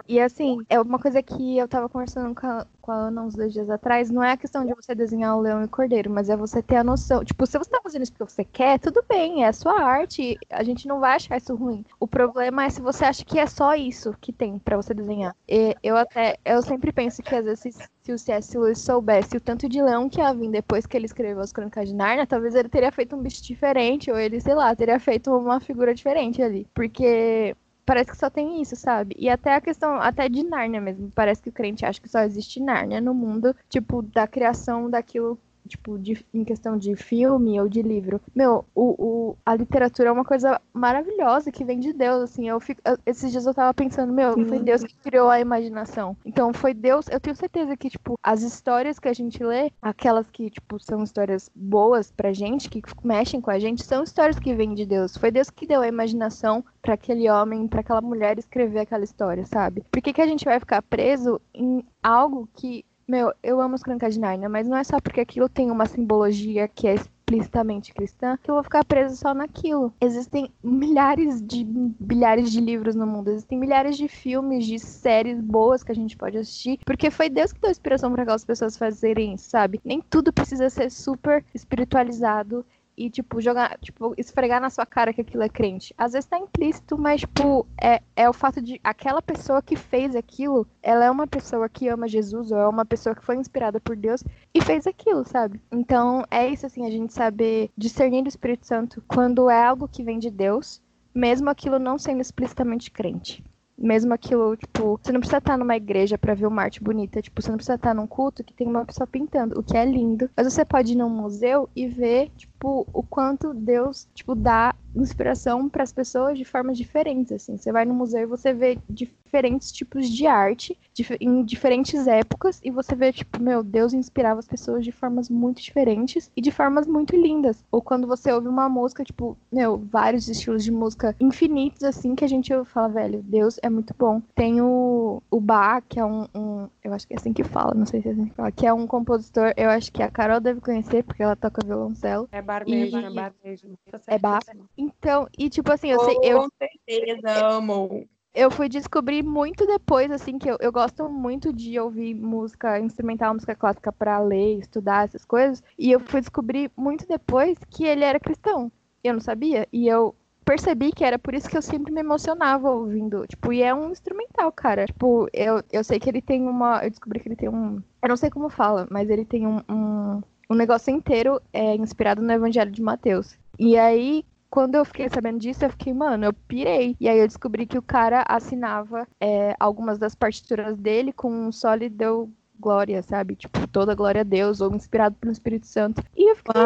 e assim, é uma coisa que eu tava conversando com a, com a Ana uns dois dias atrás. Não é a questão de você desenhar o leão e o cordeiro, mas é você ter a noção. Tipo, se você tá fazendo isso porque você quer, tudo bem, é a sua arte. A gente não vai achar isso ruim. O problema é se você acha que é só isso que tem pra você desenhar. E eu até, eu sempre penso que às vezes se o C.S. Lewis soubesse o tanto de leão que ia vir depois que ele escreveu as Crônicas de Nárnia, talvez ele teria feito um bicho diferente, ou ele, sei lá, teria feito uma figura diferente ali. Porque parece que só tem isso, sabe? E até a questão, até de Nárnia mesmo. Parece que o crente acha que só existe Nárnia no mundo, tipo, da criação daquilo tipo, de, em questão de filme ou de livro. Meu, o, o, a literatura é uma coisa maravilhosa que vem de Deus, assim. Eu fico, eu, esses dias eu tava pensando, meu, foi Deus que criou a imaginação. Então, foi Deus. Eu tenho certeza que, tipo, as histórias que a gente lê, aquelas que, tipo, são histórias boas pra gente, que mexem com a gente, são histórias que vêm de Deus. Foi Deus que deu a imaginação para aquele homem, para aquela mulher escrever aquela história, sabe? Por que, que a gente vai ficar preso em algo que meu, eu amo as Crônicas de Nárnia, mas não é só porque aquilo tem uma simbologia que é explicitamente cristã que eu vou ficar preso só naquilo. Existem milhares de bilhares de livros no mundo, existem milhares de filmes, de séries boas que a gente pode assistir, porque foi Deus que deu inspiração para aquelas pessoas fazerem sabe? Nem tudo precisa ser super espiritualizado e, tipo, jogar, tipo, esfregar na sua cara que aquilo é crente. Às vezes tá implícito, mas, tipo, é, é o fato de aquela pessoa que fez aquilo, ela é uma pessoa que ama Jesus, ou é uma pessoa que foi inspirada por Deus e fez aquilo, sabe? Então, é isso, assim, a gente saber discernir do Espírito Santo quando é algo que vem de Deus, mesmo aquilo não sendo explicitamente crente mesmo aquilo, tipo, você não precisa estar numa igreja para ver uma arte bonita, tipo, você não precisa estar num culto que tem uma pessoa pintando, o que é lindo. Mas você pode ir num museu e ver, tipo, o quanto Deus, tipo, dá inspiração para as pessoas de formas diferentes, assim. Você vai no museu e você vê diferentes tipos de arte dif em diferentes épocas e você vê, tipo, meu, Deus inspirava as pessoas de formas muito diferentes e de formas muito lindas. Ou quando você ouve uma música, tipo, meu, vários estilos de música infinitos, assim, que a gente fala, velho, Deus é muito bom. Tem o, o Bach, que é um, um, Eu acho que é assim que fala, não sei se é assim que fala, que é um compositor, eu acho que a Carol deve conhecer, porque ela toca violoncelo. É bar mesmo, e... é bar mesmo. É bar. Então, e tipo assim, eu sei. Eu... Com certeza, amo eu fui descobrir muito depois, assim, que eu, eu gosto muito de ouvir música instrumental, música clássica para ler, estudar essas coisas. E eu fui descobrir muito depois que ele era cristão. Eu não sabia. E eu percebi que era por isso que eu sempre me emocionava ouvindo. Tipo, e é um instrumental, cara. Tipo, eu, eu sei que ele tem uma. Eu descobri que ele tem um. Eu não sei como fala, mas ele tem um, um, um negócio inteiro é, inspirado no Evangelho de Mateus. E aí, quando eu fiquei sabendo disso, eu fiquei, mano, eu pirei. E aí eu descobri que o cara assinava é, algumas das partituras dele com um sólido glória, sabe? Tipo, toda glória a Deus, ou inspirado pelo Espírito Santo. E eu fiquei,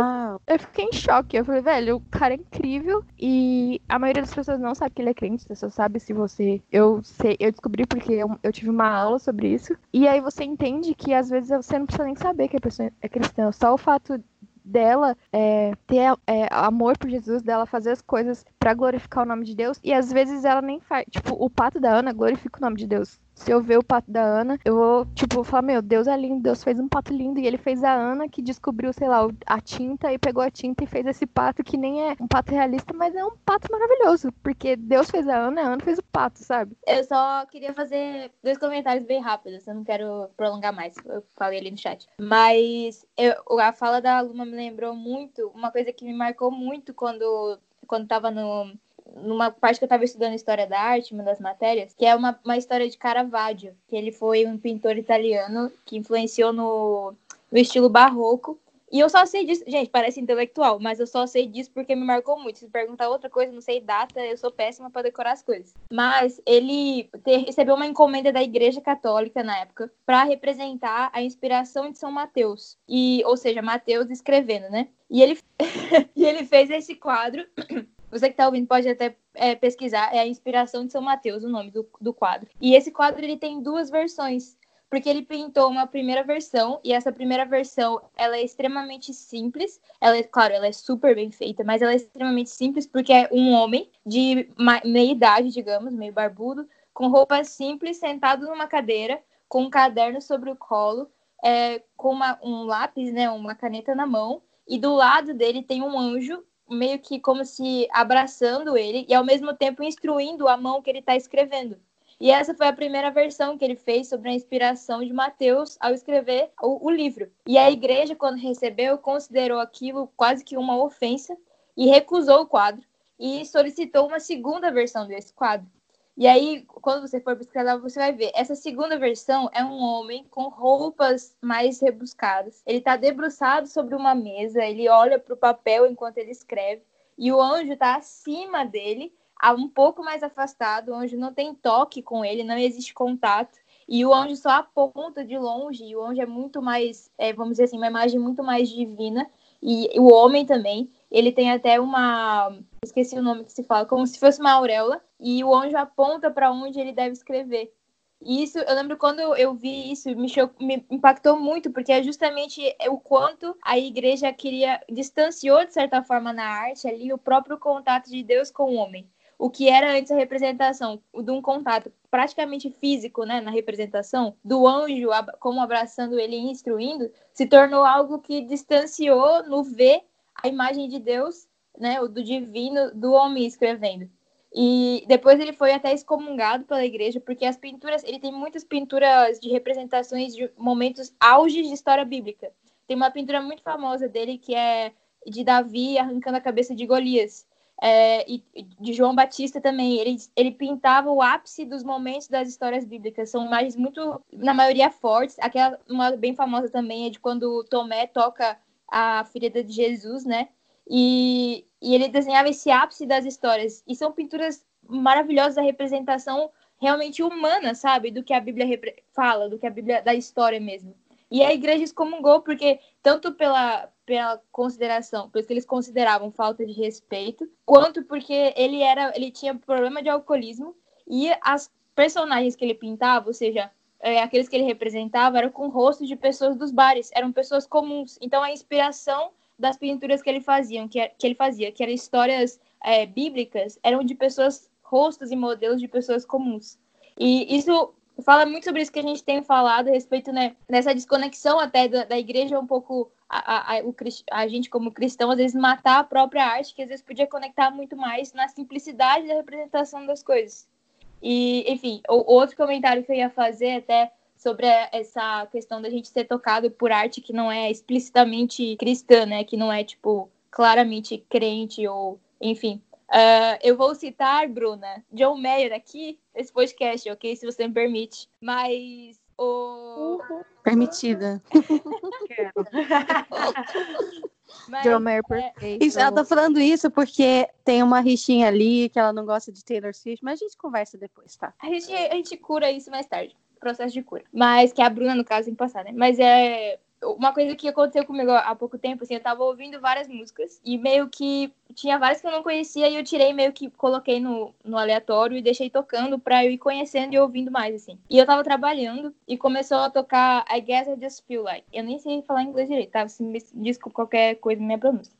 eu fiquei em choque. Eu falei, velho, o cara é incrível. E a maioria das pessoas não sabe que ele é crente, você só sabe se você. Eu sei, eu descobri porque eu, eu tive uma aula sobre isso. E aí você entende que às vezes você não precisa nem saber que a pessoa é cristã. Só o fato dela é, ter é, amor por Jesus, dela fazer as coisas para glorificar o nome de Deus. E às vezes ela nem faz. Tipo, o pato da Ana glorifica o nome de Deus se eu ver o pato da Ana, eu vou, tipo, falar, meu, Deus é lindo, Deus fez um pato lindo, e ele fez a Ana que descobriu, sei lá, a tinta e pegou a tinta e fez esse pato que nem é um pato realista, mas é um pato maravilhoso, porque Deus fez a Ana, a Ana fez o pato, sabe? Eu só queria fazer dois comentários bem rápidos, eu não quero prolongar mais, eu falei ali no chat. Mas eu, a fala da Luma me lembrou muito, uma coisa que me marcou muito quando, quando tava no numa parte que eu estava estudando história da arte, uma das matérias, que é uma, uma história de Caravaggio, que ele foi um pintor italiano que influenciou no, no estilo barroco. E eu só sei disso, gente, parece intelectual, mas eu só sei disso porque me marcou muito. Se perguntar outra coisa, não sei data, eu sou péssima para decorar as coisas. Mas ele recebeu uma encomenda da Igreja Católica na época para representar a inspiração de São Mateus. E, ou seja, Mateus escrevendo, né? E ele, (laughs) e ele fez esse quadro você que está ouvindo pode até é, pesquisar, é a Inspiração de São Mateus, o nome do, do quadro. E esse quadro ele tem duas versões, porque ele pintou uma primeira versão, e essa primeira versão ela é extremamente simples. Ela é, claro, ela é super bem feita, mas ela é extremamente simples porque é um homem de meia idade, digamos, meio barbudo, com roupa simples, sentado numa cadeira, com um caderno sobre o colo, é, com uma, um lápis, né, uma caneta na mão, e do lado dele tem um anjo meio que como se abraçando ele e ao mesmo tempo instruindo a mão que ele está escrevendo. E essa foi a primeira versão que ele fez sobre a inspiração de Mateus ao escrever o, o livro. E a igreja, quando recebeu, considerou aquilo quase que uma ofensa e recusou o quadro e solicitou uma segunda versão desse quadro. E aí, quando você for pesquisar, você vai ver. Essa segunda versão é um homem com roupas mais rebuscadas. Ele está debruçado sobre uma mesa, ele olha para o papel enquanto ele escreve, e o anjo está acima dele, um pouco mais afastado. O anjo não tem toque com ele, não existe contato. E o anjo só aponta de longe, e o anjo é muito mais, é, vamos dizer assim, uma imagem muito mais divina. E o homem também, ele tem até uma, esqueci o nome que se fala, como se fosse uma auréola, e o anjo aponta para onde ele deve escrever. E isso, eu lembro quando eu vi isso, me, me impactou muito, porque é justamente o quanto a igreja queria, distanciou de certa forma na arte ali o próprio contato de Deus com o homem o que era antes a representação de um contato praticamente físico, né, na representação do anjo como abraçando ele e instruindo, se tornou algo que distanciou no ver a imagem de Deus, né, o do divino, do homem escrevendo. E depois ele foi até excomungado pela igreja, porque as pinturas, ele tem muitas pinturas de representações de momentos auges de história bíblica. Tem uma pintura muito famosa dele que é de Davi arrancando a cabeça de Golias é, e de João Batista também. Ele, ele pintava o ápice dos momentos das histórias bíblicas. São imagens muito, na maioria, fortes. Aquela, uma bem famosa também é de quando Tomé toca a ferida de Jesus, né? E, e ele desenhava esse ápice das histórias. E são pinturas maravilhosas da representação realmente humana, sabe? Do que a Bíblia fala, do que a Bíblia da história mesmo. E a igreja excomungou porque tanto pela pela consideração, pelo que eles consideravam falta de respeito, quanto porque ele era, ele tinha problema de alcoolismo e as personagens que ele pintava, ou seja, é, aqueles que ele representava, eram com rostos de pessoas dos bares, eram pessoas comuns. Então a inspiração das pinturas que ele fazia, que, que ele fazia, que eram histórias é, bíblicas, eram de pessoas, rostos e modelos de pessoas comuns. E isso fala muito sobre isso que a gente tem falado a respeito né, dessa desconexão até da, da igreja um pouco a, a, o, a gente como cristão às vezes matar a própria arte que às vezes podia conectar muito mais na simplicidade da representação das coisas e enfim outro comentário que eu ia fazer até sobre essa questão da gente ser tocado por arte que não é explicitamente cristã né que não é tipo claramente crente ou enfim Uh, eu vou citar, Bruna, John Mayer aqui, nesse podcast, ok? Se você me permite. Mas o. Uhum. Permitida. (laughs) Mas, John Mayer é, perfeito. Isso, ela tá falando isso porque tem uma rixinha ali que ela não gosta de Taylor Swift, mas a gente conversa depois, tá? A gente, a gente cura isso mais tarde. Processo de cura. Mas que a Bruna, no caso, tem que passar, né? Mas é uma coisa que aconteceu comigo há pouco tempo, assim, eu tava ouvindo várias músicas e meio que tinha várias que eu não conhecia e eu tirei meio que coloquei no, no aleatório e deixei tocando pra eu ir conhecendo e ouvindo mais, assim. E eu tava trabalhando e começou a tocar I Guess I Just Feel Like. Eu nem sei falar inglês direito, tá? Você me desculpa qualquer coisa minha pronúncia.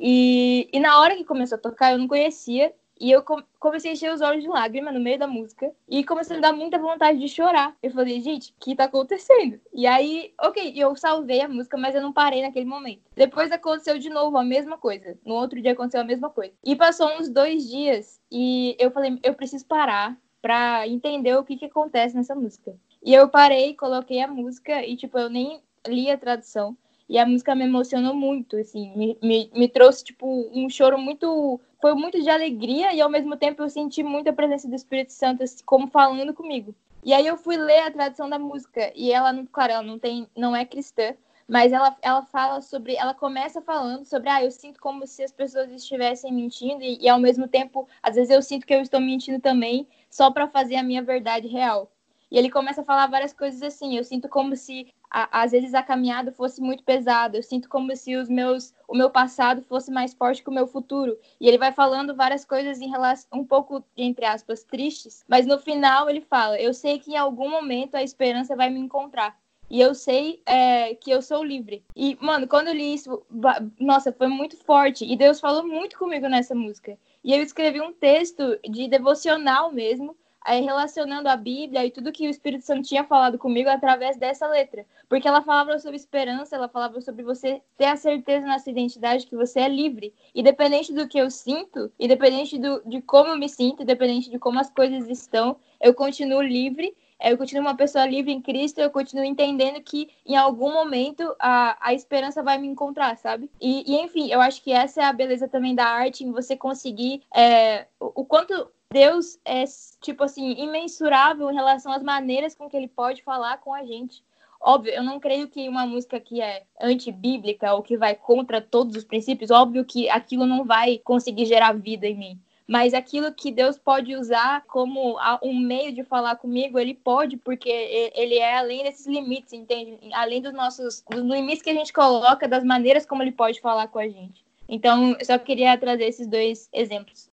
E, e na hora que começou a tocar, eu não conhecia e eu comecei a encher os olhos de lágrima no meio da música. E comecei a me dar muita vontade de chorar. Eu falei, gente, o que tá acontecendo? E aí, ok, eu salvei a música, mas eu não parei naquele momento. Depois aconteceu de novo a mesma coisa. No outro dia aconteceu a mesma coisa. E passou uns dois dias e eu falei, eu preciso parar pra entender o que que acontece nessa música. E eu parei, coloquei a música e, tipo, eu nem li a tradução. E a música me emocionou muito, assim, me, me, me trouxe, tipo, um choro muito foi muito de alegria e ao mesmo tempo eu senti muita presença do Espírito Santo assim, como falando comigo. E aí eu fui ler a tradução da música e ela, claro, ela não tem, não é cristã, mas ela, ela fala sobre, ela começa falando sobre, ah, eu sinto como se as pessoas estivessem mentindo e, e ao mesmo tempo, às vezes eu sinto que eu estou mentindo também, só para fazer a minha verdade real. E ele começa a falar várias coisas assim. Eu sinto como se a, às vezes a caminhada fosse muito pesada. Eu sinto como se os meus, o meu passado fosse mais forte que o meu futuro. E ele vai falando várias coisas em relação, um pouco entre aspas tristes, mas no final ele fala: eu sei que em algum momento a esperança vai me encontrar. E eu sei é, que eu sou livre. E, mano, quando eu li isso, nossa, foi muito forte. E Deus falou muito comigo nessa música. E eu escrevi um texto de devocional mesmo, aí relacionando a Bíblia e tudo que o Espírito Santo tinha falado comigo através dessa letra. Porque ela falava sobre esperança, ela falava sobre você ter a certeza na sua identidade que você é livre. Independente do que eu sinto, independente do, de como eu me sinto, independente de como as coisas estão, eu continuo livre eu continuo uma pessoa livre em Cristo, eu continuo entendendo que em algum momento a, a esperança vai me encontrar, sabe? E, e enfim, eu acho que essa é a beleza também da arte, em você conseguir é, o, o quanto Deus é, tipo assim, imensurável em relação às maneiras com que ele pode falar com a gente. Óbvio, eu não creio que uma música que é antibíblica ou que vai contra todos os princípios, óbvio que aquilo não vai conseguir gerar vida em mim. Mas aquilo que Deus pode usar como um meio de falar comigo, ele pode, porque ele é além desses limites, entende? Além dos nossos dos limites que a gente coloca, das maneiras como ele pode falar com a gente. Então, eu só queria trazer esses dois exemplos.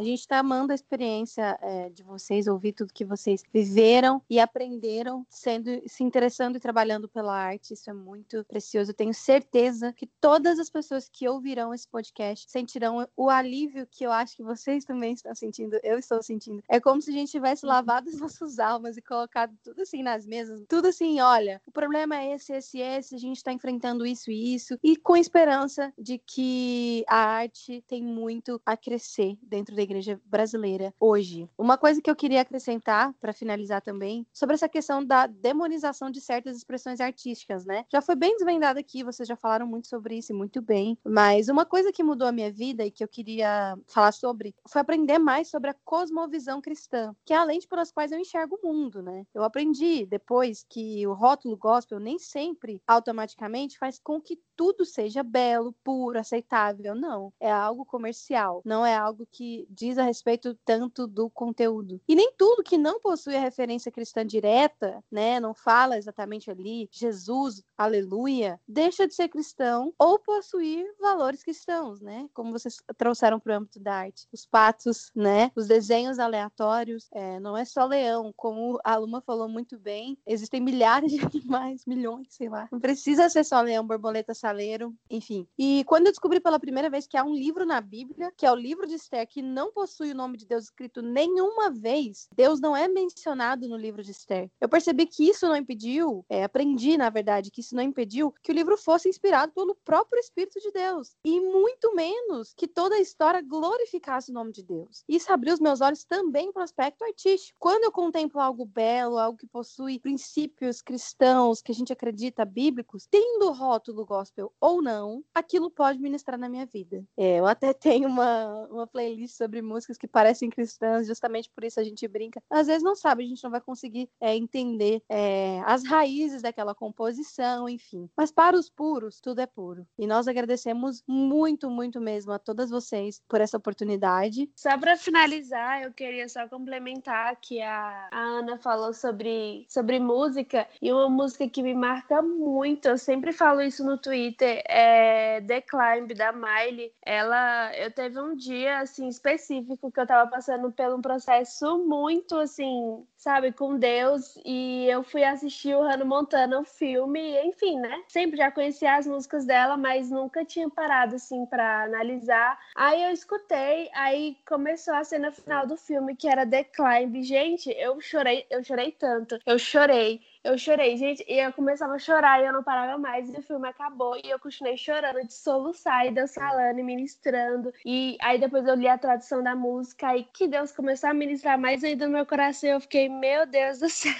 A gente está amando a experiência é, de vocês, ouvir tudo que vocês viveram e aprenderam, sendo, se interessando e trabalhando pela arte. Isso é muito precioso. Eu tenho certeza que todas as pessoas que ouvirão esse podcast sentirão o alívio que eu acho que vocês também estão sentindo. Eu estou sentindo. É como se a gente tivesse Uhum. lavado as nossas almas e colocado tudo assim nas mesas. Tudo assim, olha, o problema é esse, esse, esse. A gente está enfrentando isso e isso. E com esperança de que a arte tem muito a crescer dentro da igreja brasileira hoje. Uma coisa que eu queria acrescentar para finalizar também, sobre essa questão da demonização de certas expressões artísticas, né? Já foi bem desvendado aqui, vocês já falaram muito sobre isso, muito bem. Mas uma coisa que mudou a minha vida e que eu queria falar sobre foi aprender mais sobre a cosmovisão cristã, que é a lente pelas quais eu enxergo o mundo, né? Eu aprendi depois que o rótulo gospel nem sempre automaticamente faz com que tudo seja belo, puro, aceitável. Não, é algo comercial, não é algo que diz a respeito tanto do conteúdo. E nem tudo que não possui a referência cristã direta, né, não fala exatamente ali Jesus, aleluia, deixa de ser cristão ou possuir valores cristãos, né? Como vocês trouxeram para o âmbito da arte. Os patos, né? Os desenhos aleatórios, é, não é só leão, como a Luma falou muito bem, existem milhares (laughs) de animais, milhões, sei lá. Não precisa ser só leão, borboleta, saleiro, enfim. E quando eu descobri pela primeira vez que há um livro na Bíblia, que é o livro de Esther, que não possui o nome de Deus escrito nenhuma vez, Deus não é mencionado no livro de Esther. Eu percebi que isso não impediu, é, aprendi, na verdade, que isso não impediu que o livro fosse inspirado pelo próprio Espírito de Deus. E muito menos que toda a história glorificasse o nome de Deus. Isso abriu os meus olhos também para o aspecto artístico. Quando eu contemplo algo belo, algo que possui princípios cristãos que a gente acredita bíblicos, tendo o rótulo gospel ou não, aquilo pode ministrar na minha vida. É, eu até (laughs) tenho uma, uma playlist sobre músicas que parecem cristãs, justamente por isso a gente brinca. Às vezes não sabe, a gente não vai conseguir é, entender é, as raízes daquela composição, enfim. Mas para os puros, tudo é puro. E nós agradecemos muito, muito mesmo a todas vocês por essa oportunidade. Só para finalizar, eu queria só complementar que a, a Ana falou sobre, sobre música e uma música que me marca muito. Eu sempre falo isso no Twitter, é The Climb da Miley. Ela, eu teve um dia assim específico que eu tava passando por um processo muito assim, sabe, com Deus e eu fui assistir o Hannah Montana, o filme, enfim, né? Sempre já conhecia as músicas dela, mas nunca tinha parado assim para analisar. Aí eu escutei, aí começou a cena final do filme que era The Climb. Gente, eu chorei, eu chorei tanto. Eu chorei. Eu chorei, gente, e eu começava a chorar e eu não parava mais. E o filme acabou e eu continuei chorando de soluçar e falando e ministrando. E aí depois eu li a tradução da música e que Deus começou a ministrar mais ainda no meu coração. Eu fiquei, meu Deus do (laughs) céu.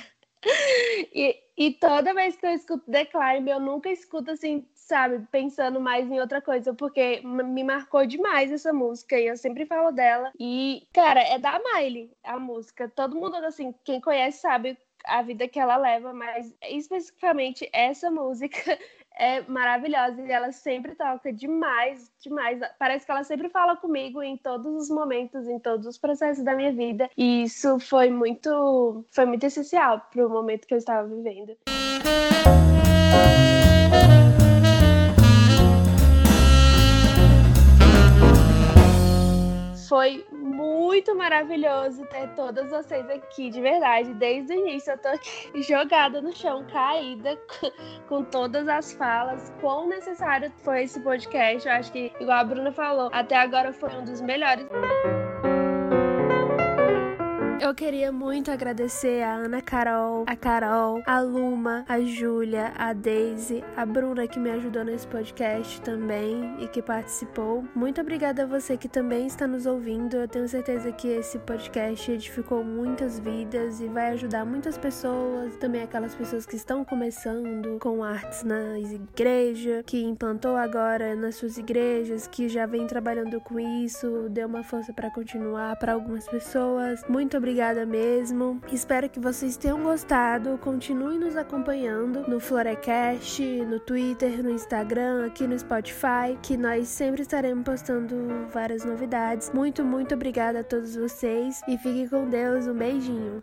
E, e toda vez que eu escuto The Climb, eu nunca escuto assim, sabe, pensando mais em outra coisa, porque me marcou demais essa música e eu sempre falo dela. E, cara, é da Miley a música. Todo mundo, assim, quem conhece sabe a vida que ela leva, mas especificamente essa música (laughs) é maravilhosa e ela sempre toca demais, demais. Parece que ela sempre fala comigo em todos os momentos, em todos os processos da minha vida. E isso foi muito, foi muito essencial para o momento que eu estava vivendo. Foi muito maravilhoso ter todas vocês aqui, de verdade. Desde o início eu tô aqui (laughs) jogada no chão, caída, (laughs) com todas as falas. Quão necessário foi esse podcast. Eu acho que, igual a Bruna falou, até agora foi um dos melhores. Eu queria muito agradecer a Ana Carol, a Carol, a Luma, a Júlia, a Daisy, a Bruna que me ajudou nesse podcast também e que participou. Muito obrigada a você que também está nos ouvindo. Eu tenho certeza que esse podcast edificou muitas vidas e vai ajudar muitas pessoas, também aquelas pessoas que estão começando com artes na igreja, que implantou agora nas suas igrejas, que já vem trabalhando com isso, deu uma força para continuar para algumas pessoas. Muito obrigada mesmo. Espero que vocês tenham gostado. Continuem nos acompanhando no Florecast, no Twitter, no Instagram, aqui no Spotify, que nós sempre estaremos postando várias novidades. Muito, muito obrigada a todos vocês e fiquem com Deus. Um beijinho.